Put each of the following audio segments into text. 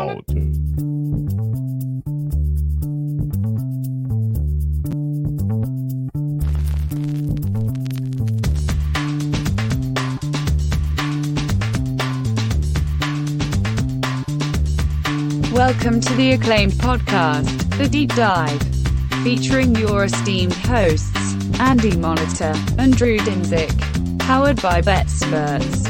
Welcome to the acclaimed podcast, The Deep Dive, featuring your esteemed hosts, Andy Monitor and Drew Dinzik, powered by BetSperts.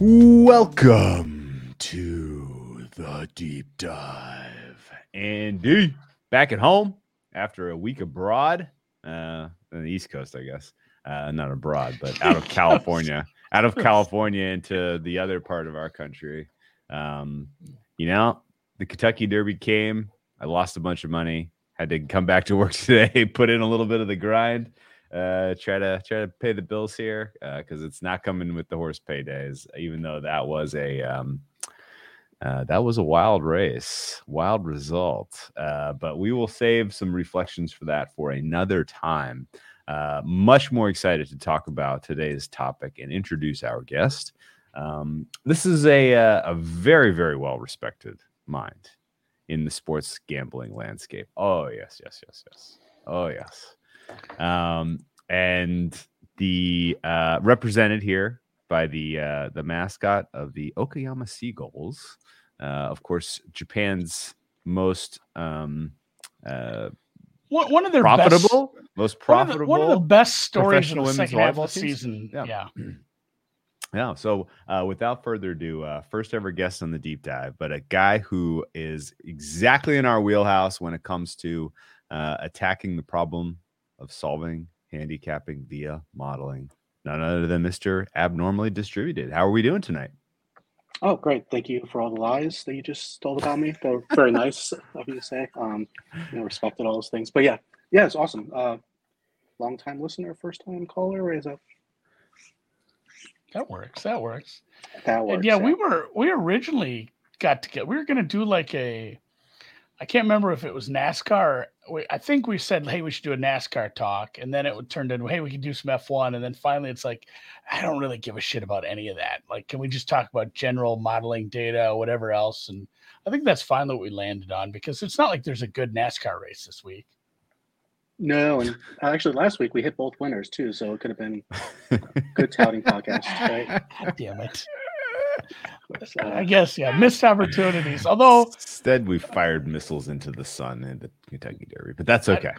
Welcome to the deep dive. Andy, back at home after a week abroad, uh, on the East Coast, I guess. Uh, not abroad, but out of California, out of California into the other part of our country. Um, you know, the Kentucky Derby came. I lost a bunch of money. Had to come back to work today, put in a little bit of the grind uh try to try to pay the bills here because uh, it's not coming with the horse paydays even though that was a um uh, that was a wild race wild result. Uh, but we will save some reflections for that for another time. Uh, much more excited to talk about today's topic and introduce our guest. Um, this is a, uh, a very very well respected mind in the sports gambling landscape. Oh yes yes yes yes. Oh yes um, and the uh, represented here by the uh, the mascot of the Okayama Seagulls, uh, of course, Japan's most um, uh, one, one of their profitable, best, most profitable, one of the, one of the best stories of professional the second half of the teams. season. Yeah. Yeah. Yeah. So, uh, without further ado, uh, first ever guest on the deep dive, but a guy who is exactly in our wheelhouse when it comes to uh, attacking the problem of solving handicapping via modeling. None other than Mr. Abnormally Distributed. How are we doing tonight? Oh, great! Thank you for all the lies that you just told about me. They're very nice of you to say. Um, you know, respected all those things. But yeah, yeah, it's awesome. Uh, long time listener, first time caller. Raise up. That works. That works. That works. And yeah, we were we originally got to get we were gonna do like a I can't remember if it was NASCAR. We, I think we said, "Hey, we should do a NASCAR talk," and then it turned into, "Hey, we can do some F1," and then finally, it's like, I don't really give a shit about any of that. Like, can we just talk about general modeling data, or whatever else? And I think that's finally what we landed on because it's not like there's a good NASCAR race this week. No, and uh, actually last week we hit both winners too, so it could have been a good touting podcast, right? God damn it. I guess, yeah, missed opportunities. Although Instead, we fired missiles into the sun in the Kentucky Derby, but that's okay.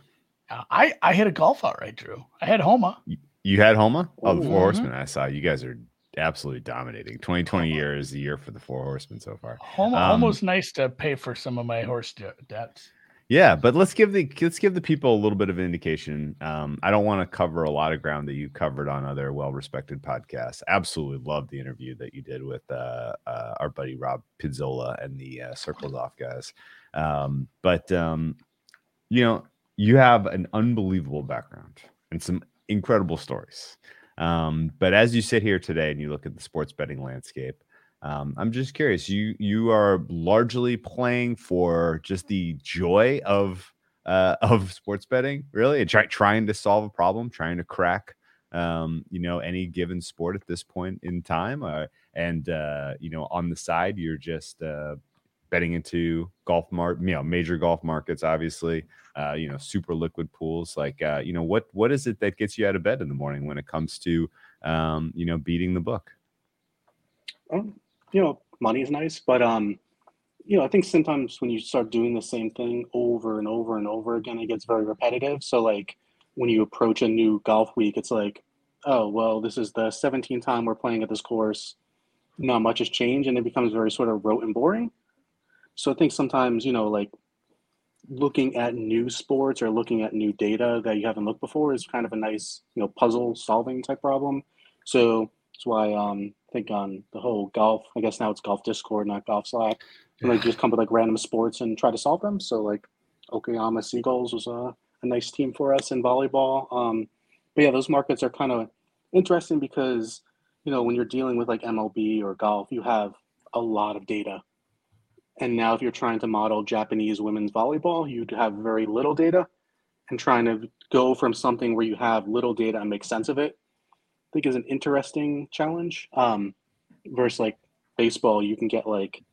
I I hit a golf outright, Drew. I had Homa. You had Homa? Oh, the Ooh. Four Horsemen. I saw you guys are absolutely dominating. 2020 year is the year for the Four Horsemen so far. Homa Um, almost nice to pay for some of my horse de- debts. Yeah, but let's give the let's give the people a little bit of an indication. Um, I don't want to cover a lot of ground that you covered on other well-respected podcasts. Absolutely love the interview that you did with uh, uh, our buddy Rob Pizzola and the uh, Circles Off guys. Um, but um, you know, you have an unbelievable background and some incredible stories. Um, but as you sit here today and you look at the sports betting landscape, um, I'm just curious. You you are largely playing for just the joy of uh, of sports betting, really, and try, trying to solve a problem, trying to crack, um, you know, any given sport at this point in time. Uh, and uh, you know, on the side, you're just uh, betting into golf mar- you know, major golf markets, obviously. Uh, you know, super liquid pools. Like, uh, you know, what what is it that gets you out of bed in the morning when it comes to, um, you know, beating the book? Um, you know, money is nice, but um, you know, I think sometimes when you start doing the same thing over and over and over again, it gets very repetitive. So like when you approach a new golf week, it's like, oh well, this is the 17th time we're playing at this course. Not much has changed, and it becomes very sort of rote and boring. So I think sometimes you know, like looking at new sports or looking at new data that you haven't looked before is kind of a nice you know puzzle solving type problem. So that's why um, think on the whole golf, I guess now it's golf Discord, not golf Slack. And like just come with like random sports and try to solve them. So like Okayama Seagulls was a, a nice team for us in volleyball. Um, but yeah, those markets are kind of interesting because you know when you're dealing with like MLB or golf, you have a lot of data. And now if you're trying to model Japanese women's volleyball, you'd have very little data. And trying to go from something where you have little data and make sense of it think is an interesting challenge um, versus like baseball, you can get like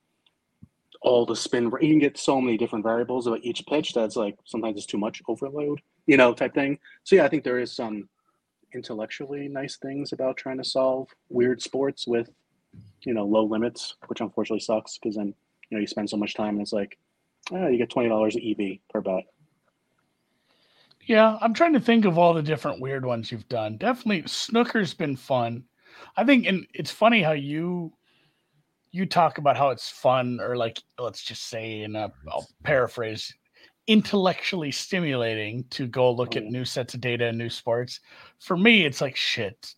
all the spin. You can get so many different variables about each pitch that's like sometimes it's too much overload, you know, type thing. So yeah, I think there is some intellectually nice things about trying to solve weird sports with, you know, low limits, which unfortunately sucks because then you know you spend so much time and it's like, oh, you get twenty dollars EV per bet. Yeah, I'm trying to think of all the different weird ones you've done. Definitely snooker's been fun. I think and it's funny how you you talk about how it's fun or like let's just say in a I'll paraphrase intellectually stimulating to go look at new sets of data and new sports. For me, it's like shit.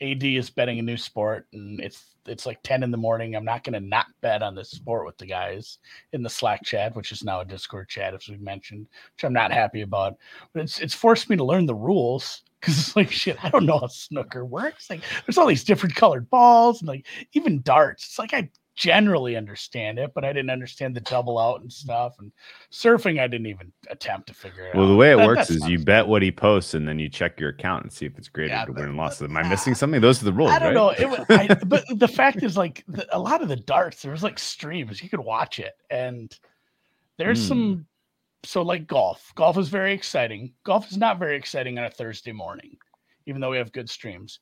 AD is betting a new sport and it's it's like 10 in the morning. I'm not gonna not bet on this sport with the guys in the Slack chat, which is now a Discord chat, as we've mentioned, which I'm not happy about. But it's it's forced me to learn the rules because it's like shit, I don't know how snooker works. Like there's all these different colored balls and like even darts. It's like I generally understand it, but I didn't understand the double out and stuff. And surfing, I didn't even attempt to figure it out. Well, the way it That- works is you bet what he posts, and then you check your account and see if it's graded Yeah, to but- win and losses. Am I missing something? Those are the rules, I don't right? know. It was, I, but the fact is, like the, a lot of the darts, there was like streams you could watch it, and there's Hmm. some. So like golf, golf is very exciting. Golf is not very exciting on a Thursday morning, even though we have good streams.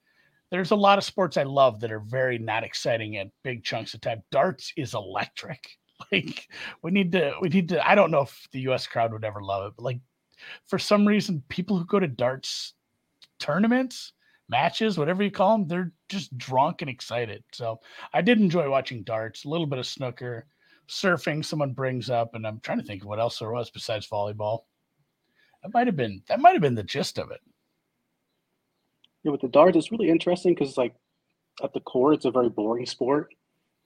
There's a lot of sports I love that are very not exciting at big chunks of time. Darts is electric. Like we need to, we need to. I don't know if the U.S. crowd would ever love it, but like for some reason, people who go to darts tournaments, matches, whatever you call them, they're just drunk and excited. So I did enjoy watching darts, a little bit of snooker, surfing. Someone brings up, and I'm trying to think of what else there was besides volleyball. That might have been that might have been the gist of it. Yeah, with the darts, it's really interesting because like at the core, it's a very boring sport,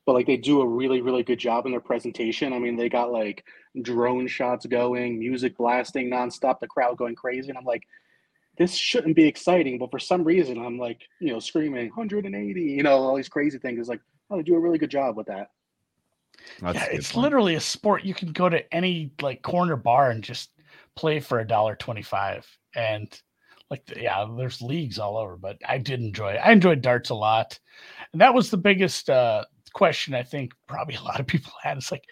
but like they do a really, really good job in their presentation. I mean, they got like drone shots going, music blasting nonstop, the crowd going crazy, and I'm like, this shouldn't be exciting, but for some reason, I'm like, you know, screaming 180, you know, all these crazy things. It's like, oh, they do a really good job with that. That's yeah, it's point. literally a sport. You can go to any like corner bar and just play for a dollar twenty-five, and like yeah, there's leagues all over. But I did enjoy. it. I enjoyed darts a lot, and that was the biggest uh, question I think probably a lot of people had. It's like,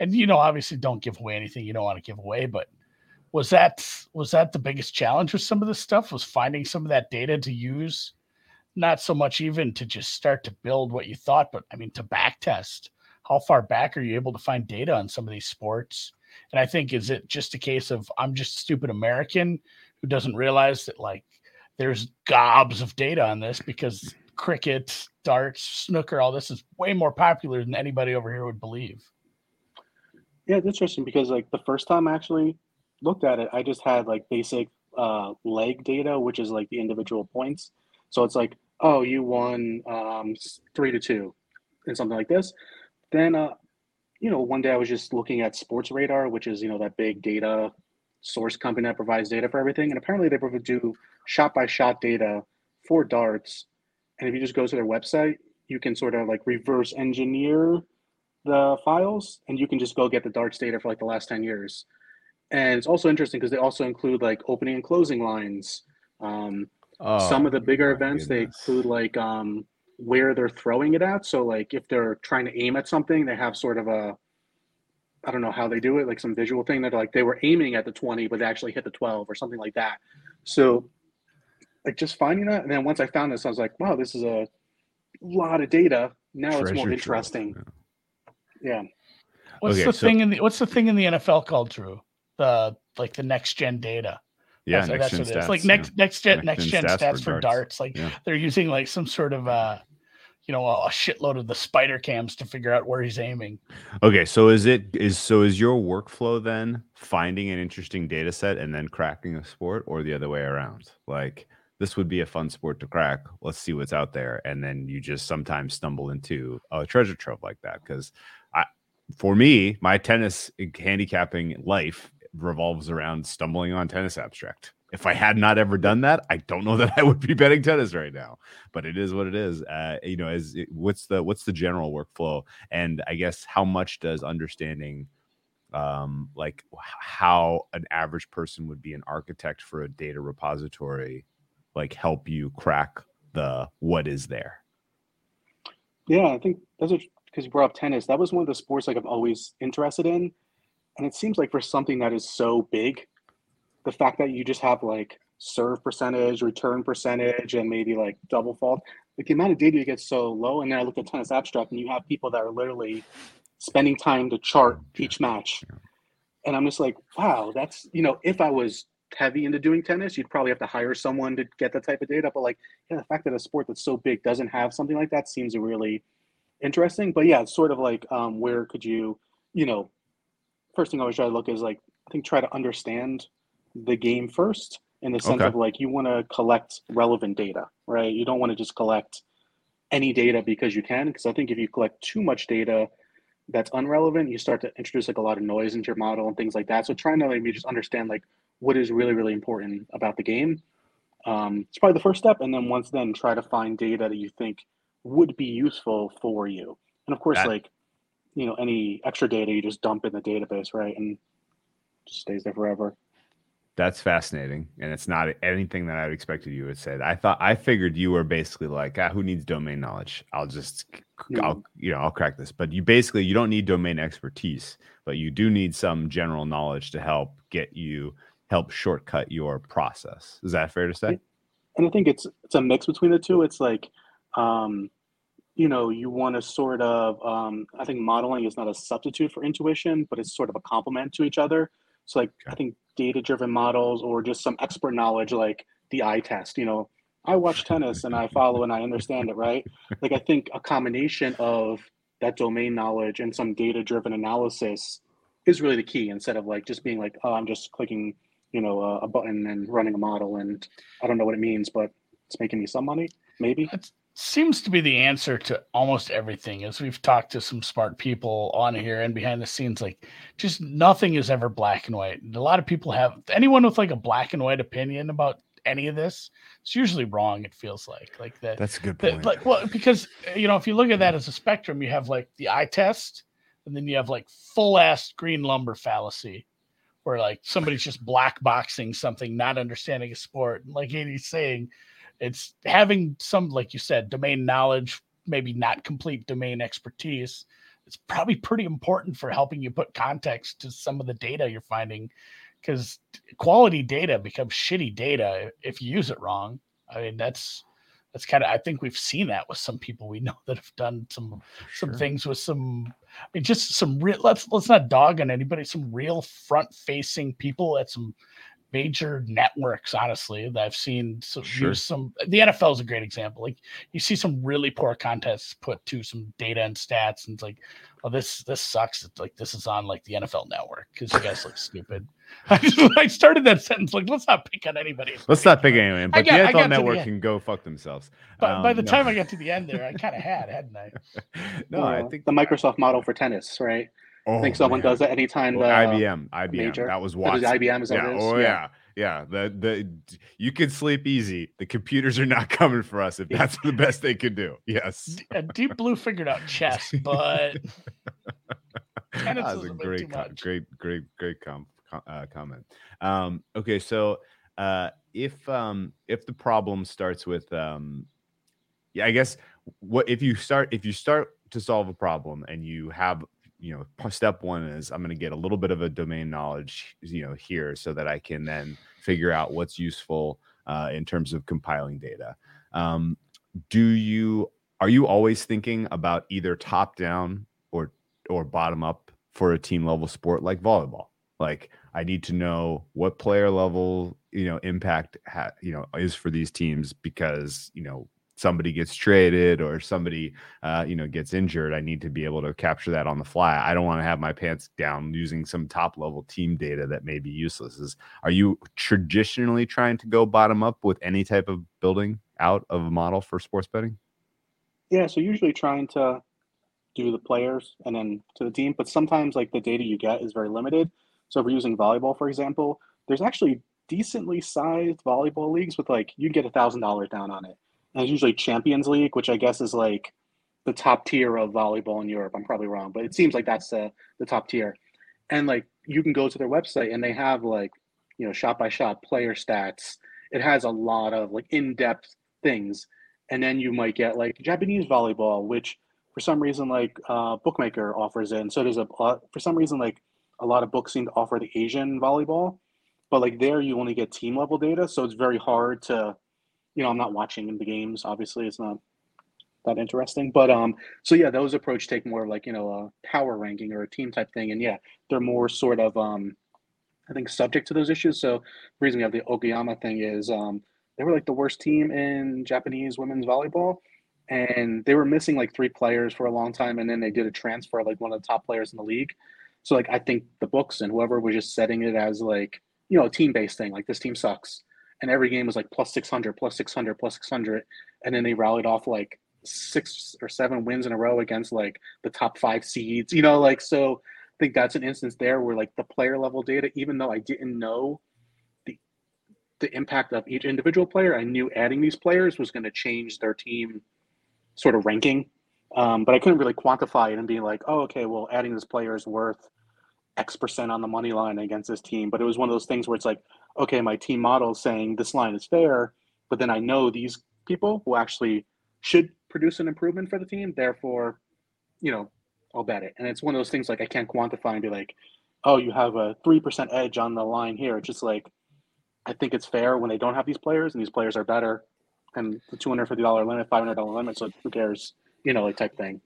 and you know, obviously, don't give away anything you don't want to give away, but was that was that the biggest challenge with some of this stuff? Was finding some of that data to use? Not so much even to just start to build what you thought, but I mean to back test how far back are you able to find data on some of these sports? And I think is it just a case of I'm just stupid American who doesn't realize that like there's gobs of data on this because cricket, darts, snooker, all this is way more popular than anybody over here would believe. Yeah, it's interesting because like the first time I actually looked at it, I just had like basic uh, leg data, which is like the individual points. So it's like, oh, you won um, three to two, and something like this. Then, uh, you know, one day I was just looking at Sportradar, which is you know that big data source company that provides data for everything, and apparently they do shot by shot data for darts. And if you just go to their website, you can sort of like reverse engineer the files and you can just go get the darts data for like the last 10 years and it's also interesting because they also include like opening and closing lines um, some Oh, of the bigger events they goodness. include like um, where they're throwing it at so like if they're trying to aim at something they have sort of a i don't know how they do it like some visual thing that like they were aiming at the 20 but they actually hit the 12 or something like that so like just finding that and then once i found this i was like wow this is a lot of data now it's more trove, interesting yeah. yeah What's Okay, the so- thing in the what's the thing in the NFL called Drew? The like the next gen data. Yeah, that's, next that's gen what it is. stats, Like yeah. next next gen Next next gen gen stats stats, for for darts. darts. Like Yeah. they're using like some sort of uh you know a shitload of the spider cams to figure out where he's aiming. Okay, so is it is so is your workflow then finding an interesting data set and then cracking a sport or the other way around? Like this would be a fun sport to crack. Let's see what's out there and then you just sometimes stumble into a treasure trove like that cuz I for me, my tennis handicapping life revolves around stumbling on tennis abstract. If I had not ever done that, I don't know that I would be betting tennis right now. But it is what it is. Uh, you know, as it, what's the what's the general workflow, and I guess how much does understanding, um, like how an average person would be an architect for a data repository, like help you crack the what is there? Yeah, I think that's because you brought up tennis, that was one of the sports like I'm always interested in, and it seems like for something that is so big, the fact that you just have like serve percentage, return percentage, and maybe like double fault, like the amount of data you get so low. And then I look at tennis abstract, and you have people that are literally spending time to chart each match, and I'm just like, wow, that's you know, if I was heavy into doing tennis, you'd probably have to hire someone to get that type of data. But like, yeah, the fact that a sport that's so big doesn't have something like that seems really interesting. But yeah, it's sort of like um, where could you, you know, first thing I always try to look is like I think try to understand the game first in the sense Okay. of like you want to collect relevant data, right? You don't want to just collect any data because you can, because I think if you collect too much data that's unrelevant, you start to introduce like a lot of noise into your model and things like that. So trying to maybe just understand like what is really really important about the game. Um, it's probably the first step, and then once then try to find data that you think would be useful for you. And of course, That- like you know, any extra data you just dump in the database, right, and just stays there forever. That's fascinating, and it's not anything that I'd expected you would say. I thought I figured you were basically like, ah, who needs domain knowledge? I'll just, I'll, you know, I'll crack this. But you basically you don't need domain expertise, but you do need some general knowledge to help get you help shortcut your process. Is that fair to say? and I think it's it's a mix between the two. It's like, um, you know, you want to sort of. Um, I think modeling is not a substitute for intuition, but it's sort of a complement to each other. So, like, I Okay. Think data-driven models or just some expert knowledge, like the eye test. You know, I watch tennis and I follow and I understand it, right? Like, I think a combination of that domain knowledge and some data-driven analysis is really the key. Instead of like just being like, oh, I'm just clicking you know, a, a button and running a model, and I don't know what it means, but it's making me some money, maybe. Seems to be the answer to almost everything. As we've talked to some smart people on here and behind the scenes, like just nothing is ever black and white. And a lot of people have anyone with like a black and white opinion about any of this. It's usually wrong. It feels like like that. That's a good point. like well, because uh, you know if you look at that as a spectrum, you have like the eye test, and then you have like full ass green lumber fallacy. Where like somebody's just black boxing something, not understanding a sport. And like Andy's saying, it's having some like you said domain knowledge maybe not complete domain expertise it's probably pretty important for helping you put context to some of the data you're finding because quality data becomes shitty data if you use it wrong. I mean that's that's kind of i think we've seen that with some people we know that have done some some things with some i mean just some real let's let's not dog on anybody some real front facing people at some major networks honestly that i've seen so Sure. some the nfl is a great example like you see some really poor contests put to some data and stats and it's like oh this this sucks it's like this is on like the nfl network because you guys look stupid I, just, I started that sentence like let's not pick on anybody Let's not pick anyone, but got- the NFL network end. can go fuck themselves. but by Um, the no. time i got to the end there i kind of had hadn't i no, I Uh, think the Microsoft model for tennis, right? Oh, I think someone man. does that anytime Oh, the IBM, IBM. major- That was that is Watson. IBM is that yeah. what it is? Oh Yeah. yeah. Yeah. The the you can sleep easy. The computers are not coming for us if that's the best they could do. Yes. D- uh, deep blue figured out chess but tennis that is was a a great, too co- much. great, great, great com- com- uh, comment. Um, okay, so uh, if um, if the problem starts with, um, yeah, I guess what if you start if you start to solve a problem and you have you know step one is i'm going to get a little bit of a domain knowledge you know here so that i can then figure out what's useful uh, in terms of compiling data. Um, do you are you always thinking about either top down or or bottom up for a team level sport like volleyball? Like i need to know what player level you know impact ha- you know is for these teams because you know somebody gets traded or somebody uh, you know gets injured i need to be able to capture that on the fly i don't want to have my pants down using some top level team data that may be useless is are you traditionally trying to go bottom up with any type of building out of a model for sports betting Yeah, so usually trying to do the players and then to the team, but sometimes like the data you get is very limited. So if we're using volleyball, for example, there's actually decently sized volleyball leagues with like you'd get a thousand dollars down on it. And it's usually Champions League, which I guess is like the top tier of volleyball in Europe. I'm probably wrong, but it seems like that's the the top tier. And like you can go to their website and they have like, you know, shot by shot player stats. It has a lot of like in-depth things and then you might get like Japanese volleyball, which for some reason like uh, bookmaker offers it, and so there's a uh, for some reason like a lot of books seem to offer the Asian volleyball, but like there you only get team level data, so it's very hard to, you know, I'm not watching the games. Obviously, it's not that interesting, but um, so yeah, those approach take more like you know a power ranking or a team type thing, and yeah, they're more sort of um, I think subject to those issues. So the reason we have the Okayama thing is um, they were like the worst team in Japanese women's volleyball, and they were missing like three players for a long time, and then they did a transfer like one of the top players in the league. So like I think the books and whoever was just setting it as like you know a team based thing, like this team sucks, and every game was like plus six hundred, plus six hundred, plus six hundred, and then they rallied off like six or seven wins in a row against like the top five seeds, you know, like so. I think that's an instance there where like the player level data, even though I didn't know the the impact of each individual player, I knew adding these players was going to change their team sort of ranking. Um, but I couldn't really quantify it and be like, oh, okay, well, adding this player is worth X percent on the money line against this team. But it was one of those things where it's like, okay, my team model is saying this line is fair, but then I know these people who actually should produce an improvement for the team. Therefore, you know, I'll bet it. And it's one of those things like I can't quantify and be like, oh, you have a three percent edge on the line here. It's just like I think it's fair when they don't have these players and these players are better and the two hundred fifty dollar limit, five hundred dollar limit. So who cares? You know, like type thing.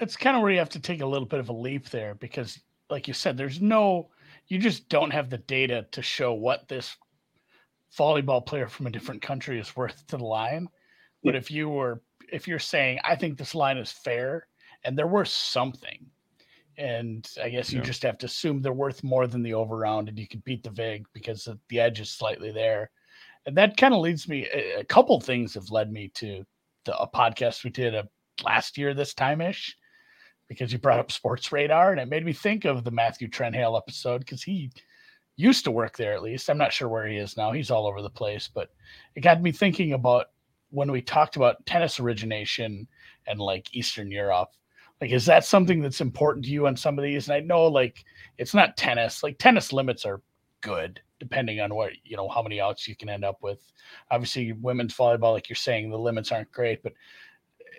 It's kind of where you have to take a little bit of a leap there because, like you said, there's no, you just don't have the data to show what this volleyball player from a different country is worth to the line. But if you were, if you're saying, I think this line is fair and they're worth something, and I guess you Yeah. just have to assume they're worth more than the over round and you can beat the VIG because the- edge is slightly there. And that kind of leads me, a, a couple things have led me to the, a podcast we did a, last year, this time ish, because you brought up Sportradar and it made me think of the Matthew Trenhaile episode because he used to work there at least. I'm not sure where he is now. He's all over the place, but it got me thinking about when we talked about tennis origination and like Eastern Europe. Like, is that something that's important to you on some of these? And I know like it's not tennis, like tennis limits are good depending on what you know how many outs you can end up with. Obviously, women's volleyball, like you're saying, the limits aren't great, but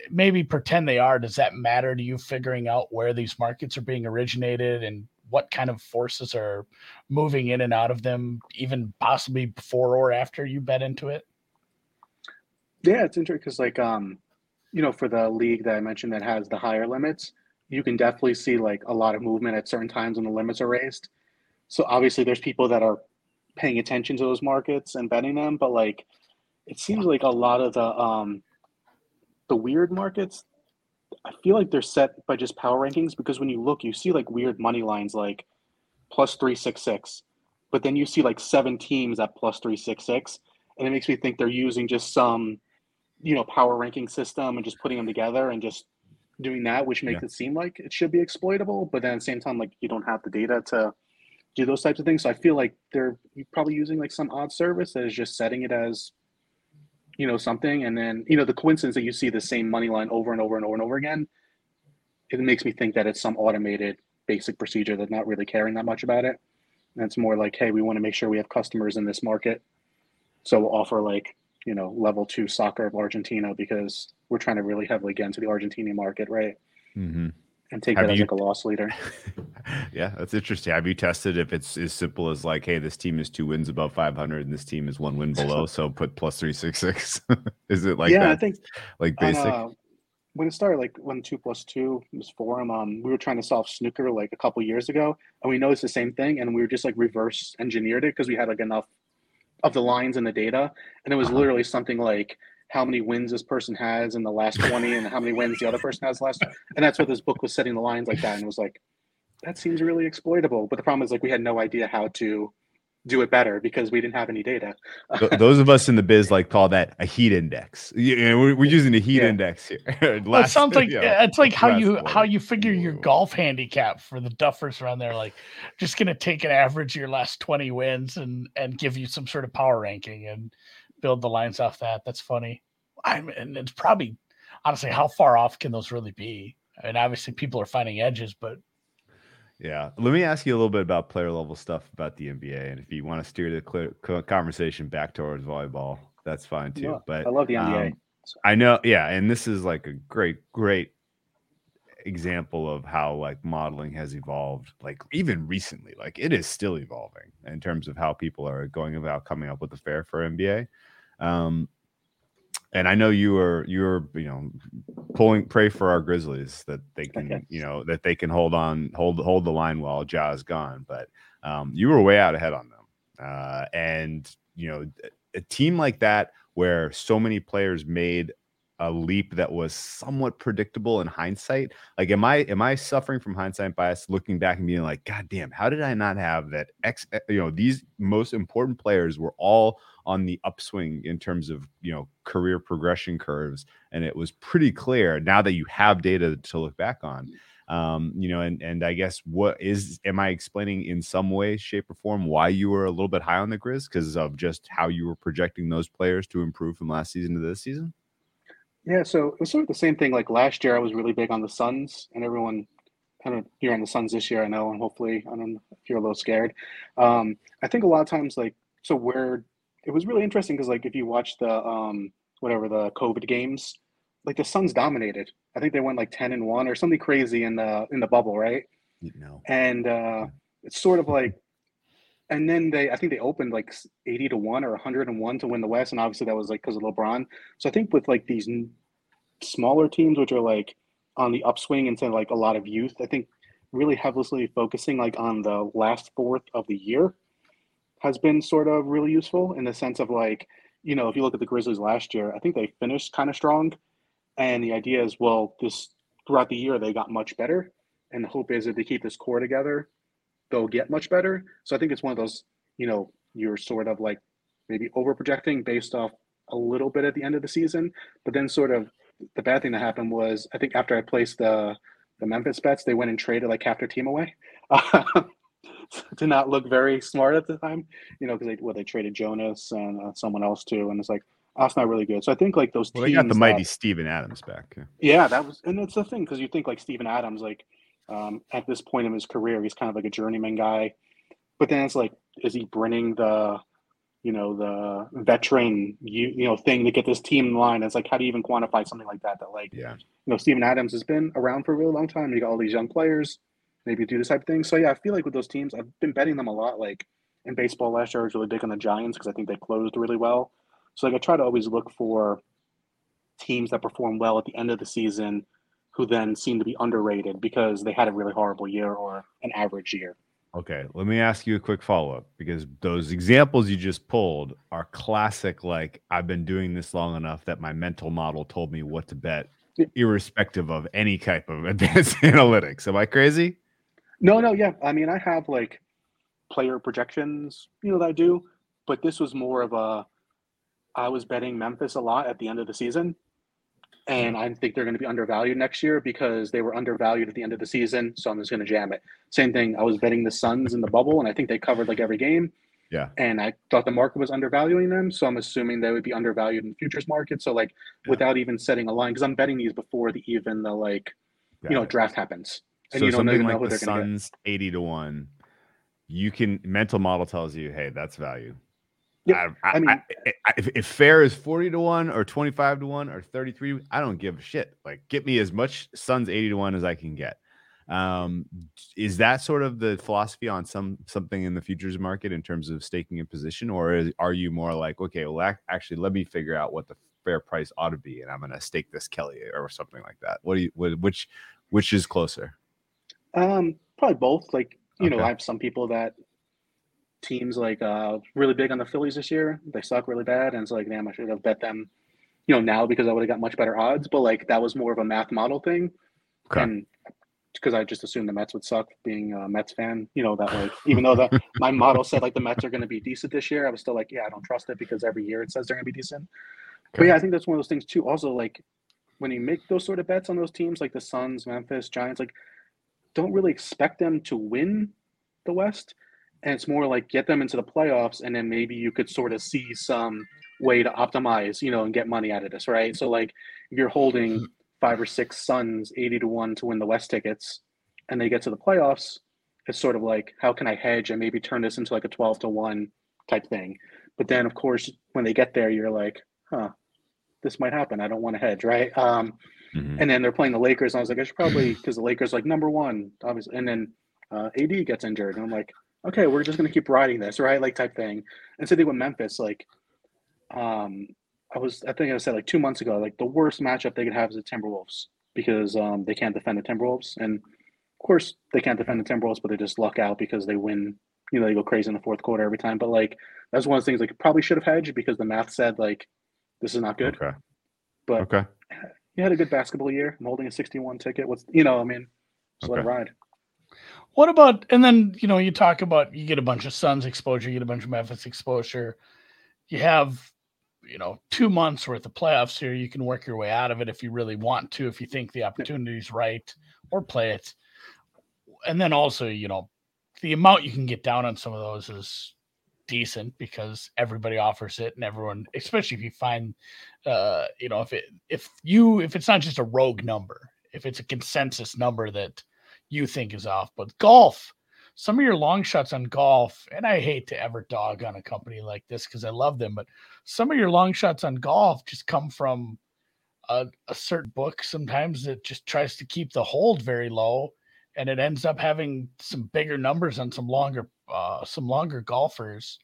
maybe pretend they are. Does that matter to you figuring out where these markets are being originated and what kind of forces are moving in and out of them, even possibly before or after you bet into it? Yeah, it's interesting because like um, you know, for the league that I mentioned that has the higher limits, you can definitely see like a lot of movement at certain times when the limits are raised. So obviously there's people that are paying attention to those markets and betting them, but like it seems like a lot of the um the weird markets I feel like they're set by just power rankings because when you look, you see like weird money lines like plus 366, but then you see like seven teams at plus 366, and it makes me think they're using just some you know power ranking system and just putting them together and just doing that which makes Yeah. it seem like it should be exploitable but then at the same time like you don't have the data to do those types of things so i feel like they're probably using like some odd service that is just setting it as you know something and then you know the coincidence that you see the same money line over and over and over and over again it makes me think that it's some automated basic procedure that's not really caring that much about it and it's more like hey we want to make sure we have customers in this market so we'll offer like you know level two soccer of Argentina because we're trying to really heavily get into the Argentinian market, right? hmm And take Have that as like a loss leader. yeah, that's interesting. Have you tested if it's as simple as like, hey, this team is two wins above 500 and this team is one win below, so put plus 366? is it like yeah, I think like on, basic? uh, when it started, like when two plus two was forum, um, we were trying to solve snooker like a couple years ago, and we noticed the same thing, and we were just like reverse engineered it because we had like enough of the lines in the data, and it was Uh-huh. literally something like how many wins this person has in the last 20 and how many wins the other person has last and that's what this book was setting the lines like that and it was like that seems really exploitable but the problem is like we had no idea how to do it better because we didn't have any data Those of us in the biz like call that a heat index. Yeah, we're, we're using a heat Yeah. index here. Well, it sounds like yeah. yeah, it's like how you one. how you figure your golf handicap for the duffers around there. Like, just gonna take an average of your last twenty wins and and give you some sort of power ranking and build the lines off that. That's funny. I'm and it's probably honestly how far off can those really be? I mean, obviously people are finding edges, but Yeah. Let me ask you a little bit about player level stuff about the NBA. And if you want to steer the clear, conversation back towards volleyball, that's fine too. Yeah, But i love the nba um, I know, yeah, and this is like a great, great example of how like modeling has evolved, like even recently. Like it is still evolving in terms of how people are going about coming up with a fair for NBA. Um, and I know you are you're you know pulling pray for our Grizzlies that they can Okay. you know that they can hold on hold hold the line while Ja is gone. But um, you were way out ahead on them, uh, and you know a team like that where so many players made a leap that was somewhat predictable in hindsight. Like, am I am I suffering from hindsight bias, looking back and being like, God damn, how did I not have that? X, eh, you know, these most important players were all on the upswing in terms of you know career progression curves, and it was pretty clear now that you have data to look back on. Um, you know, and and I guess what is am I explaining in some way, shape, or form why you were a little bit high on the Grizz because of just how you were projecting those players to improve from last season to this season? Yeah, so it was sort of the same thing. Like last year, I was really big on the Suns, and everyone kind of you're on the Suns this year, I know, and hopefully, I don't know if you're a little scared. Um, I think a lot of times, like, so where it was really interesting because, like, if you watch the um, whatever the COVID games, like the Suns dominated. I think they went like ten and one or something crazy in the in the bubble, right? Know, And uh, it's sort of like, and then they, I think they opened like eighty to one or hundred and one to win the West, and obviously that was like because of LeBron. So I think with like these smaller teams, which are like on the upswing into like a lot of youth, I think really heavily focusing like on the last fourth of the year has been sort of really useful in the sense of like, you know, if you look at the Grizzlies last year, I think they finished kind of strong. And the idea is, well, this throughout the year they got much better. And the hope is if they keep this core together, they'll get much better. So I think it's one of those, you know, you're sort of like maybe over projecting based off a little bit at the end of the season. But then sort of the bad thing that happened was I think after I placed the the Memphis bets, they went and traded like half their team away. to not look very smart at the time, you know, because they well they traded Jonas and uh, someone else too, and it's like oh, that's not really good. So I think like those well, they got the mighty that- Steven Adams back. yeah. yeah, that was, and it's the thing because you think like Steven Adams, like um, at this point in his career, he's kind of like a journeyman guy. But then it's like, is he bringing the, you know, the veteran, you you know, thing to get this team in line? It's like, how do you even quantify something like that? That like, Yeah. you know, Steven Adams has been around for a really long time. You got all these young players, maybe do this type of thing. So yeah, I feel like with those teams, I've been betting them a lot. Like in baseball last year, I was really big on the Giants because I think they closed really well. So like I try to always look for teams that perform well at the end of the season who then seem to be underrated because they had a really horrible year or an average year. Okay, let me ask you a quick follow up because those examples you just pulled are classic. Like, I've been doing this long enough that my mental model told me what to bet, irrespective of any type of advanced analytics. Am I crazy? No, no, yeah. I mean, I have like player projections, you know, that I do, but this was more of a I was betting Memphis a lot at the end of the season. And I think they're going to be undervalued next year because they were undervalued at the end of the season. So I'm just going to jam it. Same thing. I was betting the Suns in the bubble, and I think they covered like every game. Yeah. And I thought the market was undervaluing them. So I'm assuming they would be undervalued in the futures market. So, like, Yeah. without even setting a line, because I'm betting these before the even the like, Got you know, it. draft happens. And so you don't something even know like the they're going to. Suns eighty to one, you can mental model tells you, hey, that's value. Yeah, I, I, mean- I- I- if, if fair is forty to one or twenty five to one or thirty three, I don't give a shit. Like, get me as much Suns eighty to one as I can get. Um, is that sort of the philosophy on some something in the futures market in terms of staking a position, or is, are you more like, okay, well, ac- actually, let me figure out what the fair price ought to be, and I'm going to stake this Kelly or something like that? What do you, wh- which, which is closer? Um, probably both. Like, you know, I have some people that teams like uh really big on the Phillies this year. They suck really bad, and it's like, damn, I should have bet them, you know, now because I would have got much better odds. But like that was more of a math model thing, Okay. and because I just assumed the Mets would suck, being a Mets fan. You know that like even though the my model said like the Mets are going to be decent this year, I was still like, yeah, I don't trust it because every year it says they're going to be decent. But yeah, I think that's one of those things too. Also, like when you make those sort of bets on those teams, like the Suns, Memphis, Giants, like don't really expect them to win the West. And it's more like get them into the playoffs, and then maybe you could sort of see some way to optimize, you know, and get money out of this, right? So like if you're holding five or six Suns eighty to one to win the West tickets, and they get to the playoffs, it's sort of like how can I hedge and maybe turn this into like a twelve to one type thing. But then of course when they get there, you're like, huh, this might happen. I don't want to hedge, right? Um, Mhm. And then they're playing the Lakers, and I was like, I should probably because the Lakers are, like number one, obviously. And then uh, AD gets injured, and I'm like, okay, we're just gonna keep riding this, right? Like type thing. And so they with Memphis, like, um, I was I think I said like two months ago, like the worst matchup they could have is the Timberwolves because um they can't defend the Timberwolves, and of course they can't defend the Timberwolves, but they just luck out because they win. You know, they go crazy in the fourth quarter every time. But like that's one of the things like probably should have hedged because the math said like this is not good. Okay. But Okay. you had a good basketball year. I'm holding a 61 ticket. What's you know, I mean, just let it ride. What about and then you know you talk about you get a bunch of Suns exposure, you get a bunch of Memphis exposure. You have you know two months worth of playoffs here. You can work your way out of it if you really want to, if you think the opportunity's right, or play it. And then also you know the amount you can get down on some of those is decent because everybody offers it and everyone especially if you find uh you know if it if you if it's not just a rogue number if it's a consensus number that you think is off. But golf, some of your long shots on golf, and I hate to ever dog on a company like this because I love them, but some of your long shots on golf just come from a, a certain book sometimes that just tries to keep the hold very low and it ends up having some bigger numbers on some longer uh some longer golfers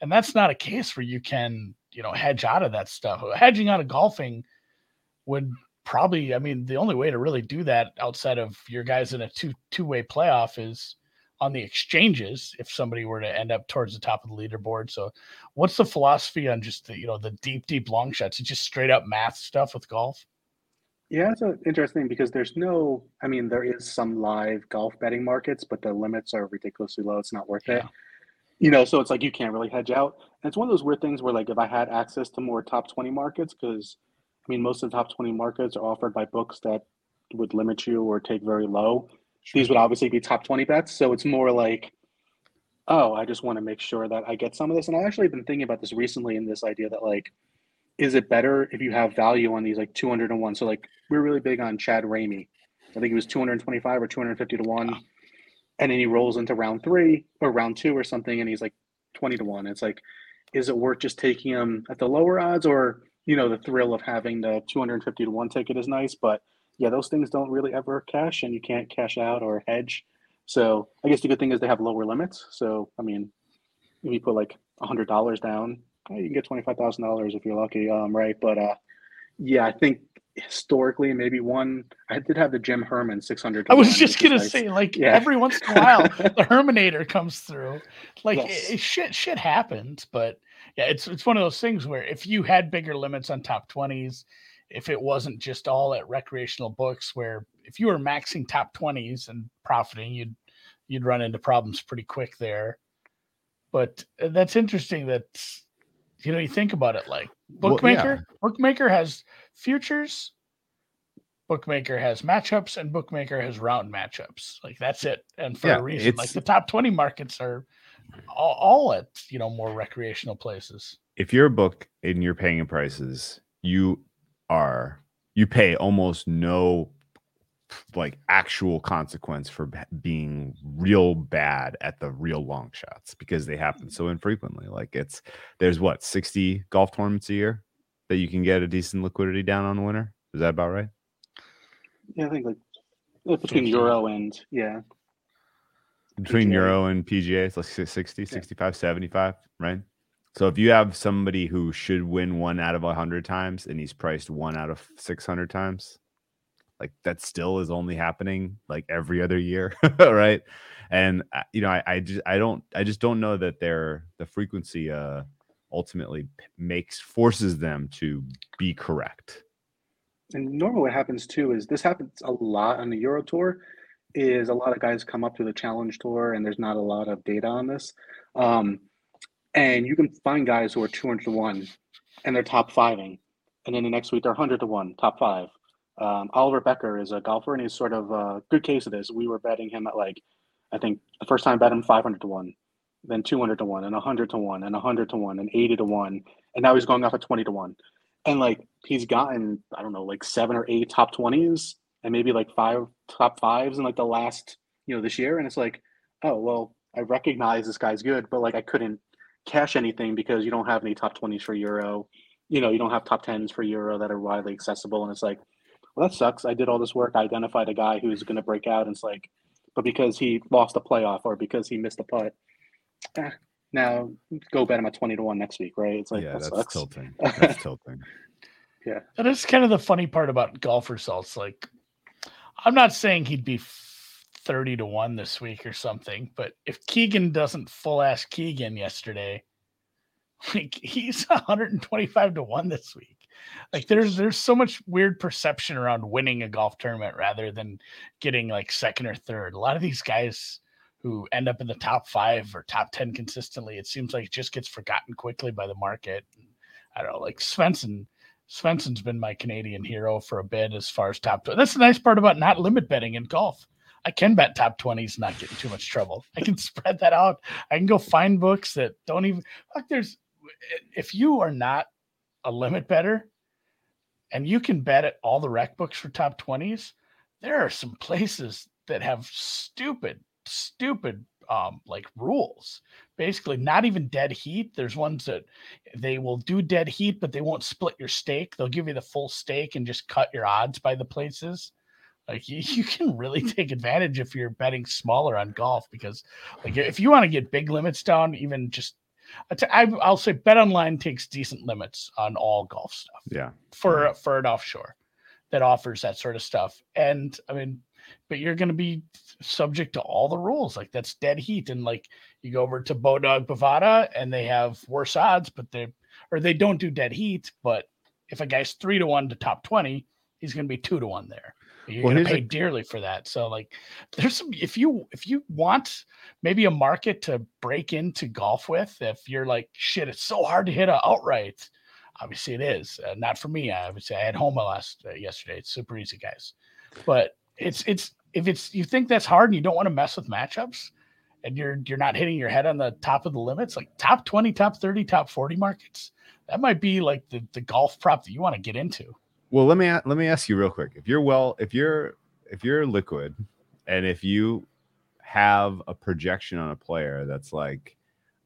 and that's not a case where you can you know hedge out of that stuff hedging out of golfing would probably i mean the only way to really do that outside of your guys in a two two way playoff is on the exchanges if somebody were to end up towards the top of the leaderboard so what's the philosophy on just the you know the deep deep long shots it's just straight up math stuff with golf Yeah, it's interesting because there's no, I mean, there is some live golf betting markets, but the limits are ridiculously low. It's not worth it. You know, so it's like you can't really hedge out. And it's one of those weird things where, like, if I had access to more top 20 markets, because mean, most of the top 20 markets are offered by books that would limit you or take very low. These would obviously be top 20 bets. So it's more like, oh, I just want to make sure that I get some of this. And I've actually been thinking about this recently in this idea that, like, is it better if you have value on these like 201? So, like, we're really big on Chad Ramey. I think he was 225 or 250 to 1. And then he rolls into round three or round two or something, and he's like 20 to 1. It's like, is it worth just taking him at the lower odds or, you know, the thrill of having the 250 to 1 ticket is nice. But yeah, those things don't really ever cash, and you can't cash out or hedge. So I guess the good thing is they have lower limits. So, I mean, if you put like $100 down, eh, you can get $25,000 if you're lucky, um, right? But uh, yeah, I think historically, maybe one, I did have the Jim Herman 600 i was 1, just gonna nice. say like Yeah. every once in a while the Herminator comes through. Like Yes. it, it- shit, shit happens, but yeah, it's it's one of those things where if you had bigger limits on top twenties, if it wasn't just all at recreational books, where if you were maxing top twenties and profiting, you'd you'd run into problems pretty quick there. But uh, that's interesting that you know you think about it like Well, bookmaker bookmaker has futures bookmaker has matchups and bookmaker has round matchups. Like that's it and for Yeah, a reason. Like the top 20 markets are all, all at you know more recreational places if you're a book and you're paying in prices, you are you pay almost no like actual consequence for b- being real bad at the real long shots because they happen mm. so infrequently. Like it's there's what 60 golf tournaments a year that you can get a decent liquidity down on the winner. Is that about right? Yeah, I think like between Euro and, yeah. Between PGA. Euro and PGA, it's like si- 60, 65, 75, right? So if you have somebody who should win one out of 100 times and he's priced one out of 600 times, like that still is only happening like every other year, right? And uh, you know, I, I just I don't I just don't know that they're the frequency uh ultimately makes forces them to be correct. And normally what happens too is this happens a lot on the Euro Tour is a lot of guys come up to the Challenge Tour and there's not a lot of data on this. Um, and you can find guys who are 200 to 1 and they're top fiving. And then the next week they're 100 to 1, top five. Um, Oliver Bekker is a golfer and he's sort of a good case of this. We were betting him at like, I think the first time I bet him 500 to 1, then 200 to 1, and 100 to 1, and 100 to 1, and 80 to 1. And now he's going off at 20 to 1 and like he's gotten I don't know like seven or eight top twenties and maybe like five top fives in like the last you know this year, and it's like oh well I recognize this guy's good, but like I couldn't cash anything because you don't have any top twenties for Euro, you know you don't have top tens for Euro that are widely accessible, and it's like well, that sucks. I did all this work. I identified a guy who's going to break out. And it's like, but because he lost a playoff or because he missed a putt, eh, now go bet him at 20 to 1 next week, right? It's like, yeah, that that's sucks. tilting. That's tilting. Yeah. That is kind of the funny part about golf results. Like, I'm not saying he'd be 30 to 1 this week or something, but if Keegan doesn't full ass Keegan yesterday, like he's 125 to 1 this week. Like there's there's so much weird perception around winning a golf tournament rather than getting like second or third. A lot of these guys who end up in the top 5 or top 10 consistently, it seems like it just gets forgotten quickly by the market. I don't know, like Svensson Svensson's been my Canadian hero for a bit as far as top 20. That's the nice part about not limit betting in golf. I can bet top 20s, not get in too much trouble. I can spread that out. I can go find books that don't even like there's if you are not a limit better and you can bet at all the rec books for top 20s, there are some places that have stupid, stupid um like rules. Basically, not even dead heat. There's ones that they will do dead heat, but they won't split your stake. They'll give you the full stake and just cut your odds by the places. Like you, you can really hmm. take advantage if you're betting smaller on golf because, like, if you want to get big limits down, even just uh, I'll say Bet Online takes decent limits on all golf stuff Yeah. for mm-hmm. for an offshore that offers that sort of stuff. And I mean, but you're going to be subject to all the rules. Like that's dead heat, and like you go over to Bodog Bovada, and they have worse odds, but they or they don't do dead heat. But if a guy's three to one to top twenty, he's going to be two to one there. You're Well, going to pay a- dearly for that. So like, there's some if you if you want maybe a market to break into golf with, if you're like shit, it's so hard to hit a outright obviously it is uh, not for me i obviously i had home last uh, yesterday it's super easy guys but it's it's if it's you think that's hard and you don't want to mess with matchups and you're you're not hitting your head on the top of the limits like top 20 top 30 top 40 markets that might be like the, the golf prop that you want to get into Well, let me let me ask you real quick. If you're well, if you're if you're liquid, and if you have a projection on a player that's like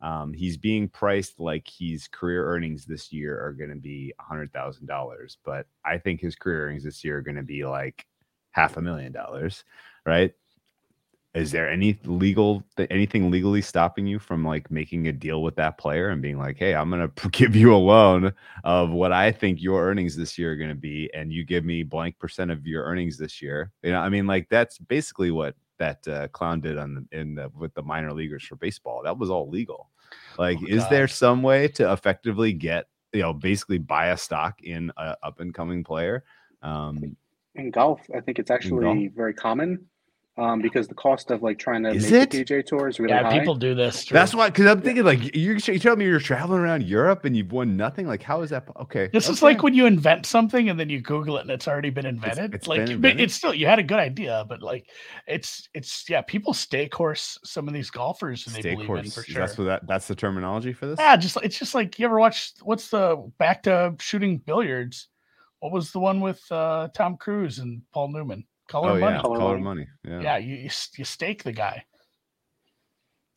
um, he's being priced like his career earnings this year are going to be a hundred thousand dollars, but I think his career earnings this year are going to be like half a million dollars, right? Is there any legal anything legally stopping you from like making a deal with that player and being like, hey, I'm going to give you a loan of what I think your earnings this year are going to be, and you give me blank percent of your earnings this year. You know, I mean, like that's basically what that uh, clown did on the in the with the minor leaguers for baseball. That was all legal. Like, Oh, is there some way to effectively get you know basically buy a stock in a up and coming player? Um, In golf, I think it's actually very common um, because the cost of like trying to Is make it? the PGA Tour is really yeah high. people do this that's why, because I'm thinking like you you tell me you're traveling around Europe and you've won nothing. Like, how is that? Okay, This is like when you invent something and then you Google it and it's already been invented. it's like been invented? it's still you had a good idea, but like it's it's yeah, people stake horse some of these golfers and they Stake believe horse. in for sure. That's what that that's the terminology for this. Yeah, just it's just like you ever watch what's the back to shooting billiards? What was the one with uh Tom Cruise and Paul Newman? Color oh money. yeah, Color color money. money. Yeah. Yeah, you, you you stake the guy.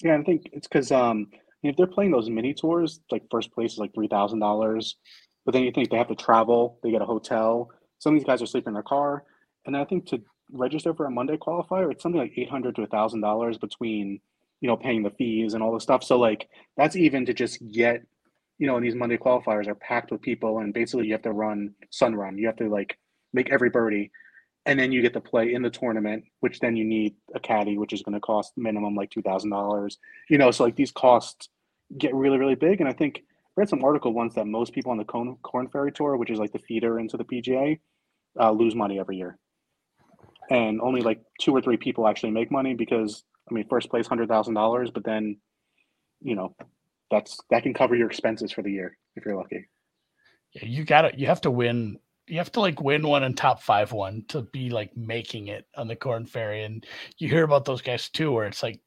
Yeah, I think it's because um, if they're playing those mini tours, like first place is like three thousand dollars, but then you think they have to travel, they get a hotel. Some of these guys are sleeping in their car, and I think to register for a Monday qualifier, it's something like eight hundred to thousand dollars between you know paying the fees and all the stuff. So like that's even to just get you know, and these Monday qualifiers are packed with people, and basically you have to run sun run. You have to like make every birdie, and then you get to play in the tournament, which then you need a caddy, which is going to cost minimum like two thousand dollars. You know, so like these costs get really really big, and I think I read some article once that most people on the Korn, Korn Ferry Tour, which is like the feeder into the PGA, uh, lose money every year, and only like two or three people actually make money because I mean, first place hundred thousand dollars, but then you know that's that can cover your expenses for the year if you're lucky. Yeah, you gotta you have to win you have to like win one and top five one to be like making it on the Korn Ferry. And you hear about those guys too where it's like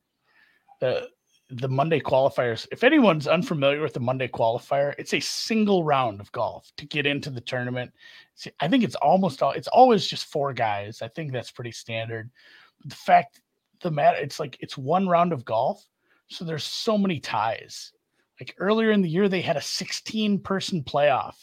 the the monday qualifiers if anyone's unfamiliar with the monday qualifier it's a single round of golf to get into the tournament. See, i think it's almost all it's always just four guys. I think that's pretty standard. But the fact the matter it's like it's one round of golf so there's so many ties like earlier in the year they had a 16 person playoff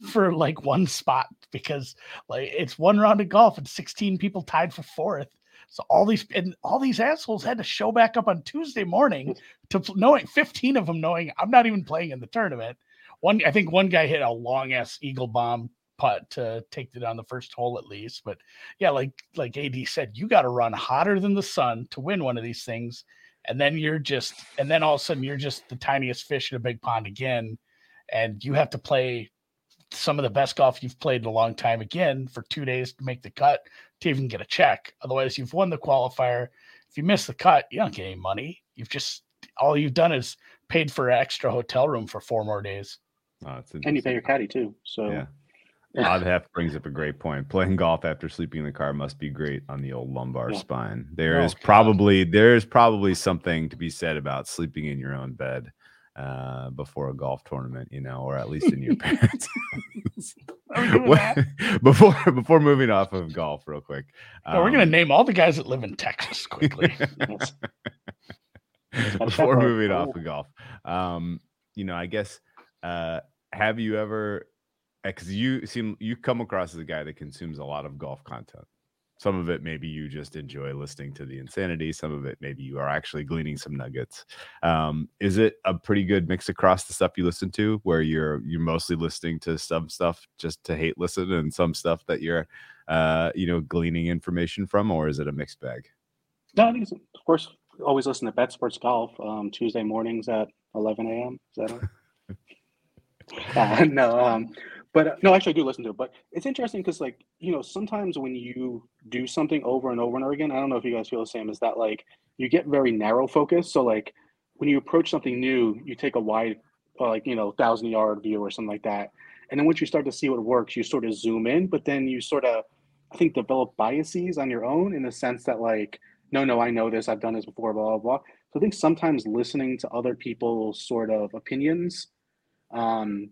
hmm. for like one spot because like it's one round of golf and 16 people tied for fourth. So all these and all these assholes had to show back up on Tuesday morning to knowing 15 of them knowing I'm not even playing in the tournament. One I think one guy hit a long ass eagle bomb putt to take it on the first hole at least. But yeah, like like AD said, you got to run hotter than the sun to win one of these things. And then you're just and then all of a sudden you're just the tiniest fish in a big pond again. And you have to play some of the best golf you've played in a long time again for two days to make the cut to even get a check. Otherwise, you've won the qualifier. If you miss the cut, you don't get any money. You've just all you've done is paid for an extra hotel room for four more days. Oh, and you pay your caddy too. So yeah. Odd Hef brings up a great point. Playing golf after sleeping in the car must be great on the old lumbar Yeah. spine. There Oh, is God. probably there is probably something to be said about sleeping in your own bed uh, before a golf tournament, you know, or at least in your parents' Are we doing What- that? before before moving off of golf, real quick. No, we're gonna um, name all the guys that live in Texas quickly. before moving off of golf um you know i guess uh have you ever because you seem you come across as a guy that consumes a lot of golf content some of it maybe you just enjoy listening to the insanity some of it maybe you are actually gleaning some nuggets um is it a pretty good mix across the stuff you listen to where you're you're mostly listening to some stuff just to hate listen and some stuff that you're uh you know gleaning information from or is it a mixed bag No, I think it's, of course, always listen to Bet Sports Golf um, Tuesday mornings at 11 a.m. Is that it? uh, no, um, but uh, no, actually, I do listen to it. But it's interesting because, like, you know, sometimes when you do something over and over and over again, I don't know if you guys feel the same, is that like you get very narrow focused. So, like, when you approach something new, you take a wide, uh, like, you know, thousand yard view or something like that. And then once you start to see what works, you sort of zoom in, but then you sort of, I think, develop biases on your own in the sense that, like, no, no, I know this, I've done this before, blah, blah, blah. So I think sometimes listening to other people's sort of opinions um,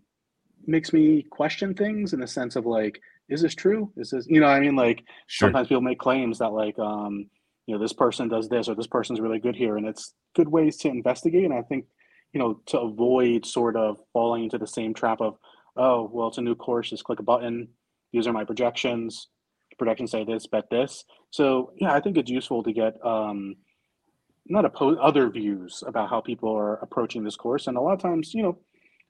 makes me question things in the sense of like, is this true? Is this, you know, I mean, like sure sometimes people make claims that like, um, you know, this person does this or this person's really good here, and it's good ways to investigate. And I think, you know, to avoid sort of falling into the same trap of, oh, well, it's a new course, just click a button. These are my projections. Projections say this, bet this. So yeah, I think it's useful to get um, not oppose other views about how people are approaching this course. And a lot of times, you know,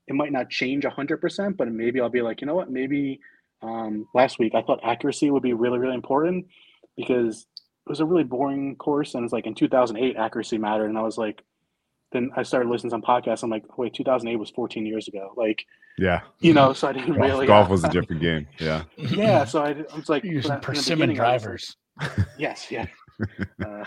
it might not change hundred percent, but maybe I'll be like, you know what, maybe um, last week I thought accuracy would be really, really important because it was a really boring course, and it's like in 2008 accuracy mattered, and I was like, then I started listening to some podcasts. I'm like, wait, 2008 was 14 years ago, like yeah you know, so I didn't golf, really golf was a different game yeah yeah. So I, I was like, using when I- in the persimmon beginning, I was like, drivers. Yes, yeah. uh,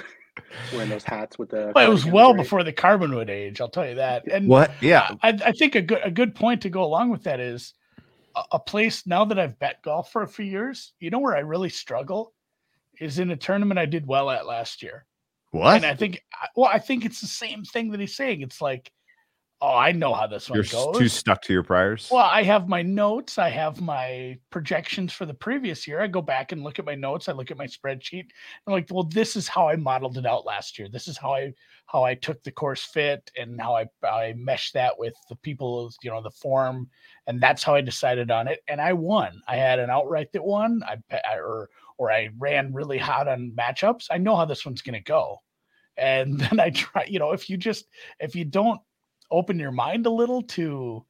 wearing those hats with the. Well, it was well right? before the carbon would age. I'll tell you that. And what yeah I, I think a good a good point to go along with that is a, a place now that I've bet golf for a few years. You know where I really struggle is in a tournament I did well at last year. what And I think, well, I think it's the same thing that he's saying. It's like, oh, I know how this one goes. you're goes. too stuck to your priors Well, I have my notes. I have my projections for the previous year. I go back and look at my notes. I look at my spreadsheet. I'm like, well, this is how I modeled it out last year. This is how I how I took the course fit and how I I meshed that with the people, you know, the form, and that's how I decided on it. And I won. I had an outright that won. I I- or or I ran really hot on matchups. I know how this one's going to go. And then I try, you know, if you just if you don't open your mind a little to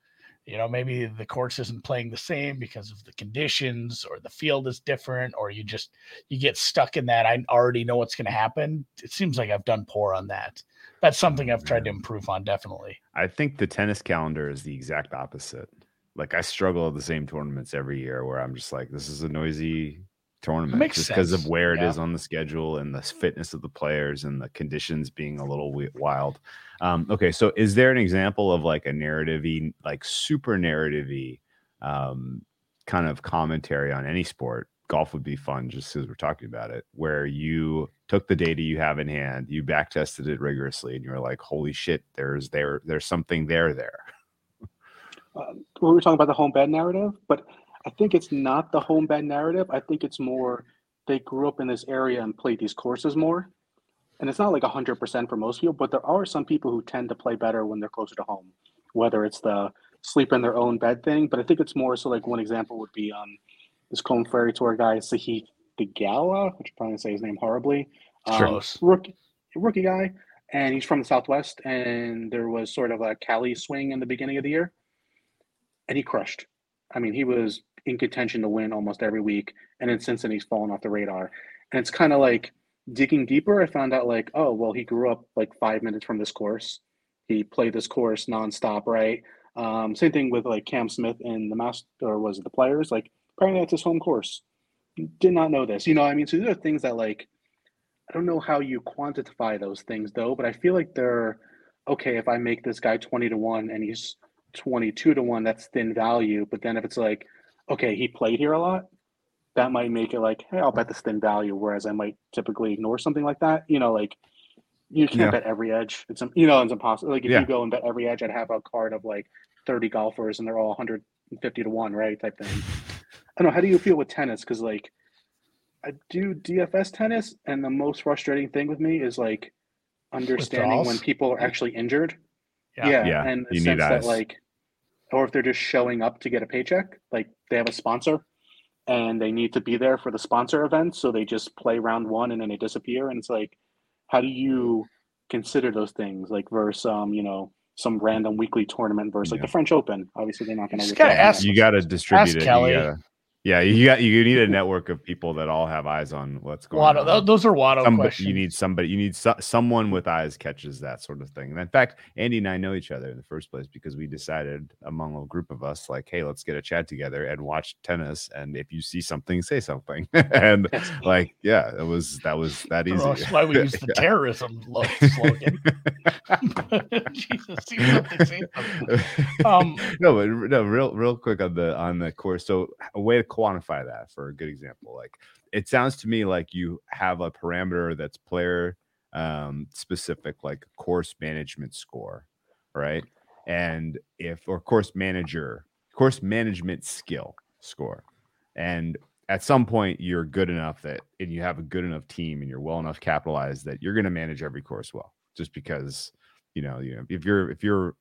you know maybe the course isn't playing the same because of the conditions or the field is different or you just you get stuck in that i already know what's going to happen. It seems like i've done poor on that. That's oh, something i've tried to improve on definitely. I think the tennis calendar is the exact opposite. Like I struggle at the same tournaments every year where I'm just like, this is a noisy tournament makes just because of sense. where it is Yeah. on the schedule and the fitness of the players and the conditions being a little wild. Um, okay, so is there an example of like a narrative like super narrative um, kind of commentary on any sport? Golf would be fun just because we're talking about it, where you took the data you have in hand, you back tested it rigorously, and you're like, holy shit, there's there, there's something there there. uh, we were talking about the home bed narrative, but I think it's not the home bed narrative. I think it's more they grew up in this area and played these courses more. And it's not like 100% for most people, but there are some people who tend to play better when they're closer to home, whether it's the sleep in their own bed thing. But I think it's more so like one example would be um this Korn Ferry Tour guy, Sahith Theegala, which I'm probably gonna say his name horribly. Um, rookie rookie guy, and he's from the Southwest. And there was sort of a Cali swing in the beginning of the year, and he crushed. I mean, he was in contention to win almost every week, and then since then he's fallen off the radar. And it's kind of like digging deeper. I found out like, oh well, he grew up like five minutes from this course. He played this course nonstop, right? Um, same thing with like Cam Smith in the master, or was it the players? Like apparently that's his home course. Did not know this. You know, I mean, so these are things that like I don't know how you quantify those things though, but I feel like they're okay. If I make this guy twenty to one and he's twenty two to one, that's thin value. But then if it's like, okay, he played here a lot, that might make it like, hey, I'll bet this thin value. Whereas I might typically ignore something like that. You know, like you can't Yeah. bet every edge. It's you know it's impossible. Like if Yeah. you go and bet every edge, I'd have a card of like thirty golfers and they're all one hundred and fifty to one, right? Type thing. I don't know. How do you feel with tennis? Because like I do DFS tennis, and the most frustrating thing with me is like understanding when people are actually injured. Yeah. Yeah, Yeah, and the you need sense that eyes. like, or if they're just showing up to get a paycheck, like they have a sponsor, and they need to be there for the sponsor event, so they just play round one and then they disappear, and it's like, how do you consider those things like versus um you know some random weekly tournament versus like the French Open? Obviously, they're not going to. just gotta ask- you got to distribute it. You Kelly. gotta- yeah, you got you need a network of people that all have eyes on what's going Watto, on. those are Watto Somebody- questions. you need somebody you need so, someone with eyes catches that sort of thing and in fact andy and i know each other in the first place because we decided among a group of us like hey let's get a chat together and watch tennis and if you see something say something and like yeah it was that was that easy That's why we use the terrorism lo- slogan. Jesus, see something, say something. Um, no, but no, real, real quick on the on the course. So a way to quantify that for a good example, like it sounds to me like you have a parameter that's player um, specific, like course management score, right? And if or course manager, course management skill score, and at some point you're good enough that and you have a good enough team and you're well enough capitalized that you're going to manage every course well just because you know you know if you're if you're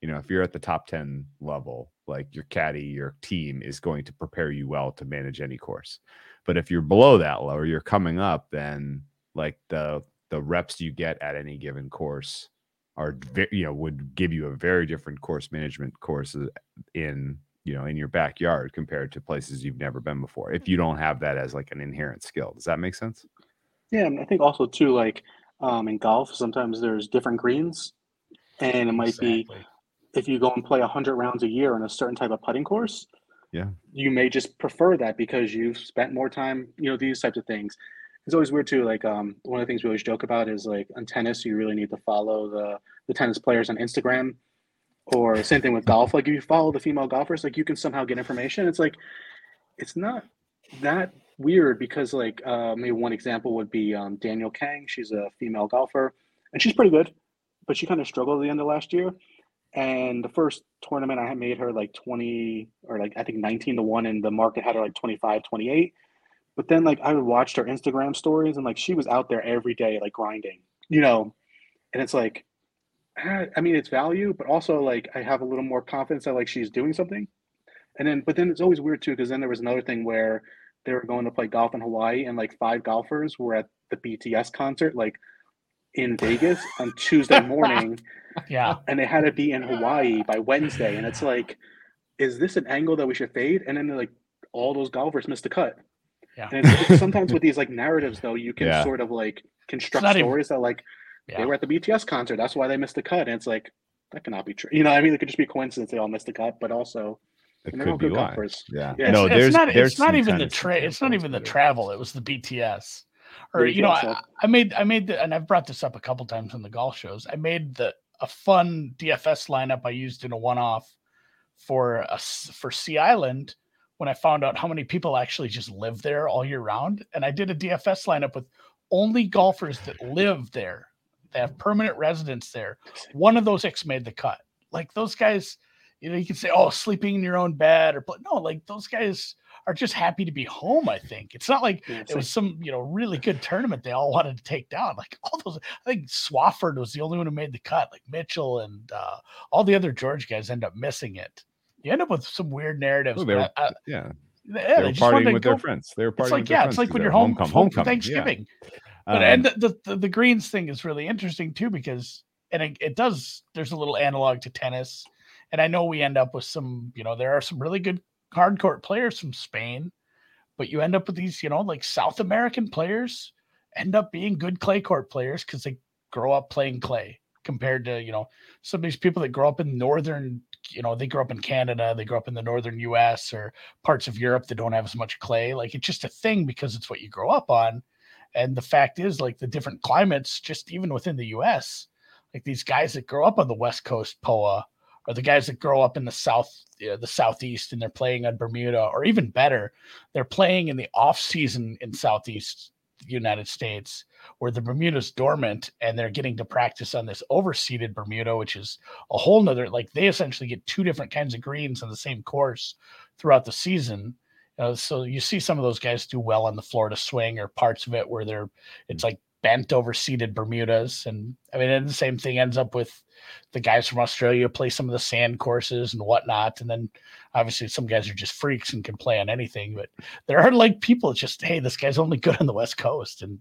you know if you're at the top 10 level like your caddy your team is going to prepare you well to manage any course. But if you're below that level or you're coming up then like the the reps you get at any given course are ve- you know would give you a very different course management course in you know in your backyard compared to places you've never been before if you don't have that as like an inherent skill. Does that make sense? Yeah, and I think also too, like um, in golf, sometimes there's different greens, and it might be exactly. If you go and play hundred rounds a year on a certain type of putting course. Yeah. you may just prefer that because you've spent more time. You know these types of things. It's always weird too. Like um, one of the things we always joke about is like on tennis, you really need to follow the the tennis players on Instagram, or same thing with golf. Like if you follow the female golfers, like you can somehow get information. It's like it's not that weird because like uh, maybe one example would be um, Danielle Kang. She's a female golfer and she's pretty good, but she kind of struggled at the end of last year. And the first tournament I had made her like 20 or like I think 19 to 1 and the market had her like 25, 28. But then like I watched her Instagram stories and like she was out there every day like grinding, you know. And it's like ah, I mean it's value, but also like I have a little more confidence that like she's doing something. And then but then it's always weird too because then there was another thing where they were going to play golf in Hawaii and like five golfers were at the BTS concert like in Vegas on Tuesday morning Yeah. and they had to be in Hawaii by Wednesday. And it's like, is this an angle that we should fade? And then like all those golfers missed the cut. Yeah. And it's, it's sometimes with these like narratives though, you can Yeah. sort of like construct not even- stories that like Yeah. they were at the BTS concert, that's why they missed the cut. And it's like that cannot be true. You know, I mean, it could just be coincidence they all missed the cut, but also it they're all could be good why golfers. yeah, Yeah. no it's, there's it's not, there's it's not even the tennis tra- it's not even the travel it was the bts or you know I, I made i made the, and i've brought this up a couple times on the golf shows. I made the a fun dfs lineup i used in a one-off for a for sea island when i found out how many people actually just live there all year round. And i did a dfs lineup with only golfers that live there. They have permanent residence there. One of those six made the cut. Like those guys you know you can say oh sleeping in your own bed or pl-" no like those guys are just happy to be home. I think it's not like it was some you know really good tournament they all wanted to take down. Like all those, I think Swafford was the only one who made the cut. Like Mitchell and uh, all the other George guys end up missing it. You end up with some weird narratives. Oh, they were, I- yeah, yeah, they were just partying with go- their friends. They were partying It's like yeah, it's like when you're home, homecoming, homecoming, yeah. Thanksgiving. But Um, and the, the the greens thing is really interesting too because and it, it does there's a little analog to tennis and i know we end up with some you know there are some really good hard court players from spain but you end up with these you know like south american players end up being good clay court players because they grow up playing clay compared to you know some of these people that grow up in northern you know they grow up in canada they grow up in the northern us or parts of europe that don't have as much clay. Like it's just a thing because it's what you grow up on. And the fact is, like the different climates, just even within the US, like these guys that grow up on the West Coast POA, or the guys that grow up in the South, uh, the Southeast, and they're playing on Bermuda, or even better, they're playing in the off season in Southeast United States, where the Bermuda's dormant, and they're getting to practice on this overseeded Bermuda, which is a whole nother. Like they essentially get two different kinds of greens on the same course throughout the season. Uh, so you see some of those guys do well on the Florida swing or parts of it where they're it's like bent overseeded Bermudas. And I mean, and the same thing ends up with the guys from Australia play some of the sand courses and whatnot. And then obviously some guys are just freaks and can play on anything. But there are like people it's just, hey, this guy's only good on the West Coast. And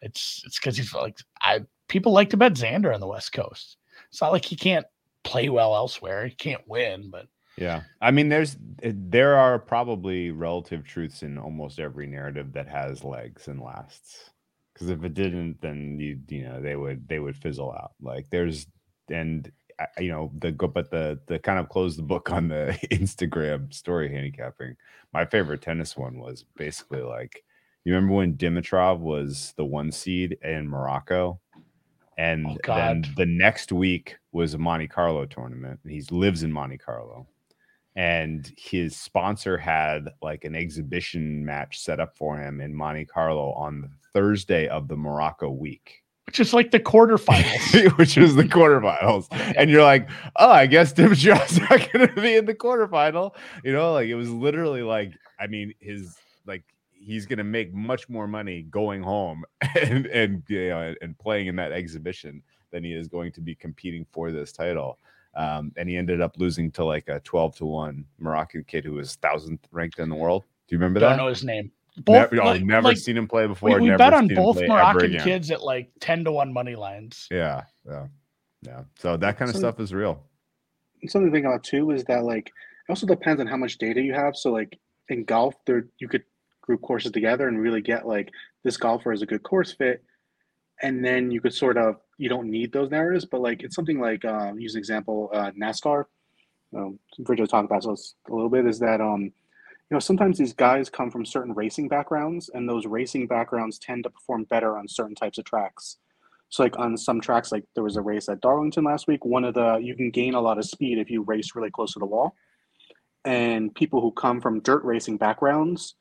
it's it's because he's like I people like to bet Xander on the West Coast. It's not like he can't play well elsewhere. He can't win, but Yeah, I mean, there's eh, there are probably relative truths in almost every narrative that has legs and lasts. Because if it didn't, then you you know they would they would fizzle out. Like there's and you know the go, but the the kind of close the book on the Instagram story handicapping. My favorite tennis one was basically like you remember when Dimitrov was the one seed in Morocco, oh, and Oh, then the next week was a Monte Carlo tournament. and He lives in Monte Carlo and his sponsor had like an exhibition match set up for him in Monte Carlo on the Thursday of the Morocco week, which is like the quarterfinals. which is the quarterfinals. And you're like, oh, I guess Dimitrov's not going to be in the quarterfinal. You know, like it was literally like, I mean, his like he's going to make much more money going home and and you know and playing in that exhibition than he is going to be competing for this title. Um, and he ended up losing to like a 12 to 1 Moroccan kid who was thousandth ranked in the world. Do you remember that? I Don't know his name. never, oh, like- never like, seen him play before. we never bet on both Moroccan kids at like 10 to 1 money lines. Yeah, yeah, yeah. So that kind of So- stuff is real. something to think about too is that like it also depends on how much data you have. So like in golf, there you could group courses together and really get like this golfer is a good course fit, and then you could sort of you don't need those narratives, but like it's something like um, use an example uh, NASCAR. Um, Virgil talked about this a little bit is that um you know sometimes these guys come from certain racing backgrounds and those racing backgrounds tend to perform better on certain types of tracks. So like on some tracks, like there was a race at Darlington last week. One of the you can gain a lot of speed if you race really close to the wall. And people who come from dirt racing backgrounds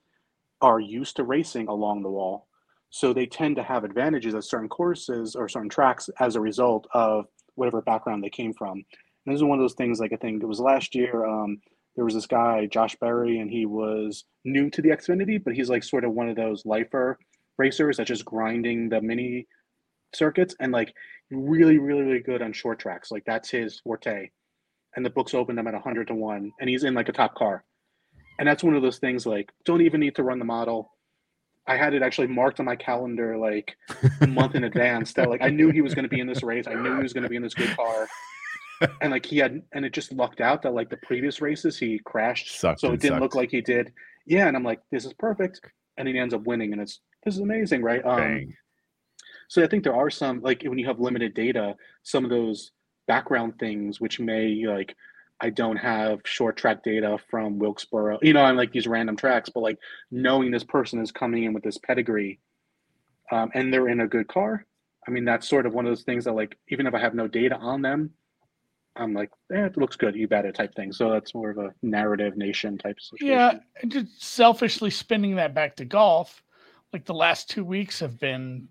are used to racing along the wall. So they tend to have advantages at certain courses or certain tracks as a result of whatever background they came from. And this is one of those things like I think it was last year. Um, there was this guy, Josh Berry, and he was new to the Xfinity, but he's like sort of one of those lifer racers that's just grinding the mini circuits and like really, really, really good on short tracks. Like that's his forte. And the books opened him at 100 to 1, and he's in like a top car. And that's one of those things like, don't even need to run the model. I had it actually marked on my calendar like a month in advance that like I knew he was going to be in this race. I knew he was going to be in this good car. And like he had, and it just lucked out that like the previous races he crashed. Sucked so it didn't look like he did. Yeah. And I'm like, this is perfect. And he ends up winning. And it's, this is amazing, right? Um, so I think there are some like when you have limited data, some of those background things which may like I don't have short track data from Wilkesboro, you know, I'm like these random tracks, but like knowing this person is coming in with this pedigree, um, and they're in a good car. I mean, that's sort of one of those things that like even if I have no data on them, I'm like, eh, it looks good, you bet it type thing. So that's more of a narrative nation type situation. Yeah, and just selfishly spinning that back to golf, like the last two weeks have been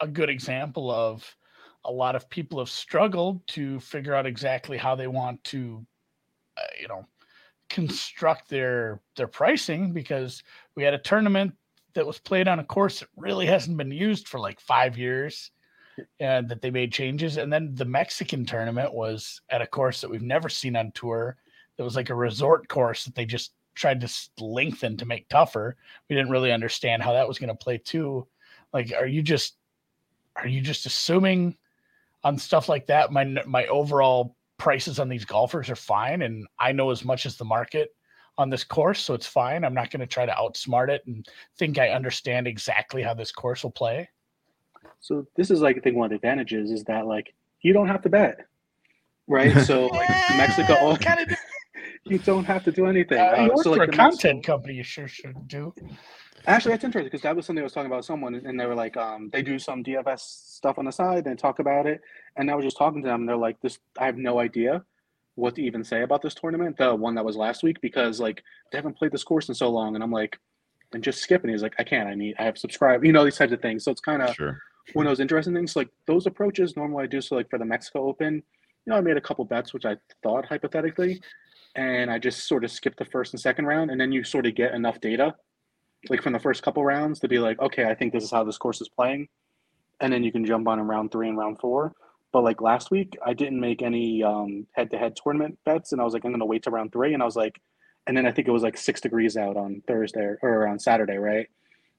a good example of a lot of people have struggled to figure out exactly how they want to, Uh, you know, construct their their pricing because we had a tournament that was played on a course that really hasn't been used for like five years and that they made changes and then the mexican tournament was at a course that we've never seen on tour. That was like a resort course that they just tried to lengthen to make tougher. We didn't really understand how that was going to play too. Like are you just are you just assuming on stuff like that? My my overall prices on these golfers are fine and I know as much as the market on this course so it's fine. I'm not going to try to outsmart it and think I understand exactly how this course will play. So this is like I think one of the advantages is that like you don't have to bet. Right? So like Mexico of you don't have to do anything. Uh, uh, work so, for like, a content Mexico- company you sure should do. Actually, that's interesting because that was something I was talking about with someone, and they were like, um, they do some DFS stuff on the side and talk about it. And I was just talking to them, and they're like, this, I have no idea what to even say about this tournament, the one that was last week, because like they haven't played this course in so long. And I'm like, and just skip. And he's like, I can't. I need. I have subscribed. You know these types of things. So it's kind of Sure. one of those interesting things. Like those approaches, normally I do. So like for the Mexico Open, you know, I made a couple bets, which I thought hypothetically, and I just sort of skipped the first and second round, and then you sort of get enough data, like from the first couple rounds, to be like, okay, I think this is how this course is playing, and then you can jump on in round three and round four. But like last week, I didn't make any um, head-to-head tournament bets, and I was like, I'm gonna wait to round three, and I was like, and then I think it was like six degrees out on Thursday or on Saturday, right?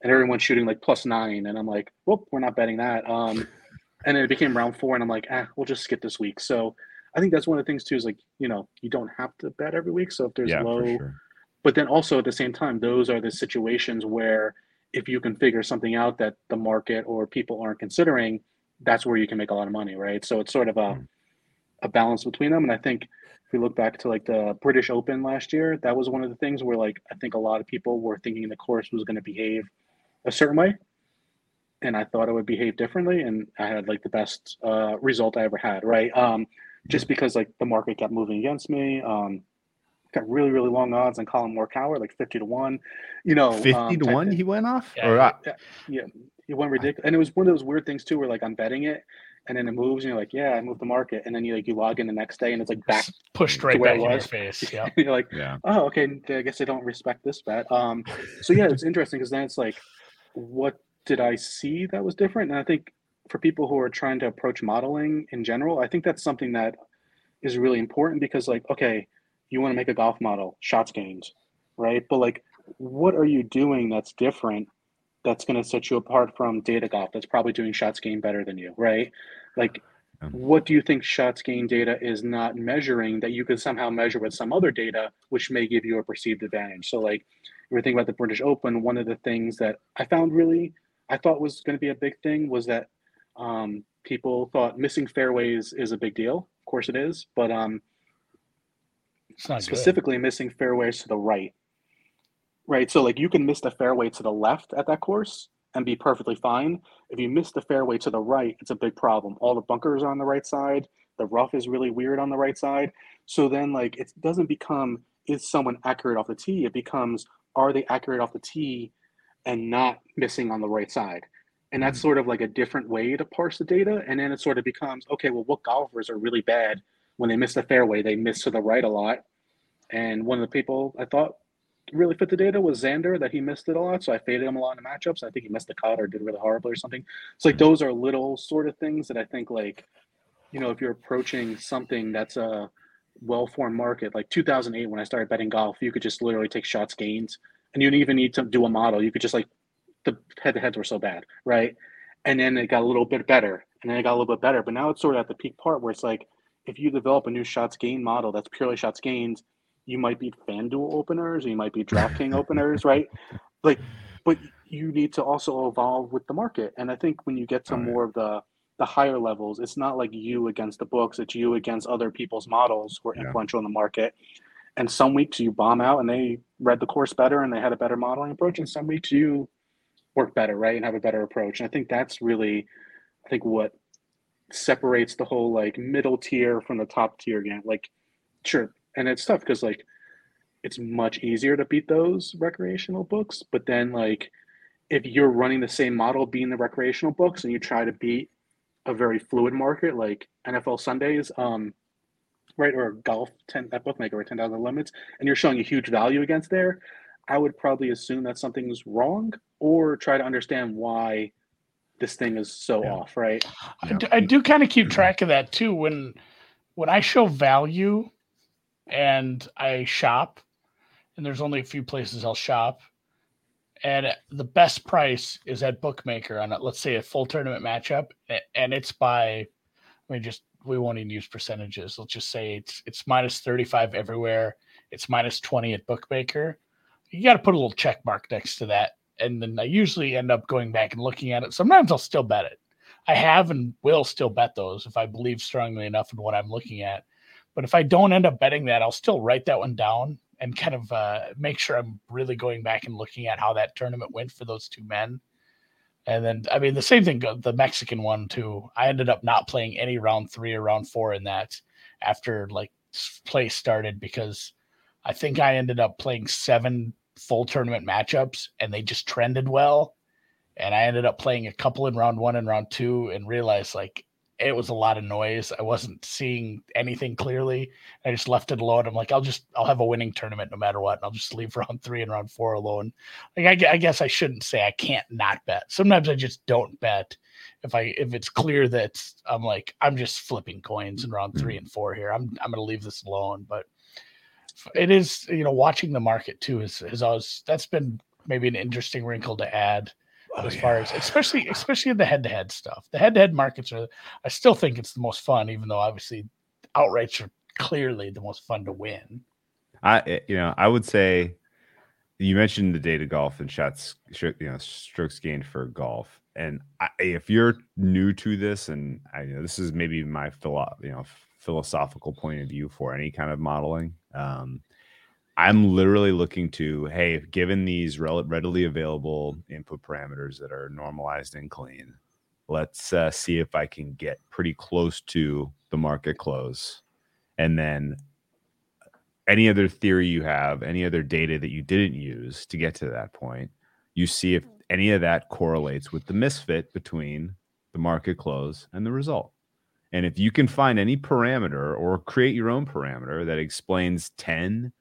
And everyone's shooting like plus nine, and I'm like, whoop, we're not betting that. Um, and then it became round four, and I'm like, ah, we'll just skip this week. So I think that's one of the things too is like, you know, you don't have to bet every week. So if there's Yeah, low, sure. But then also at the same time, those are the situations where if you can figure something out that the market or people aren't considering, that's where you can make a lot of money, right? So it's sort of a Mm. a balance between them. And I think if we look back to like the British Open last year, that was one of the things where like I think a lot of people were thinking the course was going to behave a certain way. And I thought it would behave differently, and I had like the best uh, result I ever had, right? Um, just because like the market kept moving against me. Um, got really really long odds on Collin Morikawa, like fifty to one. You know, Fifty um, to one, thing. he went off. Yeah, or he- uh, Yeah, it went ridiculous, and it was one of those weird things too, where like I'm betting it, and then it moves, and you're like, yeah, I moved the market, and then you like you log in the next day, and it's like back. Pushed right where back it in your was. face. Yeah. you're like, yeah. oh, okay, I guess they don't respect this bet. Um, so yeah, it's interesting because then it's like, what did I see that was different? And I think for people who are trying to approach modeling in general, I think that's something that is really important because like, okay, you want to make a golf model, shots gained, right? But like, what are you doing that's different? That's going to set you apart from data golf. That's probably doing shots gained better than you, right? Like, what do you think shots gained data is not measuring that you could somehow measure with some other data, which may give you a perceived advantage? So, like, if we're thinking about the British Open, one of the things that I found really, I thought was going to be a big thing was that um, people thought missing fairways is a big deal. Of course, it is, but um, Not good. specifically missing fairways to the right. Right. So like you can miss the fairway to the left at that course and be perfectly fine. If you miss the fairway to the right, it's a big problem. All the bunkers are on the right side. The rough is really weird on the right side. So then like it doesn't become is someone accurate off the tee? It becomes are they accurate off the tee and not missing on the right side? And that's hmm. sort of like a different way to parse the data. And then it sort of becomes okay, well, what golfers are really bad when they miss the fairway? They miss to the right a lot. And one of the people I thought really fit the data was Xander that he missed it a lot. So I faded him a lot in the matchups. I think he missed the cut or did really horribly or something. It's like those are little sort of things that I think like, you know, if you're approaching something that's a well formed market, like 2008 when I started betting golf, you could just literally take shots gains and you didn't even need to do a model. You could just like the head to heads were so bad, right? And then it got a little bit better, and then it got a little bit better. But now it's sort of at the peak part where it's like if you develop a new shots gain model that's purely shots gained, you might beat FanDuel openers, or you might be DraftKings openers, right? Like, but you need to also evolve with the market. And I think when you get to more of the the higher levels, it's not like you against the books; it's you against other people's models who are Yeah. influential in the market. And some weeks you bomb out and they read the course better and they had a better modeling approach, and some weeks you work better, right, and have a better approach. And I think that's really, I think what separates the whole like middle tier from the top tier game. Like, sure, and it's tough because like it's much easier to beat those recreational books, but then like if you're running the same model being the recreational books and you try to beat a very fluid market like NFL Sundays, um, right, or golf ten at bookmaker or ten thousand limits, and you're showing a huge value against there, I would probably assume that something's wrong, or try to understand why this thing is so Yeah. off, right? I do, I do kind of keep track of that too. When when I show value and I shop, and there's only a few places I'll shop, and the best price is at Bookmaker on let's say a full tournament matchup, and it's by, I mean, just we won't even use percentages. Let's just say it's it's minus 35 everywhere. It's minus 20 at Bookmaker. You got to put a little check mark next to that, and then I usually end up going back and looking at it. Sometimes I'll still bet it. I have and will still bet those if I believe strongly enough in what I'm looking at. But if I don't end up betting that, I'll still write that one down and kind of uh, make sure I'm really going back and looking at how that tournament went for those two men. And then, I mean, the same thing, the Mexican one too. I ended up not playing any round three or round four in that after like play started because I think I ended up playing seven full tournament matchups and they just trended well and I ended up playing a couple in round one and round two and realized like it was a lot of noise. I wasn't seeing anything clearly. I just left it alone. I'm like, I'll just I'll have a winning tournament no matter what. And I'll just leave round three and round four alone. Like I, I guess I shouldn't say I can't not bet. Sometimes I just don't bet if I if it's clear that I'm like I'm just flipping coins in round three mm. and four here. I'm I'm gonna leave this alone. But it is you know watching the market too is is always that's been maybe an interesting wrinkle to add Oh, as far as especially especially in the head to head stuff. The head to head markets are I still think it's the most fun, even though obviously outrights are clearly the most fun to win. I eh, you know I would say you mentioned the data golf and shots you know strokes gained for golf and I, if you're new to this and I you know this is maybe my philo- you know philosophical point of view for any kind of modeling um I'm literally looking to hey given these rel- readily available input parameters that are normalized and clean let's uh, see if I can get pretty close to the market close and then any other theory you have, any other data that you didn't use to get to that point, you see if any of that correlates with the misfit between the market close and the result. And if you can find any parameter or create your own parameter that explains 10%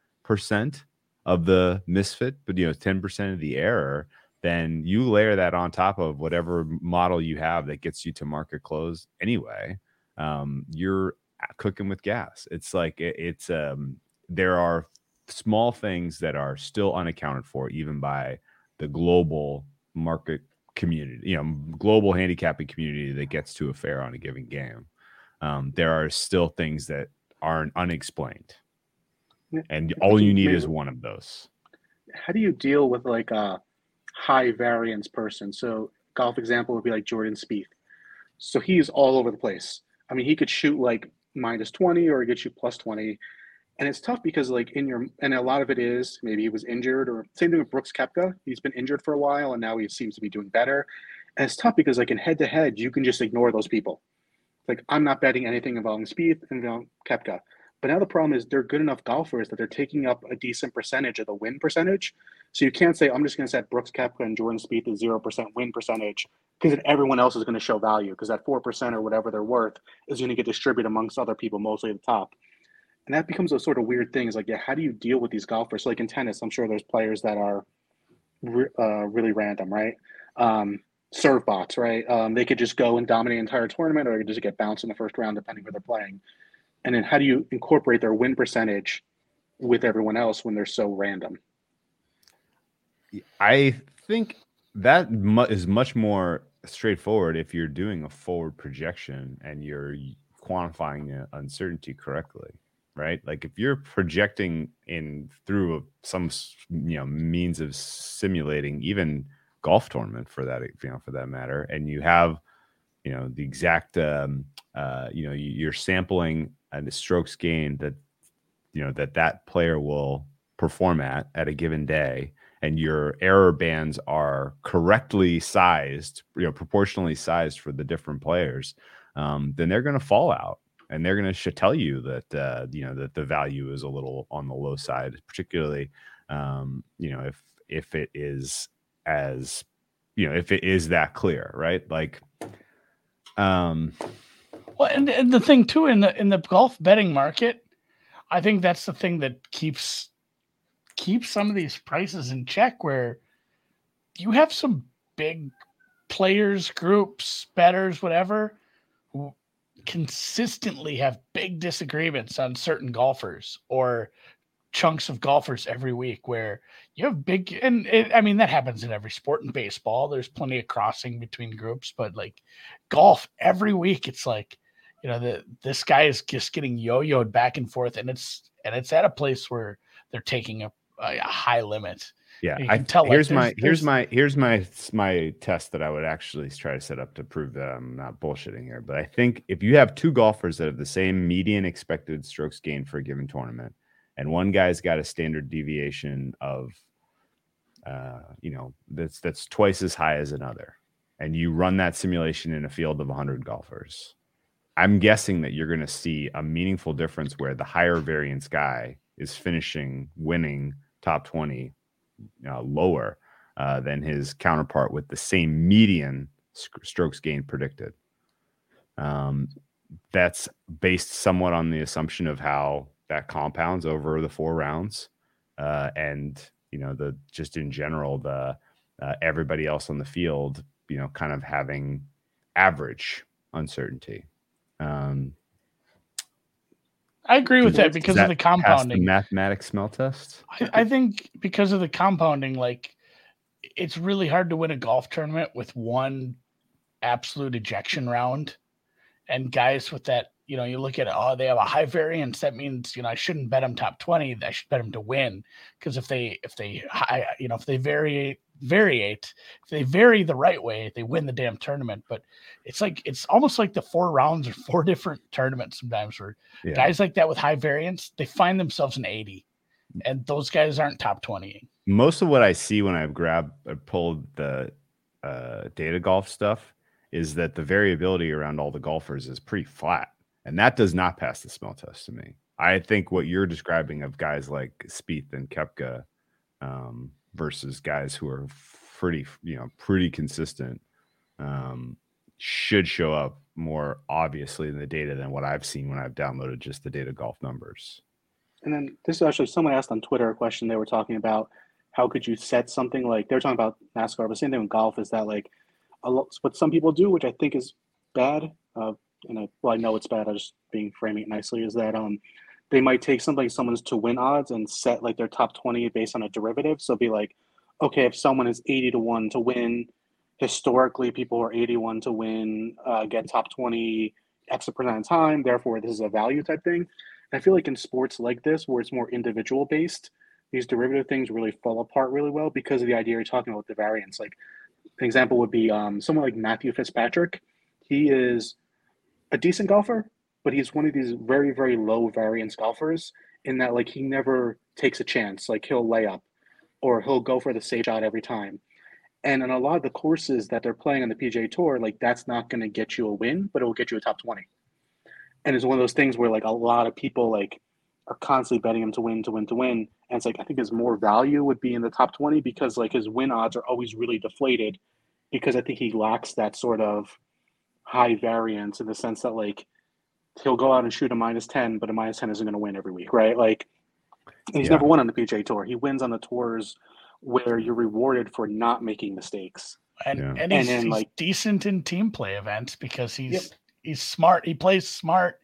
of the misfit, but you know, 10% of the error, then you layer that on top of whatever model you have that gets you to market close anyway. Um, you're cooking with gas. It's like it, it's um there are small things that are still unaccounted for even by the global market community you know global handicapping community that gets to a fair on a given game um, there are still things that aren't unexplained and all you need is one of those How do you deal with like a high variance person? So golf example would be like Jordan Spieth. So he's all over the place. I mean, he could shoot like minus 20 or he could shoot plus 20. And it's tough because like in your and a lot of it is maybe he was injured or same thing with Brooks Koepka. He's been injured for a while and now he seems to be doing better. And it's tough because like in head to head, you can just ignore those people. Like I'm not betting anything involving Spieth and involving Koepka. But now the problem is they're good enough golfers that they're taking up a decent percentage of the win percentage. So you can't say I'm just going to set Brooks Koepka and Jordan Spieth zero percent win percentage because then everyone else is going to show value because that four percent or whatever they're worth is going to get distributed amongst other people, mostly at the top. And that becomes a sort of weird thing. Is like, yeah, how do you deal with these golfers? So like in tennis, I'm sure there's players that are re- uh, really random, right? Um, serve bots, right? Um, they could just go and dominate the entire tournament, or they could just get bounced in the first round, depending where they're playing. And then how do you incorporate their win percentage with everyone else when they're so random? I think that is much more straightforward if you're doing a forward projection and you're quantifying the uncertainty correctly, right? Like if you're projecting in through a, some you know means of simulating even golf tournament for that you know for that matter, and you have you know the exact um, uh, you know you're sampling and the strokes gained that you know that that player will perform at at a given day and your error bands are correctly sized, you know, proportionally sized for the different players, um, then they're going to fall out, and they're going to tell you that uh, you know that the value is a little on the low side, particularly um, you know if if it is as you know if it is that clear, right? Like, um, Well, and, and the thing too in the in the golf betting market, I think that's the thing that keeps keeps some of these prices in check. Where you have some big players, groups, betters, whatever, who consistently have big disagreements on certain golfers or chunks of golfers every week where you have big and it, i mean that happens in every sport in baseball there's plenty of crossing between groups but like golf every week it's like you know the this guy is just getting yo-yoed back and forth and it's and it's at a place where they're taking a, a high limit Yeah, I can tell, like, here's there's- my here's my here's my my test that I would actually try to set up to prove that I'm not bullshitting here. But I think if you have two golfers that have the same median expected strokes gained for a given tournament, and one guy's got a standard deviation of, uh, you know, that's that's twice as high as another, and you run that simulation in a field of 100 golfers, I'm guessing that you're going to see a meaningful difference where the higher variance guy is finishing winning top 20 uh, lower uh, than his counterpart with the same median strokes gained predicted. Um, that's based somewhat on the assumption of how that compounds over the four rounds, uh, and you know the just in general the uh, everybody else on the field, you know, kind of having average uncertainty. Um, i agree with that because that of the pass the compounding mathematics smell test. I, I think because of the compounding, like it's really hard to win a golf tournament with one absolute ejection round. And guys with that, you know, you look at oh, they have a high variance. That means, you know, I shouldn't bet them top 20. I should bet them to win. Because if they, if they, high, you know, if they vary, variate, if they vary the right way, they win the damn tournament. But it's like, it's almost like the four rounds are four different tournaments sometimes where Yeah. guys like that with high variance, they find themselves in 80. And those guys aren't top 20. most of what I see when I've grabbed uh, pulled the uh, data golf stuff is that the variability around all the golfers is pretty flat, and that does not pass the smell test to me. I think what you're describing of guys like Spieth and Koepka um, versus guys who are pretty, you know, pretty consistent um, should show up more obviously in the data than what I've seen when I've downloaded just the data golf numbers. And then this is actually someone asked on Twitter a question they were talking about how could you set something like they're talking about NASCAR, but same thing with golf is that like a lot, what some people do, which I think is bad, uh, and I well I know it's bad. I just being framing it nicely is that um they might take something someone's to win odds and set like their top twenty based on a derivative. So be like, okay, if someone is eighty to one to win, historically people are eighty one to win, uh, get top twenty X percent of time. Therefore, this is a value type thing. I feel like in sports like this, where it's more individual based, these derivative things really fall apart really well because of the idea you're talking about the variance. Like an example would be um, someone like Matthew Fitzpatrick. He is a decent golfer, but he's one of these very very low variance golfers in that like he never takes a chance. Like he'll lay up, or he'll go for the safe shot every time. And on a lot of the courses that they're playing on the PGA Tour, like that's not going to get you a win, but it will get you a top twenty and it's one of those things where like a lot of people like are constantly betting him to win to win to win and it's like i think his more value would be in the top 20 because like his win odds are always really deflated because i think he lacks that sort of high variance in the sense that like he'll go out and shoot a minus 10 but a minus 10 isn't going to win every week right like he's Yeah. never won on the pga tour he wins on the tours where you're rewarded for not making mistakes And Yeah. and And he's, then, he's like- decent in team play events because he's Yep. he's smart. He plays smart,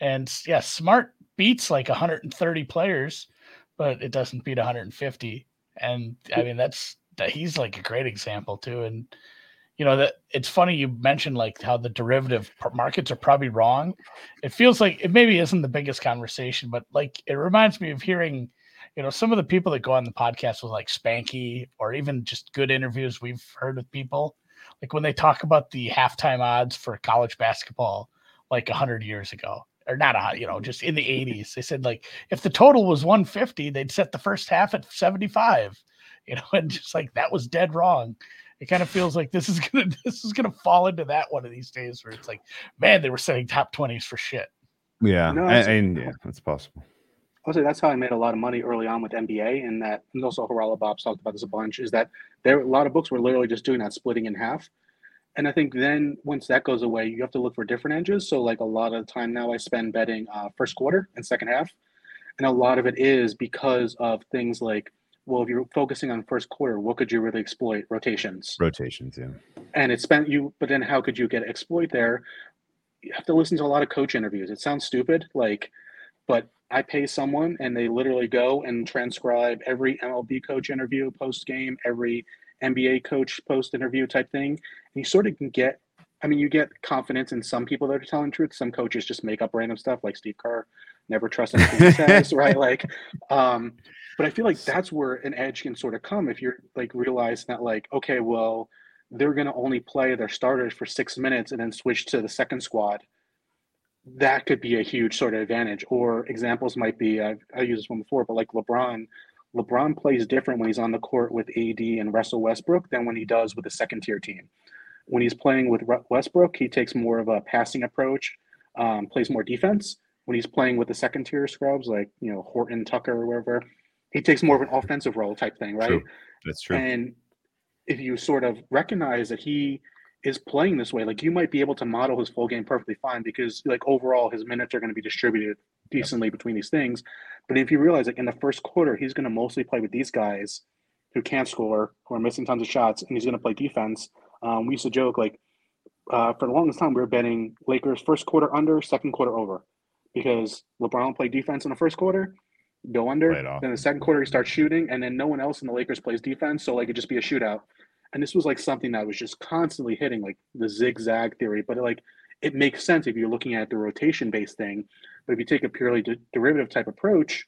and yeah, smart beats like 130 players, but it doesn't beat 150. And I mean that's that he's like a great example too. And you know that it's funny you mentioned like how the derivative markets are probably wrong. It feels like it maybe isn't the biggest conversation, but like it reminds me of hearing. You know, some of the people that go on the podcast with like Spanky or even just good interviews we've heard with people, like when they talk about the halftime odds for college basketball like 100 years ago or not a, you know just in the 80s they said like if the total was 150 they'd set the first half at 75 you know and just like that was dead wrong it kind of feels like this is gonna this is gonna fall into that one of these days where it's like man they were setting top 20s for shit Yeah, No, and, it's- and yeah, that's possible. I'll say that's how I made a lot of money early on with NBA, and that and also Haralabob's talked about this a bunch. Is that there a lot of books were literally just doing that, splitting in half, And I think then once that goes away, you have to look for different edges. So like a lot of the time now I spend betting uh, first quarter and second half. And a lot of it is because of things like, well, if you're focusing on first quarter, what could you really exploit? Rotations. Rotations, yeah. And it spent you, but then how could you get exploit there? You have to listen to a lot of coach interviews. It sounds stupid, like, but I pay someone and they literally go and transcribe every MLB coach interview post game, every NBA coach post interview type thing. And you sort of can get, I mean, you get confidence in some people that are telling truth. Some coaches just make up random stuff like Steve Kerr, never trust anything he says, right? Like, um, but I feel like that's where an edge can sort of come if you're like realizing that, like, okay, well, they're going to only play their starters for six minutes and then switch to the second squad that could be a huge sort of advantage. Or examples might be I've, I used this one before, but like LeBron, LeBron plays different when he's on the court with AD and Russell Westbrook than when he does with a second tier team. When he's playing with Westbrook, he takes more of a passing approach, um, plays more defense. When he's playing with the second tier scrubs like you know Horton Tucker or wherever, he takes more of an offensive role type thing, right? True. That's true. And if you sort of recognize that he is playing this way, like you might be able to model his full game perfectly fine because like overall his minutes are going to be distributed decently yep. between these things. But if you realize like in the first quarter, he's going to mostly play with these guys who can't score, who are missing tons of shots, and he's going to play defense. Um, we used to joke like uh, for the longest time we were betting Lakers first quarter under, second quarter over, because LeBron played defense in the first quarter, go under. Then the second quarter he starts shooting, and then no one else in the Lakers plays defense, so like it just be a shootout. And this was like something that was just constantly hitting like the zigzag theory but it, like it makes sense if you're looking at the rotation based thing. But if you take a purely de- derivative type approach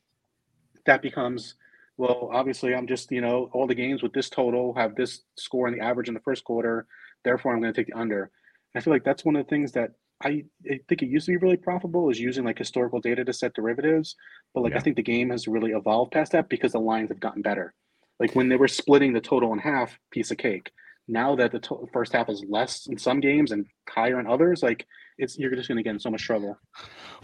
that becomes well obviously i'm just you know all the games with this total have this score in the average in the first quarter therefore i'm going to take the under. I feel like that's one of the things that I, I think it used to be really profitable is using like historical data to set derivatives but like yeah. i think the game has really evolved past that because the lines have gotten better like when they were splitting the total in half, piece of cake. Now that the to- first half is less in some games and higher in others, like it's you're just going to get in so much trouble.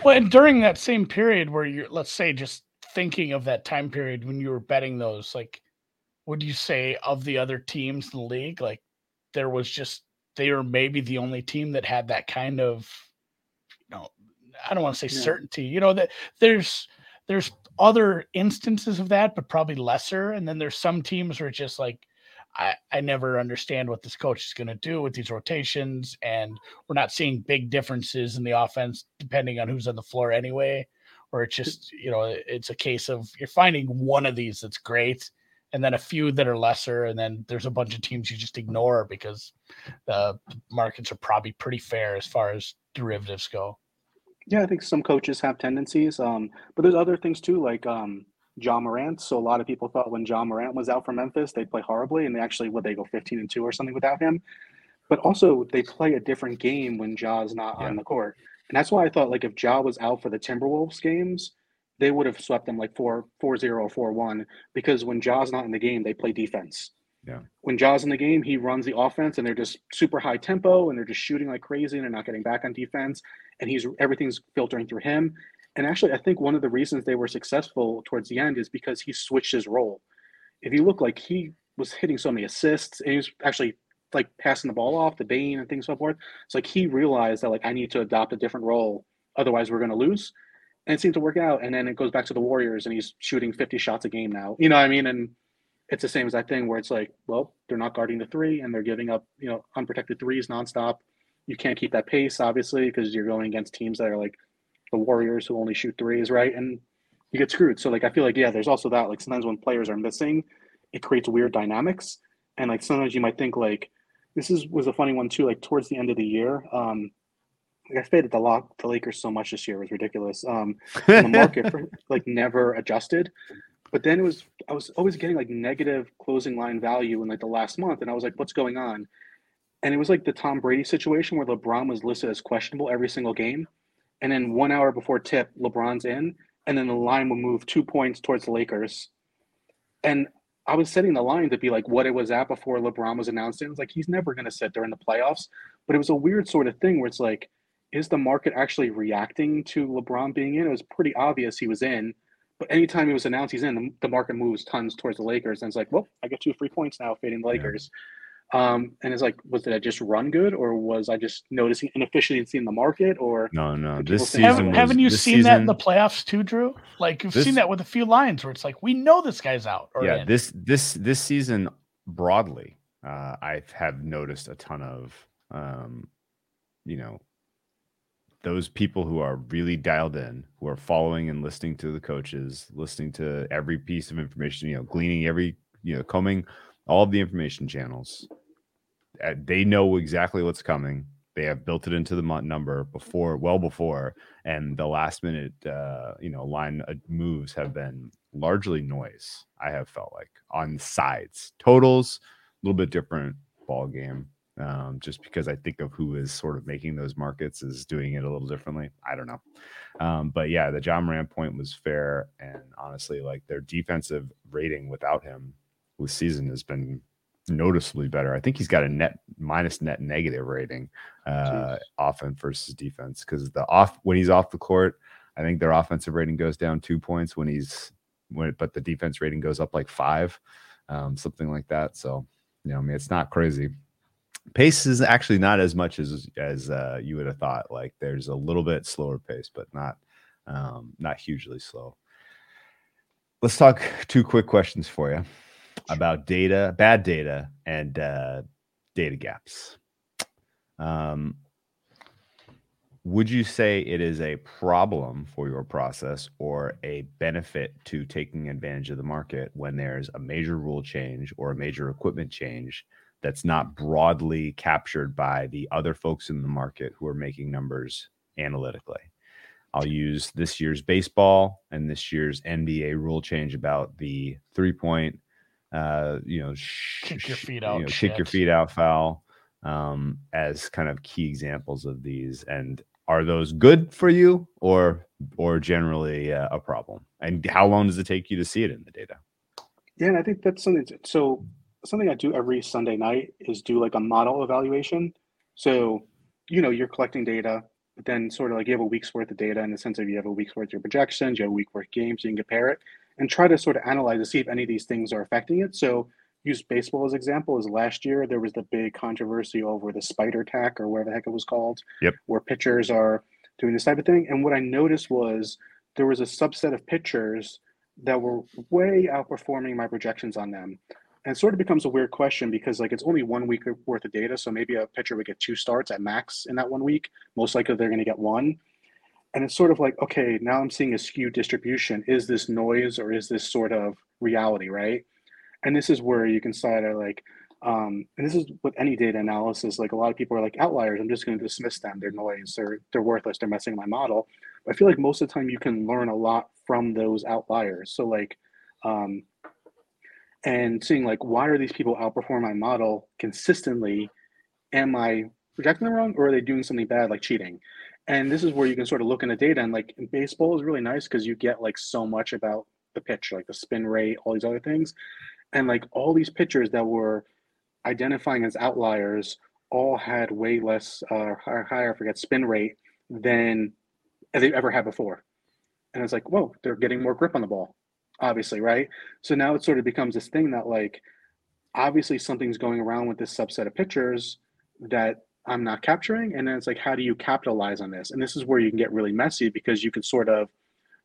Well, and during that same period where you're, let's say, just thinking of that time period when you were betting those, like, would you say of the other teams in the league, like there was just they were maybe the only team that had that kind of, you know, I don't want to say yeah. certainty. You know that there's there's other instances of that, but probably lesser. And then there's some teams where it's just like, I, I never understand what this coach is going to do with these rotations. And we're not seeing big differences in the offense depending on who's on the floor anyway. Or it's just, you know, it's a case of you're finding one of these that's great and then a few that are lesser. And then there's a bunch of teams you just ignore because the markets are probably pretty fair as far as derivatives go. Yeah, I think some coaches have tendencies, um, but there's other things too, like um, Ja Morant. So a lot of people thought when Ja Morant was out for Memphis, they'd play horribly, and they actually would they go 15 and two or something without him. But also they play a different game when Ja's not yeah. on the court, and that's why I thought like if Ja was out for the Timberwolves games, they would have swept them like 4 4 0 4 1 because when Ja's not in the game, they play defense. Yeah. When Ja's in the game, he runs the offense and they're just super high tempo and they're just shooting like crazy and they're not getting back on defense. And he's everything's filtering through him. And actually, I think one of the reasons they were successful towards the end is because he switched his role. If you look like he was hitting so many assists and he was actually like passing the ball off to Bane and things so forth. It's like he realized that like I need to adopt a different role, otherwise we're gonna lose. And it seemed to work out. And then it goes back to the Warriors and he's shooting 50 shots a game now. You know what I mean? And it's the same as that thing where it's like, well, they're not guarding the three and they're giving up, you know, unprotected threes nonstop. You can't keep that pace, obviously, because you're going against teams that are like the Warriors who only shoot threes, right? And you get screwed. So like I feel like yeah, there's also that. Like sometimes when players are missing, it creates weird dynamics. And like sometimes you might think like this is was a funny one too. Like towards the end of the year, um, like I faded the lock the Lakers so much this year it was ridiculous. Um, the market for, like never adjusted. But then it was I was always getting like negative closing line value in like the last month, and I was like, what's going on? And it was like the Tom Brady situation where LeBron was listed as questionable every single game, and then one hour before tip, LeBron's in, and then the line will move two points towards the Lakers. And I was setting the line to be like what it was at before LeBron was announced. And it was like he's never going to sit during the playoffs. But it was a weird sort of thing where it's like, is the market actually reacting to LeBron being in? It was pretty obvious he was in. But anytime he was announced he's in, the, the market moves tons towards the Lakers. And it's like, well, I get two free points now fading the Lakers. Um, and it's like, was it I just run good, or was I just noticing inefficiency in the market, or No, no. Did This people season Haven't, was- haven't you this seen that in the playoffs too, Drew? Like you've This- seen that with a few lines where it's like we know this guy's out. Or yeah in. this this this season broadly uh i have noticed a ton of um you know those people who are really dialed in who are following and listening to the coaches listening to every piece of information you know gleaning every you know combing all of the information channels uh, they know exactly what's coming. They have built it into the number before well before and the last minute uh you know line uh, moves have been largely noise i have felt like on sides. Totals a little bit different ball game um, just because i think of who is sort of making those markets is doing it a little differently i don't know. Um, but yeah the ja morant point was fair and honestly like their defensive rating without him this season has been noticeably better. I think he's got a net minus net negative rating uh offense versus defense because the off when he's off the court i think their offensive rating goes down two points when he's when but the defense rating goes up like five um something like that. So you know i mean it's not crazy pace is actually not as much as as uh you would have thought. Like there's a little bit slower pace but not um not hugely slow. Let's talk two quick questions for you about data bad data and uh data gaps. Um would you say it is a problem for your process or a benefit to taking advantage of the market when there's a major rule change or a major equipment change that's not broadly captured by the other folks in the market who are making numbers analytically? I'll use this year's baseball and this year's NBA rule change about the three point, uh, you know, sh- Kick your sh- feet you out know, kick your feet out foul um, as kind of key examples of these. And are those good for you or or generally uh, a problem? And how long does it take you to see it in the data? Yeah, and I think that's something. So something I do every Sunday night is do like a model evaluation. So you know you're collecting data, but then sort of like you have a week's worth of data in the sense of you have a week's worth of your projections, you have a week worth of games, you can compare it and try to sort of analyze to see if any of these things are affecting it. So use baseball as example. Is last year there was the big controversy over the spider tack or whatever the heck it was called, Yep. where pitchers are doing this type of thing. And what I noticed was there was a subset of pitchers that were way outperforming my projections on them. And it sort of becomes a weird question because like it's only one week worth of data. So maybe a pitcher would get two starts at max in that one week. Most likely they're going to get one. And it's sort of like, okay, now I'm seeing a skewed distribution. Is this noise or is this sort of reality, right? And this is where you can of like, um, and this is with any data analysis. Like a lot of people are like outliers. I'm just going to dismiss them. They're noise. They're they're worthless. They're messing my model. But I feel like most of the time you can learn a lot from those outliers. So like, um, and seeing like why are these people outperform my model consistently? Am I projecting them wrong, or are they doing something bad like cheating? And this is where you can sort of look in the data. And like baseball is really nice because you get like so much about the pitch, like the spin rate, all these other things, and like all these pitchers that were identifying as outliers all had way less uh, higher, higher, I forget, spin rate than they've ever had before. And it's like, whoa, they're getting more grip on the ball, obviously, right? So now it sort of becomes this thing that like, obviously something's going around with this subset of pictures that I'm not capturing. And then it's like, how do you capitalize on this? And this is where you can get really messy because you can sort of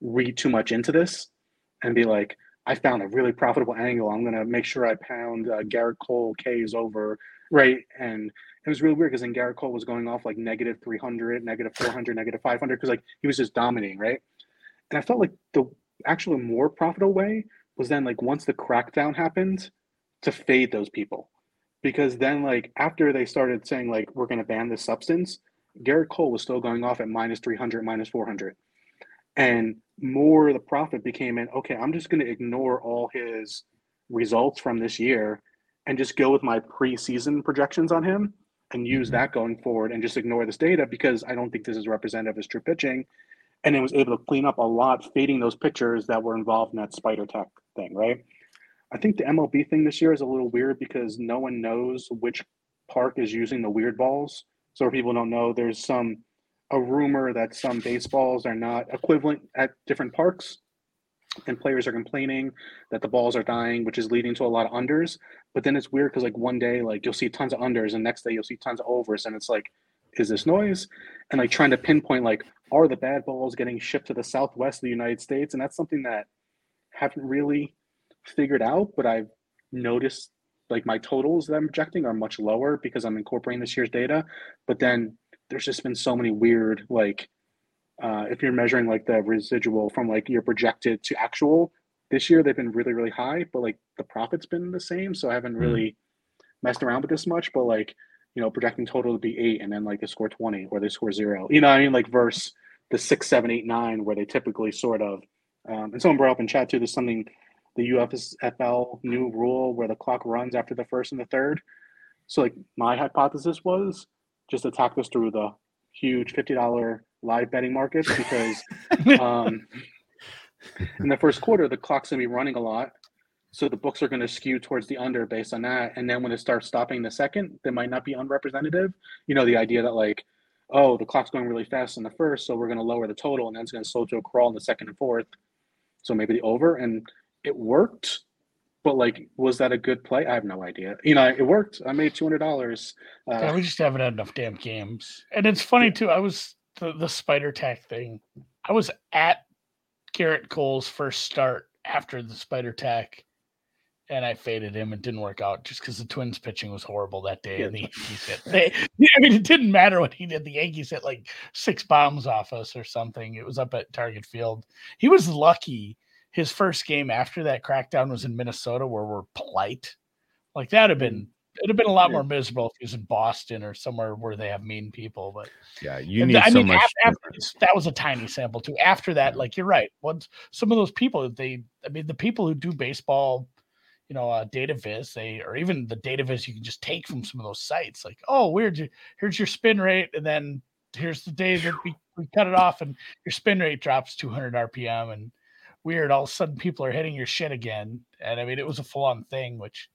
read too much into this and be like, I found a really profitable angle. I'm going to make sure I pound uh, Gerrit Cole K's over, right? And it was really weird because then Gerrit Cole was going off like negative 300, negative 400, negative 500 because like he was just dominating, right? And I felt like the actual more profitable way was then like once the crackdown happened to fade those people. Because then like after they started saying like we're going to ban this substance gerrit cole was still going off at minus 300 minus 400 and more the profit became in okay i'm just going to ignore all his results from this year and just go with my preseason projections on him and use Mhm. that going forward and just ignore this data because i don't think this is representative of his true pitching and it was able to clean up a lot fading those pitchers that were involved in that spider tack thing right I think the MLB thing this year is a little weird because no one knows which park is using the weird balls. So people don't know, there's some a rumor that some baseballs are not equivalent at different parks. and players are complaining that the balls are dying, which is leading to a lot of unders. But then it's weird because like one day like you'll see tons of unders, and next day you'll see tons of overs, and it's like, is this noise? And like trying to pinpoint like are the bad balls getting shipped to the southwest of the United States, and that's something that haven't really figured out, but I've noticed like my totals that I'm projecting are much lower because I'm incorporating this year's data. But then there's just been so many weird like uh, if you're measuring like the residual from like your projected to actual this year they've been really really high but like the profit's been the same so i haven't Hmm. really messed around with this much but like you know projecting total to be eight and then like they score 20 or they score zero. You know what i mean? Like versus the six seven eight nine where they typically sort of um, and someone brought up in chat too there's something the USFL new rule where the clock runs after the first and the third. So like my hypothesis was just attack this through the huge $50 live betting markets because um, in the first quarter, the clock's gonna be running a lot. So the books are gonna skew towards the under based on that. And then when it starts stopping the second, they might not be unrepresentative. You know, the idea that like, oh, the clock's going really fast in the first, so we're gonna lower the total and then it's gonna slow to a crawl in the second and fourth. So maybe the over. And it worked. But like, was that a good play? I have no idea. You know, it worked. I made two hundred dollars. Yeah, Uh, we just haven't had enough damn games. And it's funny too. I was the, the spider tack thing. I was at Gerrit Cole's first start after the spider tack, and I faded him. It didn't work out just because the Twins pitching was horrible that day. And the Yankees hit. They, I mean, it didn't matter what he did. The Yankees hit like six bombs off us or something. It was up at Target Field. He was lucky. His first game after that crackdown was in Minnesota, where we're polite. Like that'd have been mm. it'd have been a lot Yeah. more miserable if he was in Boston or somewhere where they have mean people. But Yeah, you need I so mean, much. af- after, that was a tiny sample too. After that, like you're right. Once some of those people, they, I mean, the people who do baseball, you know, uh, data viz, they or even the data viz you can just take from some of those sites. Like, oh, weird, here's your spin rate, and then here's the day that we, we cut it off, and your spin rate drops 200 RPM, and weird, all of a sudden people are hitting your shit again. And I mean, it was a full on thing. Which,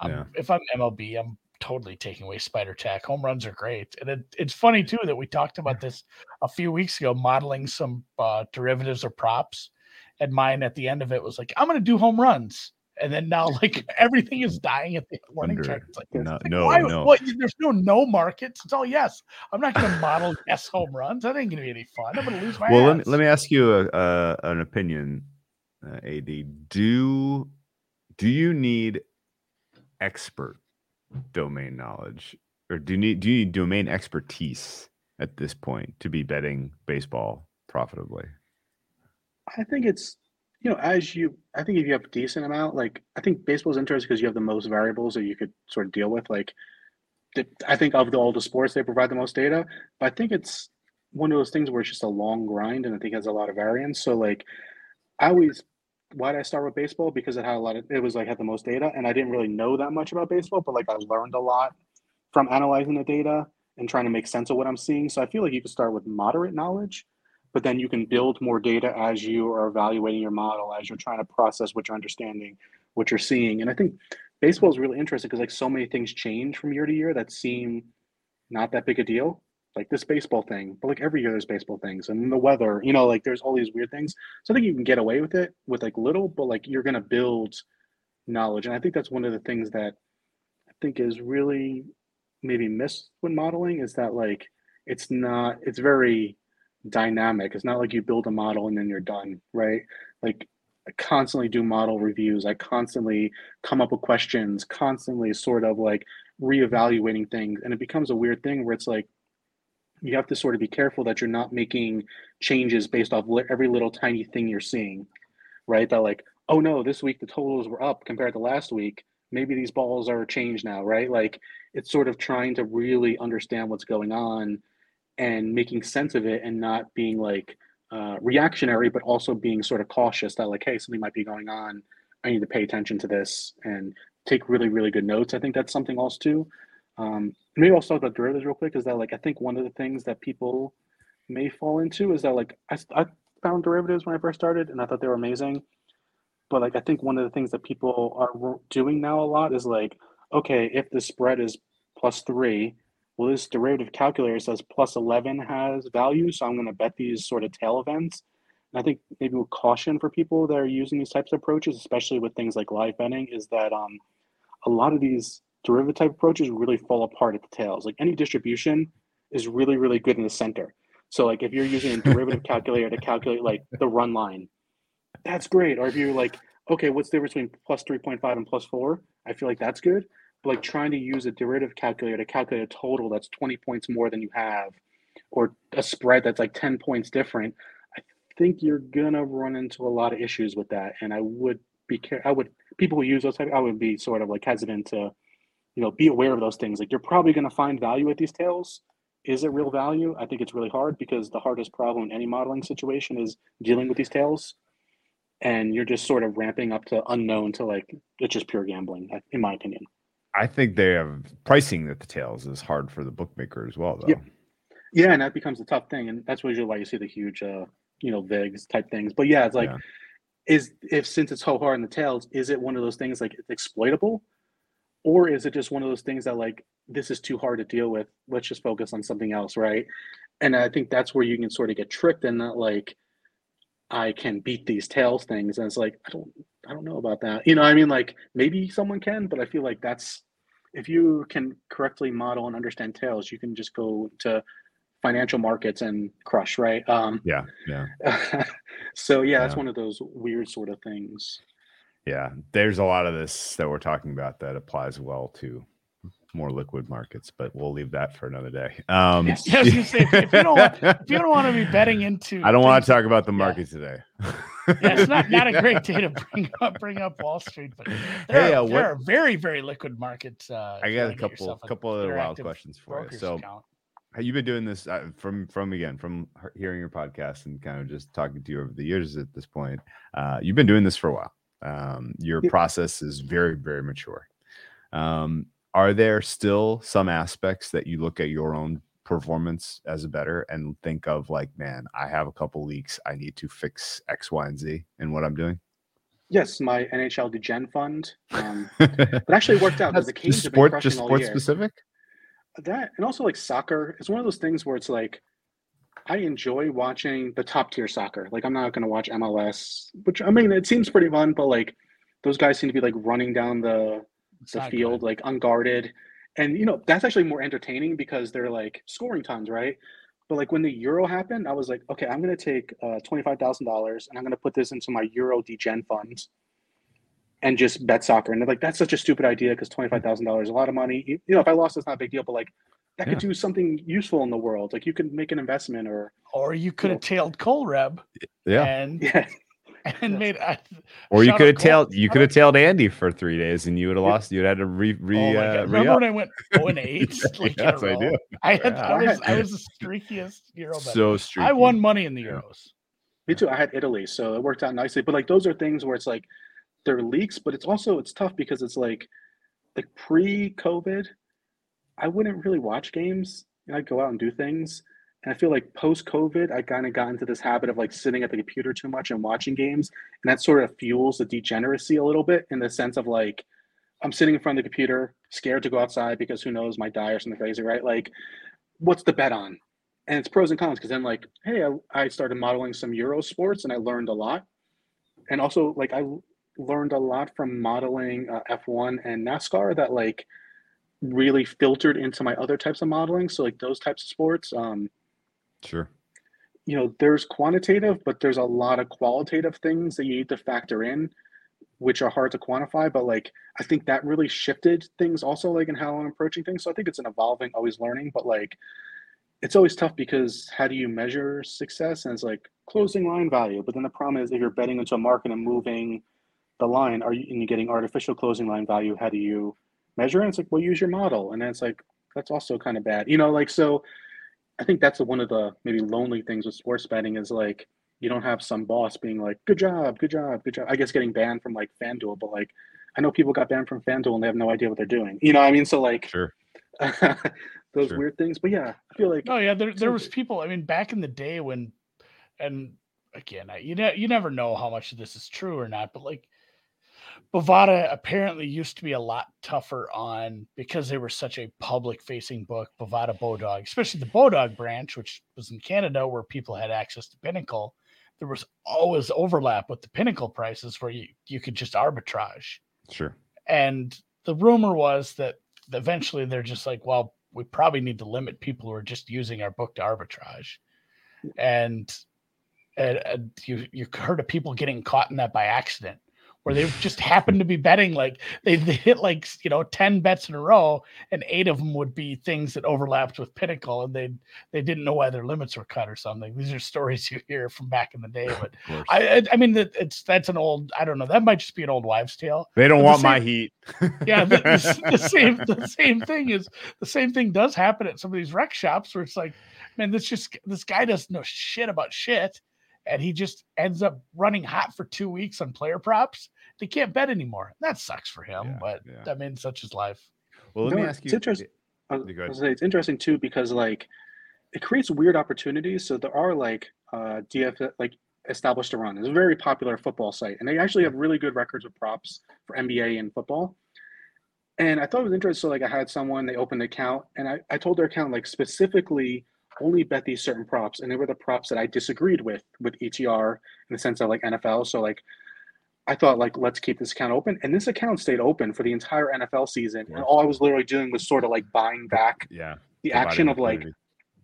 um, Yeah. if I'm MLB, I'm totally taking away spider tack. Home runs are great, and it, it's funny too that we talked about this a few weeks ago, modeling some uh, derivatives or props, and mine at the end of it was like, I'm going to do home runs, and then now like everything is dying at the warning Under. chart. It's like, No, like, no, why- no. What, there's no no markets. It's all yes. I'm not going to model yes home runs. That ain't going to be any fun. I'm going to lose my. Well, let me, let me ask you a, a, an opinion, uh, Ad. Do do you need expert domain knowledge, or do you need do you need domain expertise at this point to be betting baseball profitably? I think it's you know as you I think if you have a decent amount like I think baseball's interesting because you have the most variables that you could sort of deal with like the, I think of the, all the sports they provide the most data but I think it's one of those things where it's just a long grind and I think has a lot of variance. So like I always why did I start with baseball? Because it had a lot of it was like had the most data and I didn't really know that much about baseball but like I learned a lot from analyzing the data and trying to make sense of what I'm seeing. So I feel like you could start with moderate knowledge but then you can build more data as you are evaluating your model as you're trying to process what you're understanding what you're seeing. And i think baseball is really interesting because like so many things change from year to year that seem not that big a deal like this baseball thing but like every year there's baseball things and the weather you know like there's all these weird things. So i think you can get away with it with like little but like you're to build knowledge. And i think that's one of the things that i think is really maybe missed when modeling is that like it's not it's very dynamic. It's not like you build a model and then you're done, right? Like I constantly do model reviews. I constantly come up with questions, constantly sort of like reevaluating things. And it becomes a weird thing where it's like you have to sort of be careful that you're not making changes based off every little tiny thing you're seeing, right? That like, oh no, this week the totals were up compared to last week. Maybe these balls are changed now, right? Like it's sort of trying to really understand what's going on and making sense of it and not being like uh, reactionary, but also being sort of cautious that like, hey, something might be going on. I need to pay attention to this and take really, really good notes. I think that's something else too. Um, maybe I'll talk about derivatives real quick. Is that like I think one of the things that people may fall into is that like I, I found derivatives when I first started and I thought they were amazing, but like I think one of the things that people are doing now a lot is like, okay, if the spread is plus three, well, this derivative calculator says plus 11 has value, so I'm going to bet these sort of tail events. And I think maybe with caution for people that are using these types of approaches, especially with things like live betting, is that um, a lot of these derivative type approaches really fall apart at the tails. Like any distribution is really, really good in the center. So like if you're using a derivative calculator to calculate like the run line, that's great. Or if you're like, okay, what's the difference between plus 3.5 and plus four? I feel like that's good. Like trying to use a derivative calculator to calculate a total that's 20 points more than you have, or a spread that's like 10 points different, I think you're gonna run into a lot of issues with that. And I would be care I would people who use those I would be sort of like hesitant to, you know, be aware of those things. Like you're probably gonna find value at these tails. Is it real value? I think it's really hard because the hardest problem in any modeling situation is dealing with these tails and you're just sort of ramping up to unknown to like it's just pure gambling in my opinion I think they have pricing at the tails is hard for the bookmaker as well, though. Yep. yeah and that becomes a tough thing and that's usually why you see the huge uh you know vigs type things but yeah it's like Yeah. is if since it's so hard in the tails is it one of those things like it's exploitable or is it just one of those things that like this is too hard to deal with let's just focus on something else right and i think that's where you can sort of get tricked in that like i can beat these tails things and it's like i don't i don't know about that you know i mean like maybe someone can but i feel like that's if you can correctly model and understand tails you can just go to financial markets and crush right um Yeah, yeah, so yeah that's one of those weird sort of things yeah. There's a lot of this that we're talking about that applies well to more liquid markets, but we'll leave that for another day. Um, Yes. Yeah, I say, if- if you don't want- If you don't want to be betting into, I don't want to talk about the yeah. market today. Yeah, it's not, not a great day to bring up bring up Wall Street, but there, Hey, are, uh, there what- are very very liquid markets. Uh, I got a couple a couple of wild questions for you. So account. you've been doing this uh, from from again from hearing your podcast and kind of just talking to you over the years at this point uh, you've been doing this for a while um, your process is very very mature um, are there still some aspects that you look at your own performance as a better and think of like man i have a couple leaks i need to fix x y and z in what i'm doing yes my nhl degen fund um It actually worked out because the That's Canes have been sport just all sport year. specific That and also like soccer, it's one of those things where it's like I enjoy watching the top tier soccer. Like I'm not gonna watch MLS, which I mean it seems pretty fun, but like those guys seem to be like running down the the not field good. like unguarded. And you know, that's actually more entertaining because they're like scoring tons, right? But like when the Euro happened, I was like, okay, I'm gonna take uh, twenty five thousand dollars and I'm gonna put this into my Euro degen fund and just bet soccer. And they're like, that's such a stupid idea because twenty five thousand dollars is a lot of money. You, you know, if I lost, it's not a big deal. But like, that Yeah. could do something useful in the world. Like you could make an investment or Or you could have tailed Colreb yeah and yeah, and made. I, or you could have Cole- tailed you could have out- tailed andy for three days and you would have lost you'd had to re re, oh uh, God. re Remember when I went 0 and 8? Like a yes i do I had Yeah. I was I was the streakiest Euro bet. so streaky. I won money in the Yeah. Euros. Me too. I had Italy, so it worked out nicely. But like those are things where it's like they're leaks, but it's also it's tough because it's like like pre-COVID, I wouldn't really watch games. You know, I'd go out and do things. And I feel like post-COVID, I kind of got into this habit of like sitting at the computer too much and watching games. And that sort of fuels the degeneracy a little bit in the sense of like I'm sitting in front of the computer, scared to go outside because who knows, might die or something crazy, right? Like, what's the bet on? and it's pros and cons because then like hey I, I started modeling some euro sports and i learned a lot and also like I learned a lot from modeling uh, f1 and nascar that like really filtered into my other types of modeling so like those types of sports um sure. You know there's quantitative but there's a lot of qualitative things that you need to factor in which are hard to quantify but like i think that really shifted things also like in how i'm approaching things. So i think it's an evolving always learning but like it's always tough because how do you measure success? And it's like closing line value. But then the problem is if you're betting into a market and moving the line are you and you're getting artificial closing line value how do you measure it? It's like well use your model. And then it's like that's also kind of bad. You know like so i think that's one of the maybe lonely things with sports betting is like you don't have some boss being like good job good job good job i guess getting banned from like fanduel but like i know people got banned from fanduel and they have no idea what they're doing you know what i mean so like sure those Sure. weird things but yeah i feel like Oh yeah, there there was people. I mean, back in the day when, and again, I- you know, you never know how much of this is true or not. But like, Bovada apparently used to be a lot tougher on because they were such a public-facing book. Bovada Bodog, especially the Bodog branch, which was in Canada, where people had access to Pinnacle. there was always overlap with the pinnacle prices where you, you could just arbitrage. Sure. And the rumor was that eventually they're just like, well, we probably need to limit people who are just using our book to arbitrage. And, and, and you you heard of people getting caught in that by accident where they just happened to be betting like they, they hit like you know 10 bets in a row and eight of them would be things that overlapped with pinnacle and they they didn't know why their limits were cut or something. These are stories you hear from back in the day but I, I i mean that it's that's an old i don't know that might just be an old wives tale. They don't But the want same- my heat. yeah the, the, the same the same thing is the same thing does happen at some of these rec shops where it's like man this just this guy doesn't know shit about shit and he just ends up running hot for two weeks on player props they can't bet anymore that sucks for him Yeah, but yeah. i mean such is life Well, let No, me ask it's you. interesting. I was, I was say it's interesting too because like it creates weird opportunities. So there are like uh, DF like Establish the Run. It's a very popular football site, and they actually have really good records of props for NBA and football. And I thought it was interesting. So like I had someone they opened an account, and I, I told their account like specifically only bet these certain props, and they were the props that I disagreed with with ETR in the sense of like NFL. So like I thought like let's keep this account open, and this account stayed open for the entire NFL season, and all I was literally doing was sort of like buying back Yeah. the providing action of like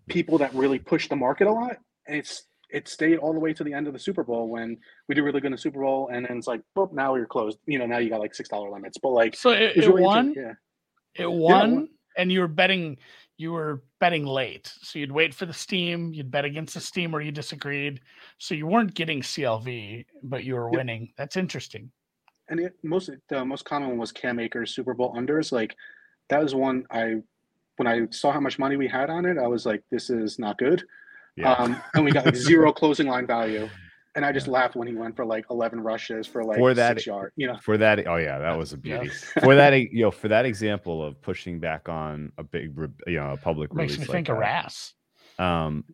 people that really push the market a lot, and it's it stayed all the way to the end of the Super Bowl when we did really good in the Super Bowl, and then it's like, well, now you're closed. You know, now you got like six dollar limits, but like so it, it's it really won. Yeah, it it won won. and you were betting you were betting late so you'd wait for the steam you'd bet against the steam where you disagreed so you weren't getting clv but you were Yep. winning that's interesting and it, most the most common one was Cam Akers Super Bowl unders. Like that was one I when I saw how much money we had on it, I was like, this is not good. Yeah. Um, and we got like zero closing line value. And I just laughed when he went for like 11 rushes for like For that- six yard, you know. for that, oh yeah, that was a Yeah. beauty. for that, you know, for that example of pushing back on a big, you know, a public makes release me like think of that, ras um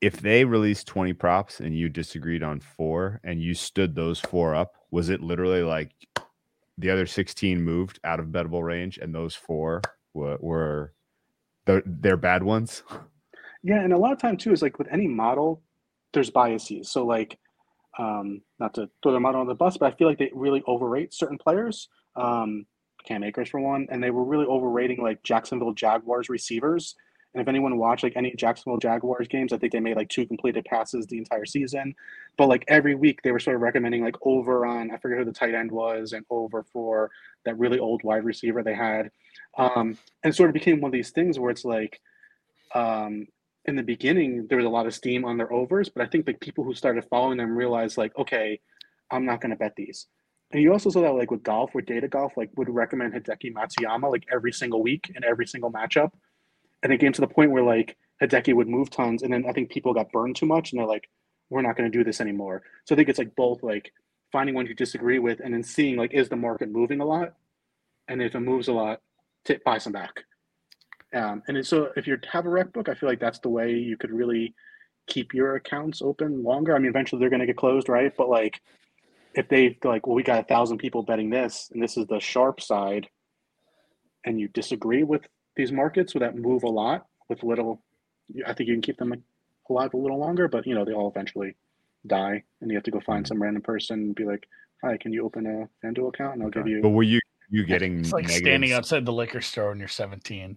if they released 20 props and you disagreed on four and you stood those four up was it literally like the other 16 moved out of bettable range and those four were, were the, their bad ones Yeah, and a lot of time too is like with any model, there's biases. So like, um, not to throw them model on the bus, but I feel like they really overrate certain players. Um, Cam Akers for one, and they were really overrating like Jacksonville Jaguars receivers. And if anyone watched like any Jacksonville Jaguars games, I think they made like two completed passes the entire season. But like every week, they were sort of recommending like over on I forget who the tight end was, and over for that really old wide receiver they had. Um, and sort of became one of these things where it's like, um, in the beginning there was a lot of steam on their overs, but I think the people who started following them realized like, okay, I'm not going to bet these. And you also saw that like with golf, with data golf, like would recommend Hideki Matsuyama like every single week in every single matchup, and it came to the point where like Hideki would move tons, and then I think people got burned too much, and they're like, we're not going to do this anymore. So I think it's like both like finding one you disagree with, and then seeing like is the market moving a lot, and if it moves a lot, to buy some back. Um, and so if you have a rec book, I feel like that's the way you could really keep your accounts open longer. I mean, eventually they're going to get closed, right? But like, if they like, well, we got a thousand people betting this, and this is the sharp side, and you disagree with these markets that move a lot with little, I think you can keep them alive a little longer. But you know, they all eventually die, and you have to go find some random person and be like, "Hi, can you open a FanDuel account?" And I'll give you. but were you you getting it's like negatives? standing outside the liquor store when you're 17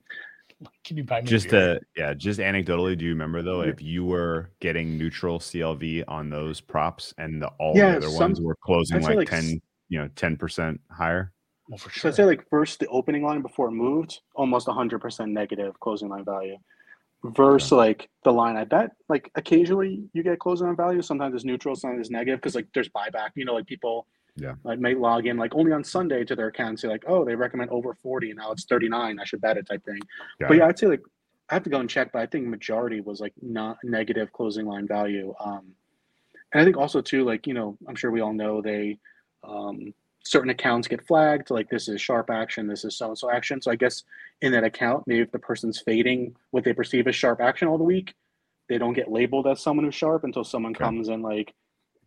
can you buy me a just beer? uh yeah just anecdotally do you remember though if you were getting neutral clv on those props and the, all Yeah, the other some- ones were closing like like 10 you know 10% higher well, for So sure I'd say like first the opening line before it moved, almost 100% negative closing line value. Versus like the line I bet, like occasionally you get closing line value. Sometimes it's neutral, sometimes it's negative because like there's buyback. You know, like people Yeah. like may log in like only on Sunday to their account and say like, oh, they recommend over 40 and now it's 39. I should bet it type thing. Got but it. yeah, I'd say like I have to go and check, but I think majority was like not negative closing line value. Um, and I think also too, like you know, I'm sure we all know they um, certain accounts get flagged, like this is sharp action, this is so and so action. So I guess in that account, maybe if the person's fading what they perceive as sharp action all the week, they don't get labeled as someone who's sharp until someone Okay. comes and like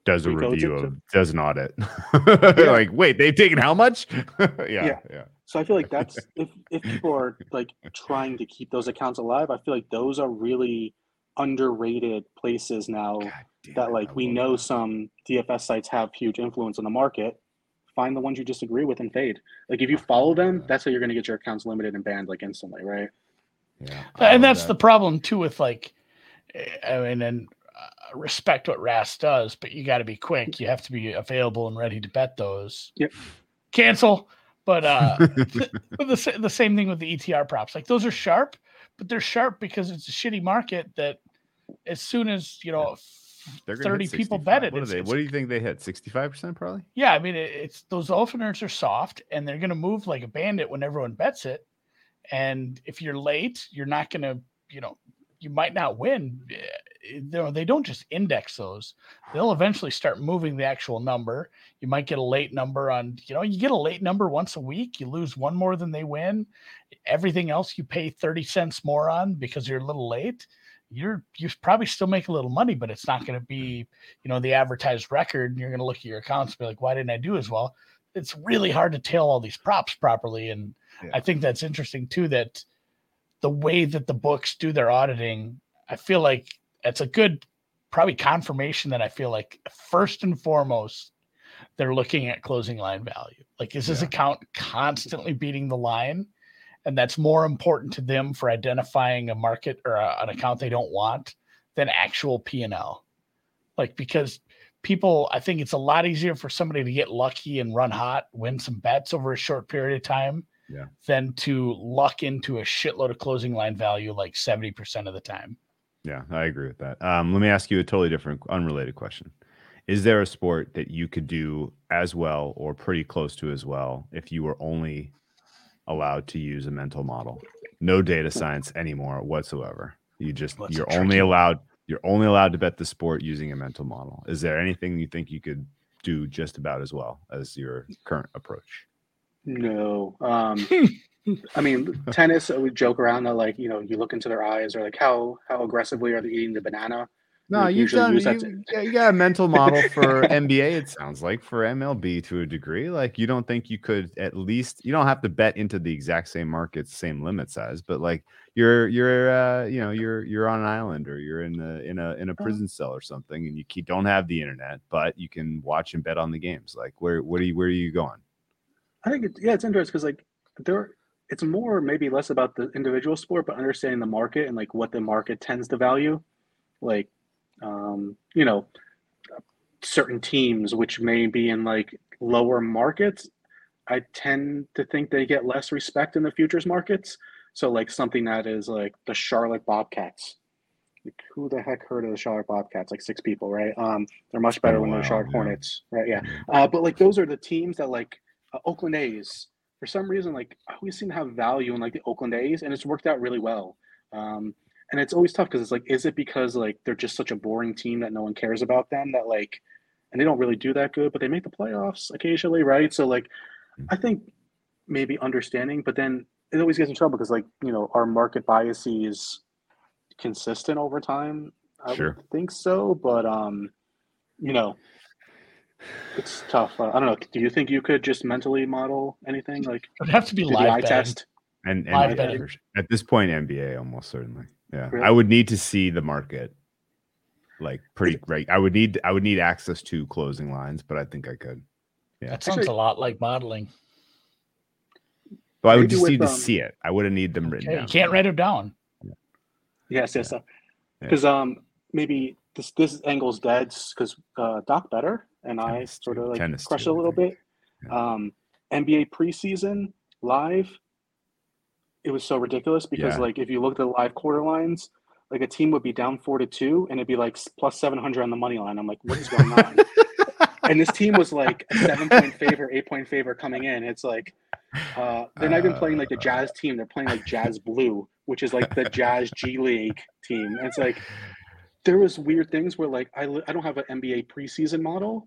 does a Recodes it review to- of does an audit Yeah. like wait they've taken how much yeah, yeah Yeah. So I feel like that's if if people are like trying to keep those accounts alive, I feel like those are really underrated places now that like we know that. some DFS sites have huge influence on the market. Find the ones you disagree with and fade. Like if you follow them, that's how you're going to get your accounts limited and banned like instantly, right? Yeah, I and love that's the problem too with like eh, i mean and respect what ras does but you got to be quick you have to be available and ready to bet those Yep. cancel but uh but the, the same thing with the etr props like those are sharp but they're sharp because it's a shitty market that as soon as you know They're 30 people bet it. What, It's- they, it's- what do you think they hit? Sixty-five percent, probably. yeah i mean it, it's those openers are soft and they're going to move like a bandit when everyone bets it and if you're late you're not going to you know you might not win Eh, you know, they don't just index those. They'll eventually start moving the actual number. You might get a late number on you know you get a late number once a week you lose one more than they win. Everything else you pay 30 cents more on because you're a little late you're you probably still make a little money but it's not going to be you know the advertised record and you're going to look at your accounts and be like why didn't i do as well? It's really hard to tail all these props properly and Yeah. i think that's interesting too that the way that the books do their auditing i feel like it's a good probably confirmation that i feel like first and foremost they're looking at closing line value like is this Yeah. account constantly beating the line and that's more important to them for identifying a market or a- an account they don't want than actual p&l like because people i think it's a lot easier for somebody to get lucky and run hot win some bets over a short period of time Yeah. than to luck into a shitload of closing line value like 70% of the time Yeah, I agree with that. Um, let me ask you a totally different, unrelated question. Is there a sport that you could do as well or pretty close to as well if you were only allowed to use a mental model? No data science anymore whatsoever. You just Well, that's you're tricky. only allowed you're only allowed to bet the sport using a mental model. Is there anything you think you could do just about as well as your current approach? No. Um, I mean, tennis, uh, we joke around that like, you know, you look into their eyes or like how how aggressively are they eating the banana? No, We you've usually done. You, yeah, you got a mental model for NBA. It sounds like for MLB to a degree. Like you don't think you could at least. You don't have to bet into the exact same markets, same limit size, but like you're you're uh, you know you're you're on an island or you're in a in a in a Uh-huh. prison cell or something, and you keep, don't have the internet, but you can watch and bet on the games. Like where what are you where are you going? I think it, yeah, it's interesting because like there, it's more maybe less about the individual sport, but understanding the market and like what the market tends to value, like, um, you know, certain teams which may be in like lower markets. I tend to think they get less respect in the futures markets. So like something that is like the Charlotte Bobcats. Like, who the heck heard of the Charlotte Bobcats? Like six people, right? Um, they're much better a when they're while, Charlotte yeah. Hornets, right? Yeah. Uh, but like those are the teams that like uh, Oakland A's for some reason like I always seem to have value in like the Oakland A's and it's worked out really well. Um, and it's always tough because it's like is it because like they're just such a boring team that no one cares about them that like and they don't really do that good but they make the playoffs occasionally right so like I think maybe understanding but then it always gets in trouble because like you know our market biases consistent over time I Sure. think so but um you know it's tough. Uh, I don't know. Do you think you could just mentally model anything like it would have to be do live eye test? And, and Live yeah, betting. for sure. at this point, NBA almost certainly. Yeah, Really? I would need to see the market, like pretty right. I would need I would need access to closing lines, but I think I could. Yeah. that sounds Actually- a lot like modeling But I would Maybe just with, need to um, see it. I wouldn't need them written okay, down. you can't write it down Yes, yes. Yeah. Because um maybe this this angle's dead because uh, Doc Better and I Tennis sort of like Tennis crushed too, a little bit. Um, NBA preseason live, it was so ridiculous because Yeah. like if you look at the live quarter lines, like a team would be down four to two and it'd be like plus seven hundred on the money line. I'm like, what is going on? and this team was like a seven point favor, eight point favor coming in. It's like uh, they're not even playing like the Uh. Jazz team. They're playing like Jazz Blue, which is like the Jazz G League team. And it's like there was weird things where like I, I don't have an NBA preseason model,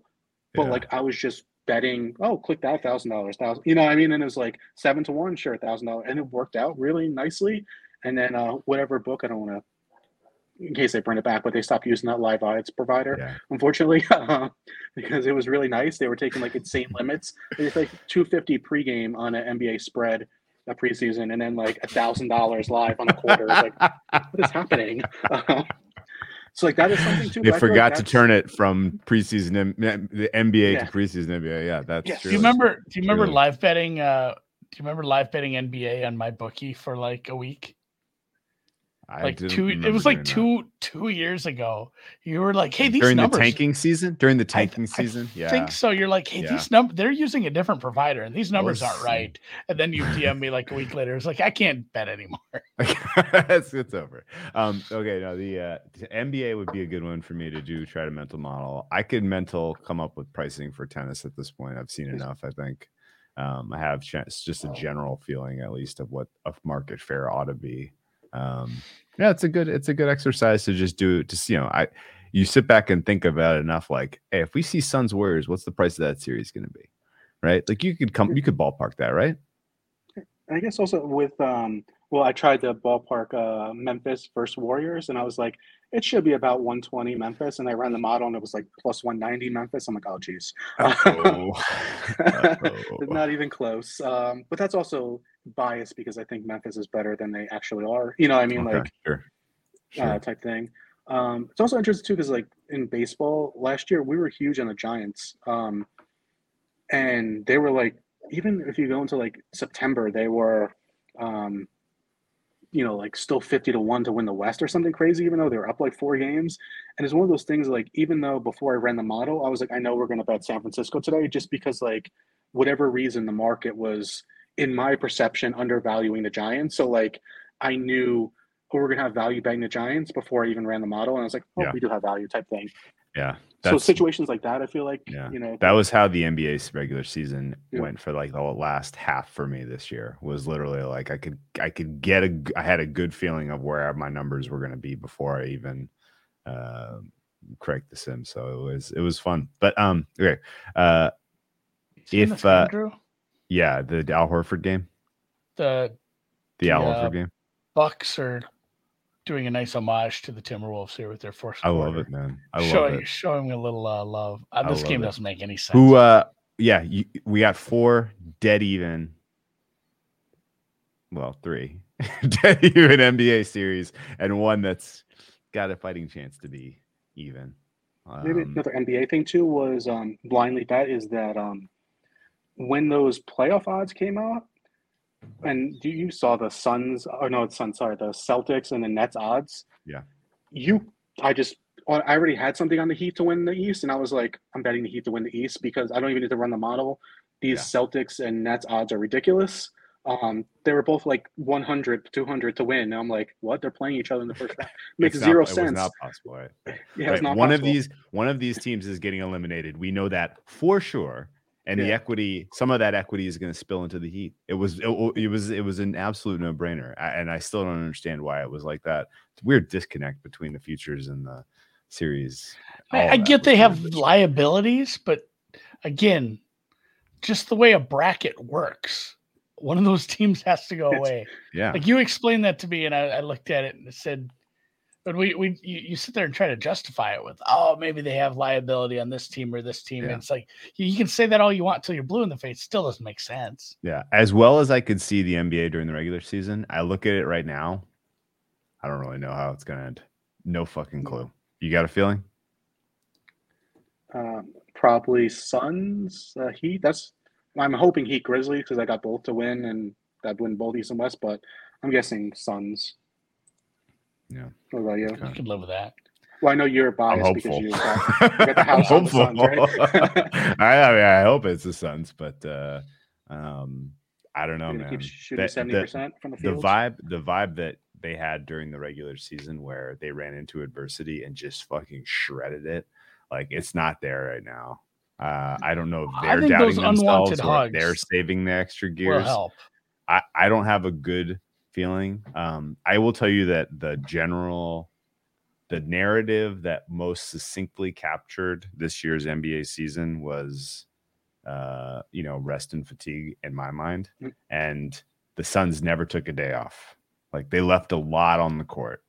but Yeah. like I was just betting. Oh, click that thousand dollars, thousand. You know, what I mean, and it was like seven to one, sure, thousand dollars, and it worked out really nicely. And then uh, whatever book I don't want to. In case they bring it back, but they stopped using that live odds provider yeah. unfortunately, uh, because it was really nice. They were taking like insane limits. It's like two fifty pregame on an NBA spread a preseason, and then like a thousand dollars live on a quarter. Like, what is happening? Uh, So like that is something too. They but I feel like forgot to turn it from preseason M- the NBA Yeah. to preseason NBA. Yeah, that's Yes. true. Do you remember? Do you remember True. live betting? Uh, do you remember live betting NBA on my bookie for like a week? I Like two. It was like two two years ago. You were like, "Hey, these numbers. during numbers." the tanking season. During the I th- tanking I season, yeah. think so. You're like, hey, Yeah. these numbers, they're using a different provider and these numbers aren't Those- right. And then you DM me like a week later. It's like, I can't bet anymore. it's, it's over. Um, okay, now the uh, NBA would be a good one for me to do. Try to mental model. I could mental come up with pricing for tennis at this point. I've seen enough. I think um, I have just a general feeling, at least, of what a market fair ought to be. Um, yeah, it's a good it's a good exercise to just do. to see. you know, I you sit back and think about it enough. Like, hey, if we see Suns Warriors, what's the price of that series going to be? Right? Like you could come, you could ballpark that, right? I guess also with um well, I tried the ballpark uh Memphis versus Warriors and I was like, it should be about 120 Memphis, and I ran the model and it was like plus 190 Memphis. I'm like, oh geez. Uh-oh. Not even close. Um, but that's also biased because I think Memphis is better than they actually are. You know, what I mean, Okay, like sure. uh, type thing. Um, it's also interesting too because like in baseball last year we were huge on the Giants, um, and they were like even if you go into like September they were, um, you know, like still fifty to one to win the West or something crazy, even though they were up like four games. And it's one of those things like even though before I ran the model I was like I know we're going to bet San Francisco today just because like whatever reason the market was in my perception undervaluing the Giants, so like I knew oh, we're gonna have value betting the Giants before I even ran the model, and I was like, oh, Yeah. we do have value type thing. Yeah. so situations like that, I feel like, Yeah. you know, that was how the NBA's regular season Yeah. went for like the last half for me this year. Was literally like I could I could get a I had a good feeling of where my numbers were going to be before I even uh, cracked the sim. So it was it was fun. But um okay. Uh If, uh, Drew? Yeah, the Al Horford game. the The The, Al uh, Horford game. Bucks are doing a nice homage to the Timberwolves here with their first. I love it, man. I love showing it. showing a little uh, love. Uh, this love game it. doesn't make any sense. Who uh yeah, you, we got four dead even. Well, three dead even NBA series and one that's got a fighting chance to be even. maybe Um, another NBA thing too was um, blindly bet is that um, when those playoff odds came out, and you, you saw the Suns, or no, it's Suns, sorry, the Celtics and the Nets odds. Yeah. You, I just, I already had something on the Heat to win the East, and I was like, I'm betting the Heat to win the East because I don't even need to run the model. These Celtics and Nets odds are ridiculous. Um, they were both like 100, 200 to win. And I'm like, what? They're playing each other in the first half. Makes not- zero it was sense. not possible. Right? yeah, Right, it's not one of these one of these teams is getting eliminated. We know that for sure. And the equity, some of that equity is going to spill into the Heat. It was, it, it was, it was an absolute no brainer, and I still don't understand why it was like that. It's a weird disconnect between the futures and the series. I, I get they have year. liabilities, but again, just the way a bracket works, one of those teams has to go away. Yeah, Like you explained that to me, and I, I looked at it and it said, but we we you, you sit there and try to justify it with, oh, maybe they have liability on this team or this team. Yeah. And it's like you, you can say that all you want till you're blue in the face, still doesn't make sense. yeah. As well as I could see the NBA during the regular season, I look at it right now. I don't really know how it's going to end. No fucking clue. You got a feeling? Um, probably Suns, uh, Heat. That's I'm hoping Heat Grizzlies because I got both to win and that win both East and West. But I'm guessing Suns. Yeah. What about you? Okay. You can live with that. Well, I know you're I'm biased because hopeful. you got, you got the house on the Suns, right? I, I mean, I hope it's the Suns, but uh, um, I don't know, You're gonna man. keep shooting The- seventy the- percent from the the vibe the vibe that they had during the regular season where they ran into adversity and just fucking shredded it like it's not there right now uh, i don't know if they're doubting those themselves or if they're saving the extra Will gears help. I, I don't have a good feeling um, i will tell you that the general the narrative that most succinctly captured this year's nba season was uh, you know rest and fatigue in my mind Mm. and the suns never took a day off like they left a lot on the court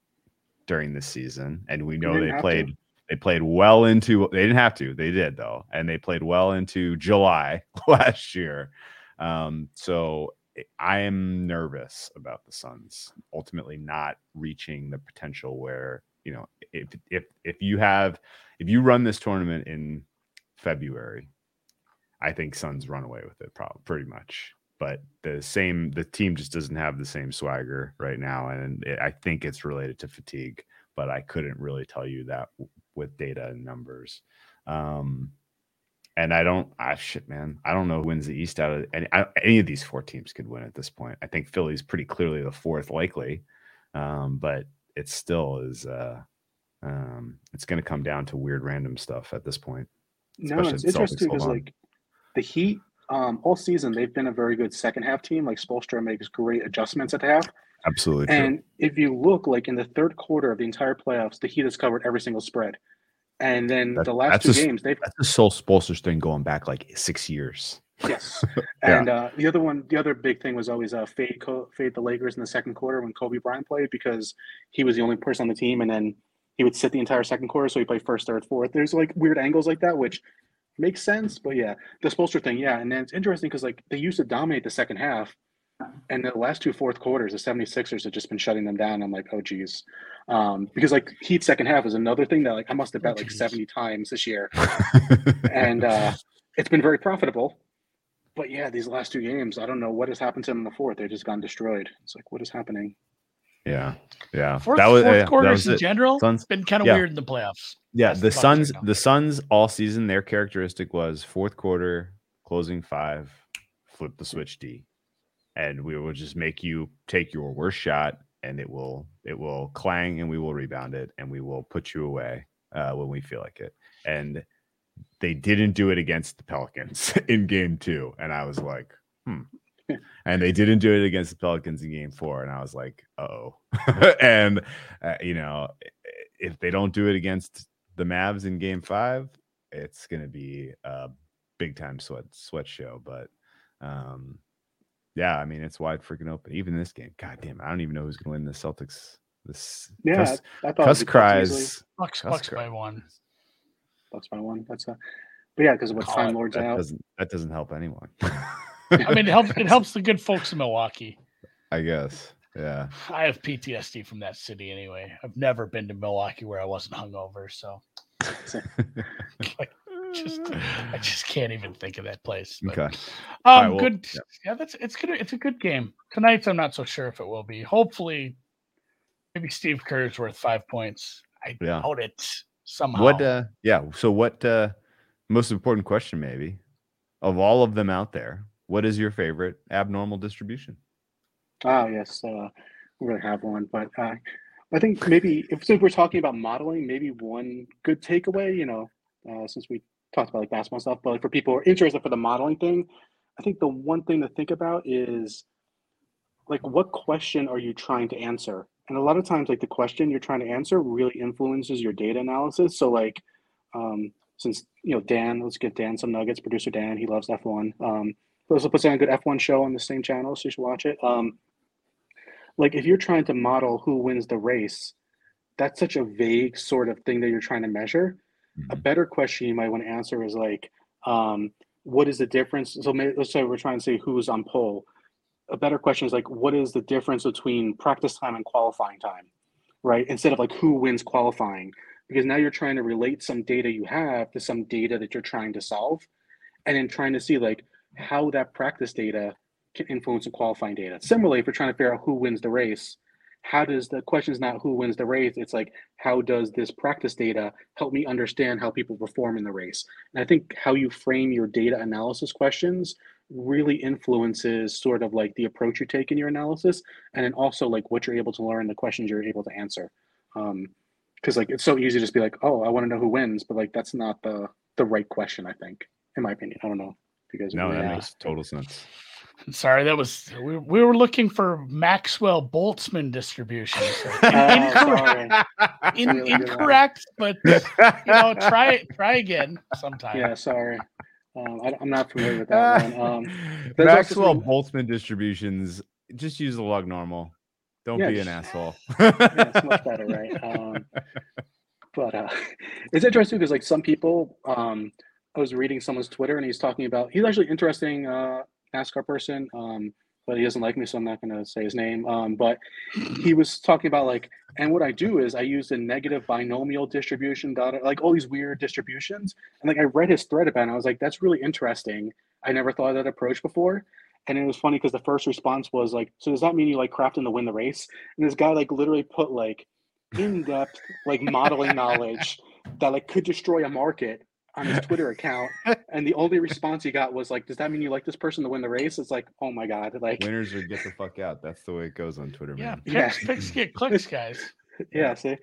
during this season, and we know didn't they have to. played. They played well into. They didn't have to. They did though, and they played well into July last year. Um, so I am nervous about the Suns ultimately not reaching the potential where you know, if if if you have if you run this tournament in February, I think Suns run away with it, probably pretty much. But the same, the team just doesn't have the same swagger right now, and it, I think it's related to fatigue. But I couldn't really tell you that with data and numbers. Um, and I don't, I shit, man, I don't know who wins the East out of any, I, any of these four teams could win at this point. I think Philly's pretty clearly the fourth likely, um, but it still is. Uh, um, it's going to come down to weird random stuff at this point. No, it's interesting because like the Heat, um, all season they've been a very good second half team. Like Spoelstra makes great adjustments at the half. Absolutely true. And if you look like in the third quarter of the entire playoffs, the Heat has covered every single spread. And then That- the last two a games, they've That's the Soul Spoelstra's thing going back like six years. yes. Yeah. And uh, the other one, the other big thing was always uh, fade Co- fade the Lakers in the second quarter when Kobe Bryant played because he was the only person on the team, and then he would sit the entire second quarter, so he played first, third, fourth. There's like weird angles like that, which makes sense. But yeah, the Spolster thing, yeah, and then it's interesting because like they used to dominate the second half, and the last two fourth quarters, the 76ers have just been shutting them down. I'm like, oh geez, um, because like Heat second half is another thing that like I must have bet like 70 times this year and uh, it's been very profitable. But yeah, these last two games, I don't know what has happened to them in the fourth. They've just gone destroyed. It's like, what is happening? yeah, yeah. Fourth, that was fourth yeah, that quarters was in it. general Suns- been kind of yeah. weird in the playoffs. Yeah, That's the the Suns, right the Suns all season, their characteristic was fourth quarter, closing five, flip the switch D. And we will just make you take your worst shot and it will it will clang and we will rebound it and we will put you away uh, when we feel like it. And they didn't do it against the Pelicans in game two. And I was like, hmm. and they didn't do it against the Pelicans in game four. And I was like, oh. and, uh, you know, if they don't do it against the Mavs in game five, it's going to be a big time sweat, sweat show. But, um, yeah, I mean, it's wide freaking open. Even this game, god damn, it, I don't even know who's going to win the Celtics. This Yeah, Cuss, I thought Cuss it'd be Bucks easily. cries. Bucks, Cuss Bucks by cries. one. Bucks by one. That's uh, but yeah, because with Call Time it. Lords That out, doesn't that doesn't help anyone. I mean, it helps. It helps the good folks in Milwaukee. I guess. Yeah. I have PTSD from that city anyway. I've never been to Milwaukee where I wasn't hungover, so like, just I just can't even think of that place. But, okay. Um, right, well, good. yeah. Yeah. that's it's good. It's a good game tonight's. I'm not so sure if it will be. Hopefully, maybe Steve Kerr's worth five points. I Yeah. doubt it somehow. What uh yeah, so what uh most important question maybe of all of them out there, what is your favorite abnormal distribution? oh yes, uh, we really have one. But uh, I think maybe if since we're talking about modeling, maybe one good takeaway, you know, uh, since we talked about like basketball stuff, but like for people who are interested for the modeling thing, I think the one thing to think about is like what question are you trying to answer? And a lot of times, like the question you're trying to answer really influences your data analysis. So, like, um, since you know Dan, let's get Dan some nuggets. Producer Dan, he loves F1. Um, he also puts on a good F1 show on the same channel, so you should watch it. Um, like, if you're trying to model who wins the race, that's such a vague sort of thing that you're trying to measure. A better question you might want to answer is like, um, what is the difference? So maybe, let's say we're trying to say who's on pole. A better question is like, what is the difference between practice time and qualifying time, right? Instead of like who wins qualifying, because now you're trying to relate some data you have to some data that you're trying to solve, and then trying to see like how that practice data can influence the qualifying data. Similarly, if you're trying to figure out who wins the race, how does the question is not who wins the race it's like how does this practice data help me understand how people perform in the race and i think how you frame your data analysis questions really influences sort of like the approach you take in your analysis and then also like what you're able to learn the questions you're able to answer um because like it's so easy to just be like oh i want to know who wins but like that's not the the right question i think in my opinion i don't know if you guys No, that Yeah. makes total sense. Sorry, that was we, we were looking for Maxwell Boltzmann distribution. So Oh, incorrect, sorry. in- really incorrect, but you know, try try again sometime. yeah sorry um, I, i'm not familiar with that one um Maxwell something- Boltzmann distributions. Just use the log normal. Don't Yeah, be an asshole. yeah, it's much better, right? Um, but uh, it's interesting because like some people, um, I was reading someone's Twitter and he's talking about he's actually interesting uh, NASCAR person. Um, but he doesn't like me, so I'm not going to say his name. Um, but he was talking about like, and what I do is I use a negative binomial distribution data, like all these weird distributions. And like I read his thread about it, and I was like, that's really interesting. I never thought of that approach before. And it was funny because the first response was like, so does that mean you like crafting to win the race? And this guy like literally put like in-depth like modeling knowledge that like could destroy a market on his Twitter account, and the only response he got was like, "Does that mean you like this person to win the race?" It's like, oh my god, like Winners or get the fuck out. That's the way it goes on Twitter, Yeah, man. Yeah. picks, picks get clicks, guys. yeah. See,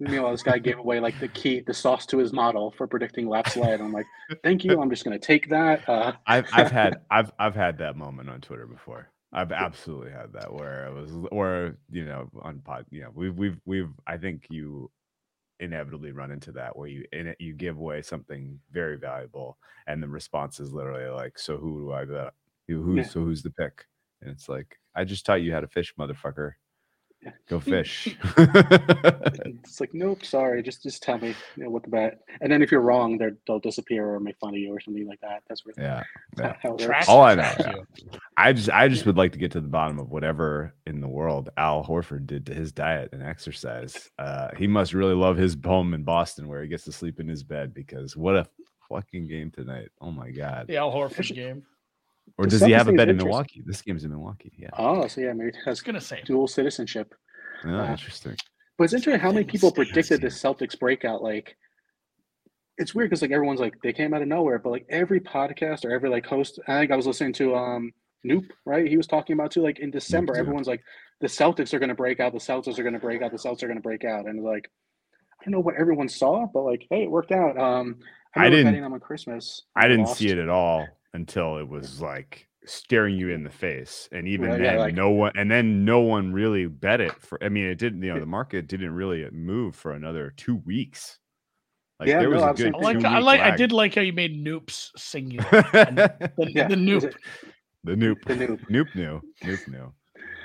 meanwhile, this guy gave away like the key, the sauce to his model for predicting lap sled. I'm like, thank you. I'm just gonna take that. Uh, I've I've had I've I've had that moment on Twitter before. I've absolutely had that where I was or you know on pod you know we've we've we've I think you inevitably run into that where you in it you give away something very valuable and the response is literally like so who do I bet who who's Yeah. so who's the pick and it's like I just taught you how to fish motherfucker. Go fish it's like, nope, sorry. Just just tell me you know, what the bet. And then if you're wrong, they're, they'll disappear or make fun of you or something like that. That's where yeah yeah. how it works. Trash, All I know, yeah. I just I just would like to get to the bottom of whatever in the world Al Horford did to his diet and exercise. Uh, he must really love his home in Boston where he gets to sleep in his bed because what a fucking game tonight. Oh my god. The Al Horford game. Or the does he have a Celtics bed in Milwaukee? This game's in Milwaukee. Yeah. Oh, so yeah, maybe it I has was gonna say dual citizenship. Oh, uh, interesting. But it's interesting how many people predicted the. Celtics breakout. Like, it's weird because like everyone's like they came out of nowhere, but like every podcast or every like host, I think I was listening to um Noop, right? He was talking about too. Like in December, too. everyone's like the Celtics are going to break out, the Celtics are going to break out, the Celtics are going to break out, and like I don't know what everyone saw, but like hey, it worked out. Um, I remember didn't- betting them on Christmas. I and didn't lost. see it at all until it was like staring you in the face. And even Right, yeah, then, like- no one and then no one really bet it for I mean, it didn't, you know, the market didn't really move for another two weeks. Like Yeah, there no, was a I'm good I like I two-week like I did like how you made noops singular. The, Yeah, the noop. it- The Noop. The Noop. Noop new. Noop new.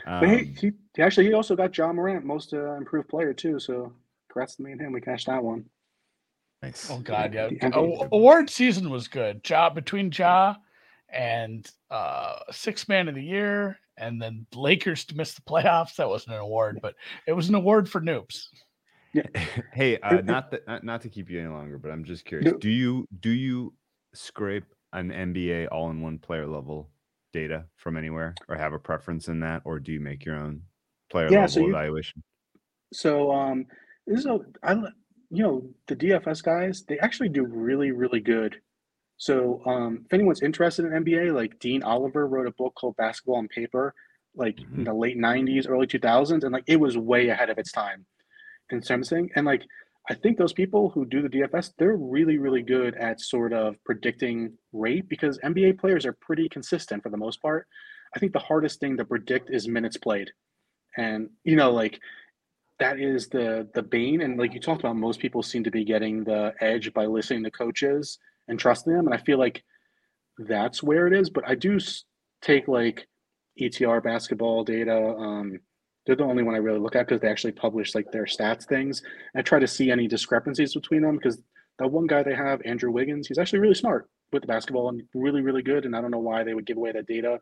But he, Um, he he actually he also got Ja Morant most uh, improved player too. So congrats to me and him. We cashed that one. Nice. Oh god, yeah. the award season was good. Ja between Ja and uh six man of the year and then Lakers to miss the playoffs. That wasn't an award, but it was an award for noobs. hey, uh, not that not, not to keep you any longer, but I'm just curious. No. Do you do you scrape an NBA all in one player level data from anywhere or have a preference in that, or do you make your own player Yeah, level so you- evaluation? So um, this is a I li- you know the DFS guys they actually do really really good. So um, if anyone's interested in NBA, like Dean Oliver wrote a book called Basketball on Paper, like in Mhm. the late '90s, early 2000s, and like it was way ahead of its time in terms of thing. And like I think those people who do the DFS, they're really really good at sort of predicting rate because NBA players are pretty consistent for the most part. I think the hardest thing to predict is minutes played, and you know like that is the the bane. And like you talked about most people seem to be getting the edge by listening to coaches and trusting them. And i feel like that's where it is. But i do take like etr basketball data. Um they're the only one i really look at because they actually publish like their stats things. And i try to see any discrepancies between them because that one guy they have andrew wiggins he's actually really smart with the basketball and really really good. And i don't know why they would give away that data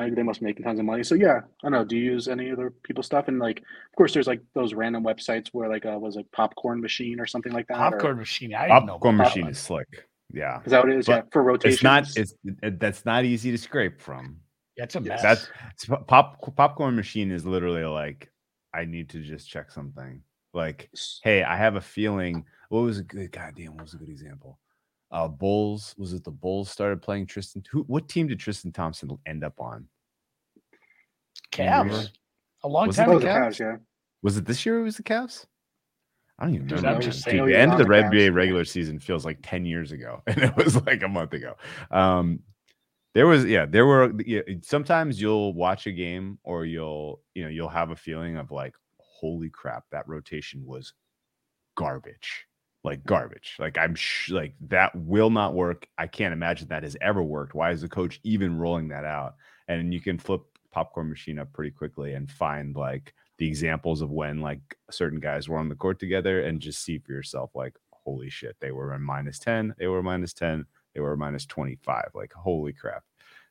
I think they must be making tons of money. So yeah, I don't know. Do you use any other people's stuff? And like, of course, there's like those random websites where like uh, was like popcorn machine or something like that. or- Popcorn machine. I didn't know. Popcorn machine that. is slick. Yeah. Is that what it is? But yeah, for rotation. It's not it's it, that's not easy to scrape from. Yeah, it's a mess. That's it's pop popcorn machine is literally like I need to just check something. Like hey, I have a feeling. What was a good goddamn? What was a good example? Uh, Bulls was it the Bulls started playing Tristan? Who? What team did Tristan Thompson end up on? Cavs. remember? A long Was it time Oh, the the ago. Cavs, yeah. Was it this year? It was the Cavs. I don't even Dude, remember. Just Dude, the Oh, end of the on the NBA regular season feels like ten years ago, and it was like a month ago. Um, there was yeah, there were yeah, sometimes you'll watch a game or you'll you know you'll have a feeling of like holy crap that rotation was garbage like garbage like i'm sh- like that will not work i can't imagine that has ever worked why is the coach even rolling that out and you can flip popcorn machine up pretty quickly and find like the examples of when like certain guys were on the court together and just see for yourself like holy shit they were a minus 10 they were minus 10 they were minus 25 like holy crap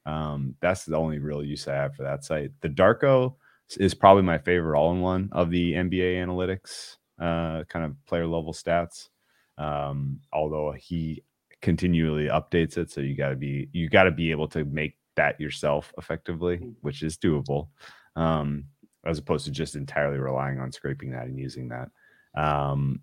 Um, that's the only real use I have for that site. The Darko is probably my favorite all-in-one of the NBA analytics, uh, kind of player level stats. Um, although he continually updates it, so you got to be you got to be able to make that yourself effectively, Mm. which is doable, um, as opposed to just entirely relying on scraping that and using that. Um,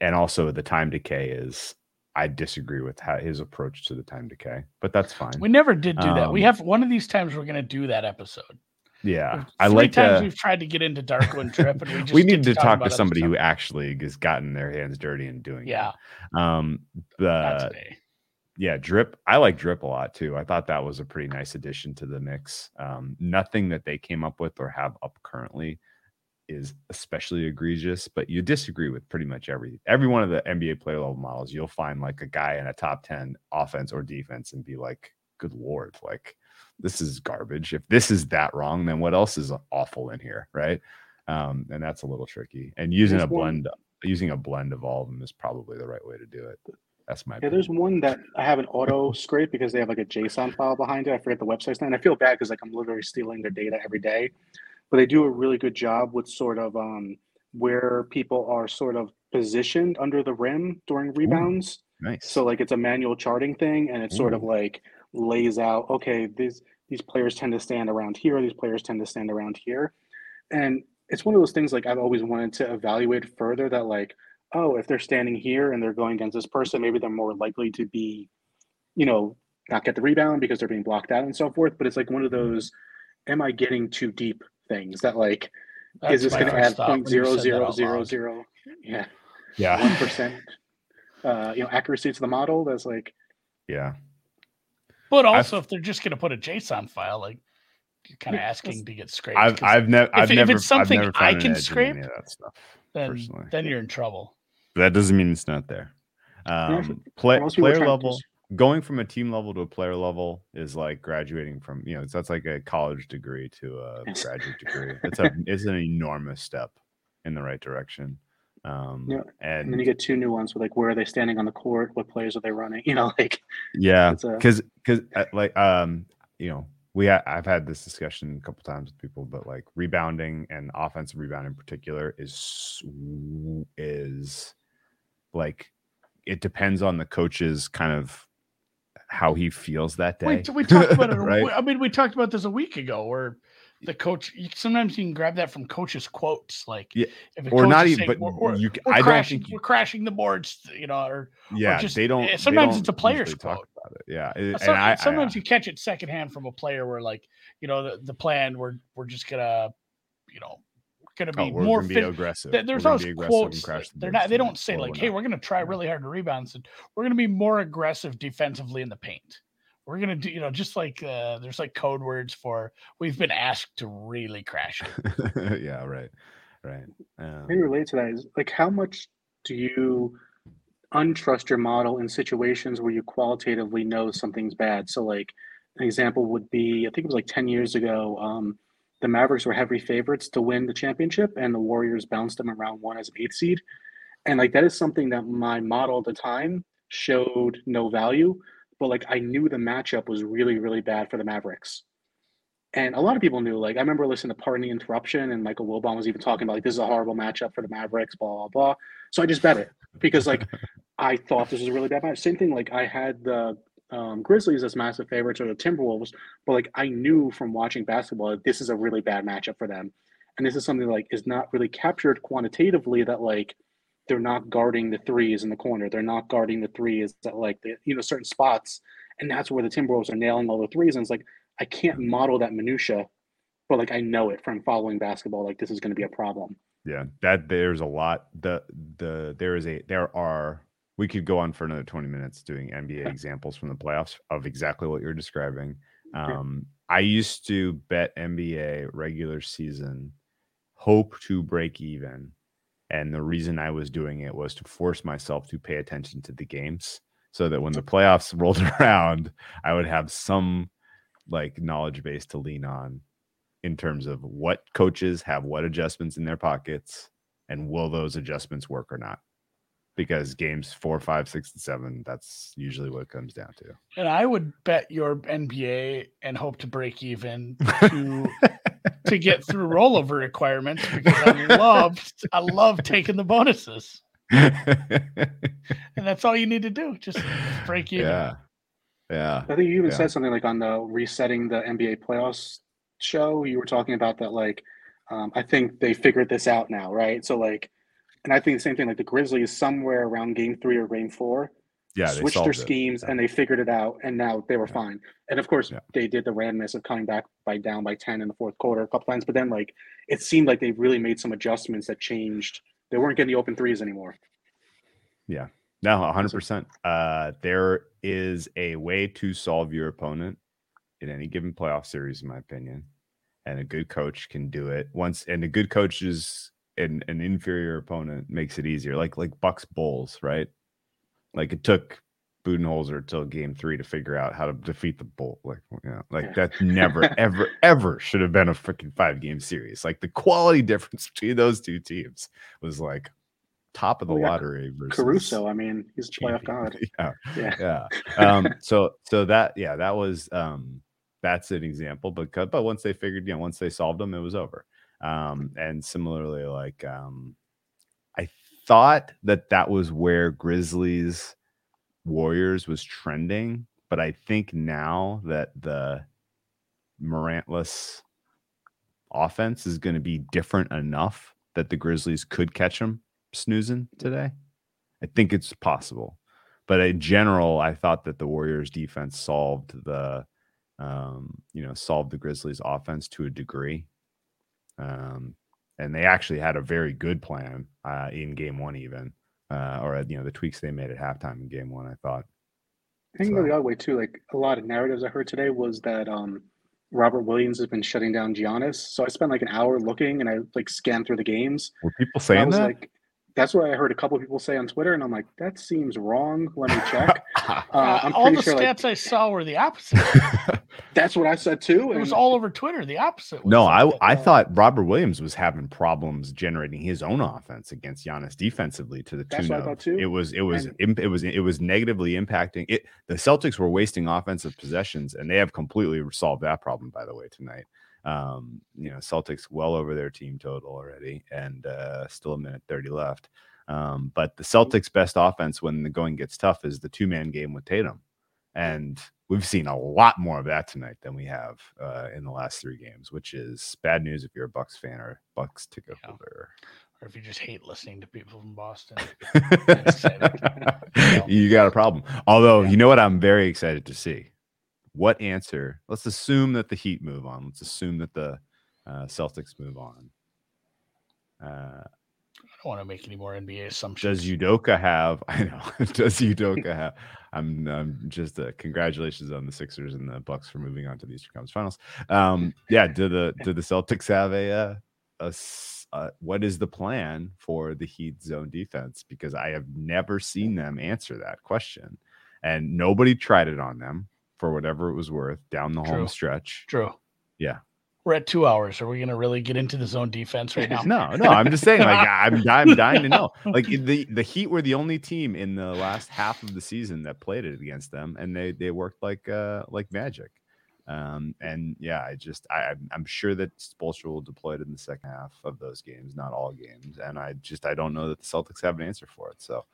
and also the time decay is I disagree with how, his approach to the time decay, but that's fine. We never did do that. We Um, have one of these times we're going to do that episode. Yeah, Three I like times to. we've tried to get into Darko and Drip, and we just we get need to talk talk to somebody who actually has gotten their hands dirty and doing Yeah, it. Um, the yeah, drip. I like drip a lot too. I thought that was a pretty nice addition to the mix. Um, nothing that they came up with or have up currently is especially egregious, but you disagree with pretty much every every one of the NBA player level models. You'll find like a guy in a top 10 offense or defense and be like, good lord, like this is garbage. If this is that wrong, then what else is awful in here? Right. Um, and that's a little tricky. And using There's a one- blend using a blend of all of them is probably the right way to do it. That's my Yeah, there's one that I have an auto scrape because they have like a JSON file behind it. I forget the website's name. And I feel bad because like I'm literally stealing their data every day. But they do a really good job with sort of um, where people are sort of positioned under the rim during rebounds. nice. So like it's a manual charting thing, and it sort of like lays out, okay, these these players tend to stand around here, these players tend to stand around here, and it's one of those things like I've always wanted to evaluate further. That like, oh, if they're standing here and they're going against this person, maybe they're more likely to be, you know, not get the rebound because they're being blocked out and so forth. But it's like one of those, am I getting too deep things that like That's is this going to add thought point when you zero said that zero out zero loud. zero, yeah, yeah. one percent, uh, you know, accuracy to the model? That's like. Yeah. But I've- also, if they're just going to put a JSON file, like you're kind of asking to get scraped. I've 'cause I've never I've if never it's something I've never I can scrape, that stuff. then, personally. then you're in trouble. That doesn't mean it's not there. Um, play, most people are player trying to level, going from a team level to a player level is like graduating from you know so that's like a college degree to a graduate degree. It's a it's an enormous step in the right direction. Um, Yeah, and, And then you get two new ones with like where are they standing on the court? What players are they running? You know, like Yeah, It's a- because because like um you know we ha- I've had this discussion a couple times with people, but like rebounding and offensive rebound in particular is is like it depends on the coach's kind of how he feels that day. We, we talked about it. a- right? I mean, we talked about this a week ago, where the coach. you- Sometimes you can grab that from coaches' quotes, like Yeah, if or not even, saying, but we're, we're, you. we're I don't crashing, think you, we're crashing the boards, you know, or yeah, just- they don't. eh, they sometimes don't it's a player's quote. about it. Yeah, it- Some- and I, sometimes I, you catch it secondhand from a player where like you know the, the plan we're we're just gonna you know gonna oh, be we're more gonna be fit. aggressive. There's aggressive quotes. the They're not. They don't say like, "Hey, not." we're gonna try really hard to rebound." And we're gonna be more aggressive defensively in the paint. We're gonna do, you know, just like uh, there's like code words for we've been asked to really crash it. yeah, right, right. Um, maybe related to that is like how much do you untrust your model in situations where you qualitatively know something's bad? So like an example would be I think it was like 10 years ago, um, the Mavericks were heavy favorites to win the championship and the Warriors bounced them around one as an eighth seed. And like that is something that my model at the time showed no value, but like I knew the matchup was really, really bad for the Mavericks. And a lot of people knew, like, I remember listening to Pardon the Interruption, and Michael Wilbon was even talking about, like, this is a horrible matchup for the Mavericks, blah, blah, blah. So I just bet it because, like, I thought this was a really bad match. Same thing, like, I had the um, Grizzlies as massive favorites or the Timberwolves, but, like, I knew from watching basketball that this is a really bad matchup for them. And this is something, like, is not really captured quantitatively that, like, they're not guarding the threes in the corner. They're not guarding the threes at, like, the, you know, certain spots. And that's where the Timberwolves are nailing all the threes. And it's like, I can't model that minutia, but like I know it from following basketball. Like this is going to be a problem. yeah that there's a lot the the there is a there are we could go on for another 20 minutes doing nba examples from the playoffs of exactly what you're describing um i used to bet nba regular season hope to break even and the reason i was doing it was to force myself to pay attention to the games so that when the playoffs rolled around i would have some like knowledge base to lean on in terms of what coaches have what adjustments in their pockets and will those adjustments work or not because games four, five, six, and seven, that's usually what it comes down to. And I would bet your NBA and hope to break even to to get through rollover requirements because I love I love taking the bonuses. And that's all you need to do. Just break even. yeah. Yeah. I think you even Yeah. said something like on the resetting the NBA playoffs show. You were talking about that, like, um, I think they figured this out now, right? So, like, and I think the same thing. Like the Grizzlies, somewhere around Game Three or Game Four, Yeah. They switched their schemes Yeah. and they figured it out, and now they were Yeah. fine. And of course, Yeah. they did the randomness of coming back by down by ten in the fourth quarter a couple times. But then, like, it seemed like they really made some adjustments that changed. They weren't getting the open threes anymore. Yeah, no, 100%. Uh, there is a way to solve your opponent in any given playoff series, in my opinion. And a good coach can do it once. And a good coach is an, an inferior opponent makes it easier. Like like Bucks Bulls, right? Like it took Budenholzer till game three to figure out how to defeat the Bull. Like, you know, like that never, ever, ever should have been a freaking five game series. Like the quality difference between those two teams was like top of the Well, yeah, lottery versus Caruso, I mean, he's a playoff god. Yeah, Yeah. yeah. Um, so so that yeah, that was um that's an example. But but once they figured, you know, once they solved them, it was over. Um, and similarly, like um, thought that that was where Grizzlies Warriors was trending, but I think now that the Morantless offense is going to be different enough that the Grizzlies could catch them snoozing today. I think it's possible. But in general, I thought that the Warriors defense solved the um, you know, solved the Grizzlies offense to a degree. Um, and they actually had a very good plan uh, in game one, even, uh, or you know, the tweaks they made at halftime in game one. I thought, I think So- the other way too. Like a lot of narratives I heard today was that um, Robert Williams has been shutting down Giannis. So I spent like an hour looking and I like scanned through the games. were people saying that? like, that's what I heard a couple of people say on Twitter, and I'm like, that seems wrong. Let me check. Uh, Uh, I'm all the sure like stats I saw were the opposite. that's what I said too. It was all over Twitter. The opposite. was no, I that, I uh, thought Robert Williams was having problems generating his own offense against Giannis defensively to the That's tune what of thought too. it was it was And- it was it was negatively impacting it. The Celtics were wasting offensive possessions, and they have completely solved that problem. By the way, tonight, um, you know, Celtics well over their team total already, and uh, still a minute thirty left. Um, but the Celtics' best offense when the going gets tough is the two man game with Tatum, and we've seen a lot more of that tonight than we have uh, in the last three games, which is bad news if you're a Bucks fan or Bucks ticket Yeah. holder. or if you just hate listening to people from Boston. you got a problem. Although, you know what I'm very excited to see? What answer? Let's assume that the Heat move on. Let's assume that the uh, Celtics move on. Uh, I don't want to make any more NBA assumptions. does Udoka have? I know. does Udoka have? I'm, I'm just uh, congratulations on the Sixers and the Bucks for moving on to the Eastern Conference Finals. Um, yeah. Do the do the Celtics have a, uh, a s- uh, what is the plan for the Heat zone defense? Because I have never seen them answer that question, and nobody tried it on them for whatever it was worth down the True. home stretch. True. Yeah. We're at two hours. Are we going to really get into the zone defense right now? No, no, I'm just saying, like, I'm, I'm dying to know. Like, the the Heat were the only team in the last half of the season that played it against them, and they they worked like uh like magic. Um, and yeah, I just I I'm- sure that Spoelstra will deploy it in the second half of those games, not all games. And I just I don't know that the Celtics have an answer for it. So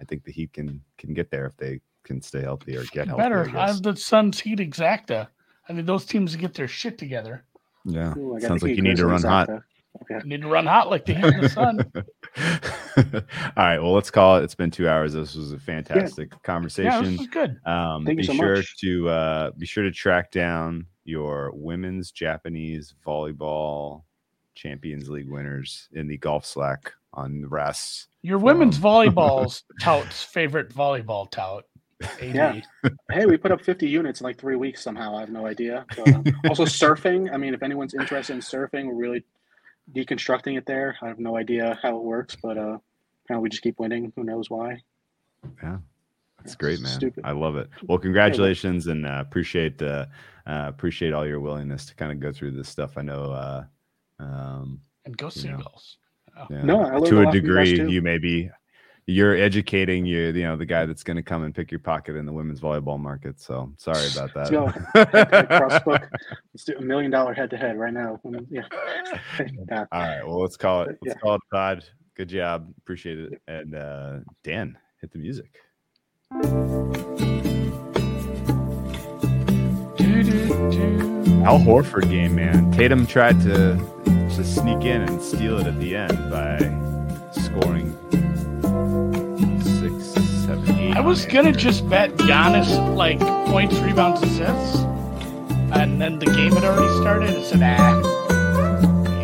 I think the Heat can can get there if they can stay healthy or get healthy. Better. I I have the Suns Heat exacta. I mean, those teams get their shit together. Yeah, Ooh, sounds like you need to run Grizzlies hot. Okay. You need to run hot like the Heat and the Sun. All right. Well, let's call it. It's been two hours. This was a fantastic Yeah, conversation. this is good. um, Thank be you so sure much. to uh, be sure to track down your women's Japanese volleyball Champions League winners in the golf slack on the rest. Your women's volleyball's tout's favorite volleyball tout. AD. Yeah. Hey, we put up 50 units in like three weeks somehow. I have no idea. But, also, surfing. I mean, if anyone's interested in surfing, we're really deconstructing it there. I have no idea how it works, but uh, apparently we just keep winning. Who knows why? Yeah. That's Yeah, great, man. stupid. I love it. Well, congratulations and uh, appreciate uh, uh, appreciate all your willingness to kind of go through this stuff. I know uh, um, And go You know. Yeah. No, I to a lot from you guys, degree, you may be you're educating you, you know, the guy that's going to come and pick your pocket in the women's volleyball market. So sorry about Let's go. that. Crossbook. Let's do a million dollar head to head right now. Yeah. All right. Well, let's call it. Let's Yeah. call it Todd. Good job. Appreciate it. And uh, Dan, hit the music. Al Horford game, man. Tatum tried to to sneak in and steal it at the end by scoring six, seven, eight. I was gonna just bet Giannis like points, rebounds, assists, and then the game had already started. I said, ah,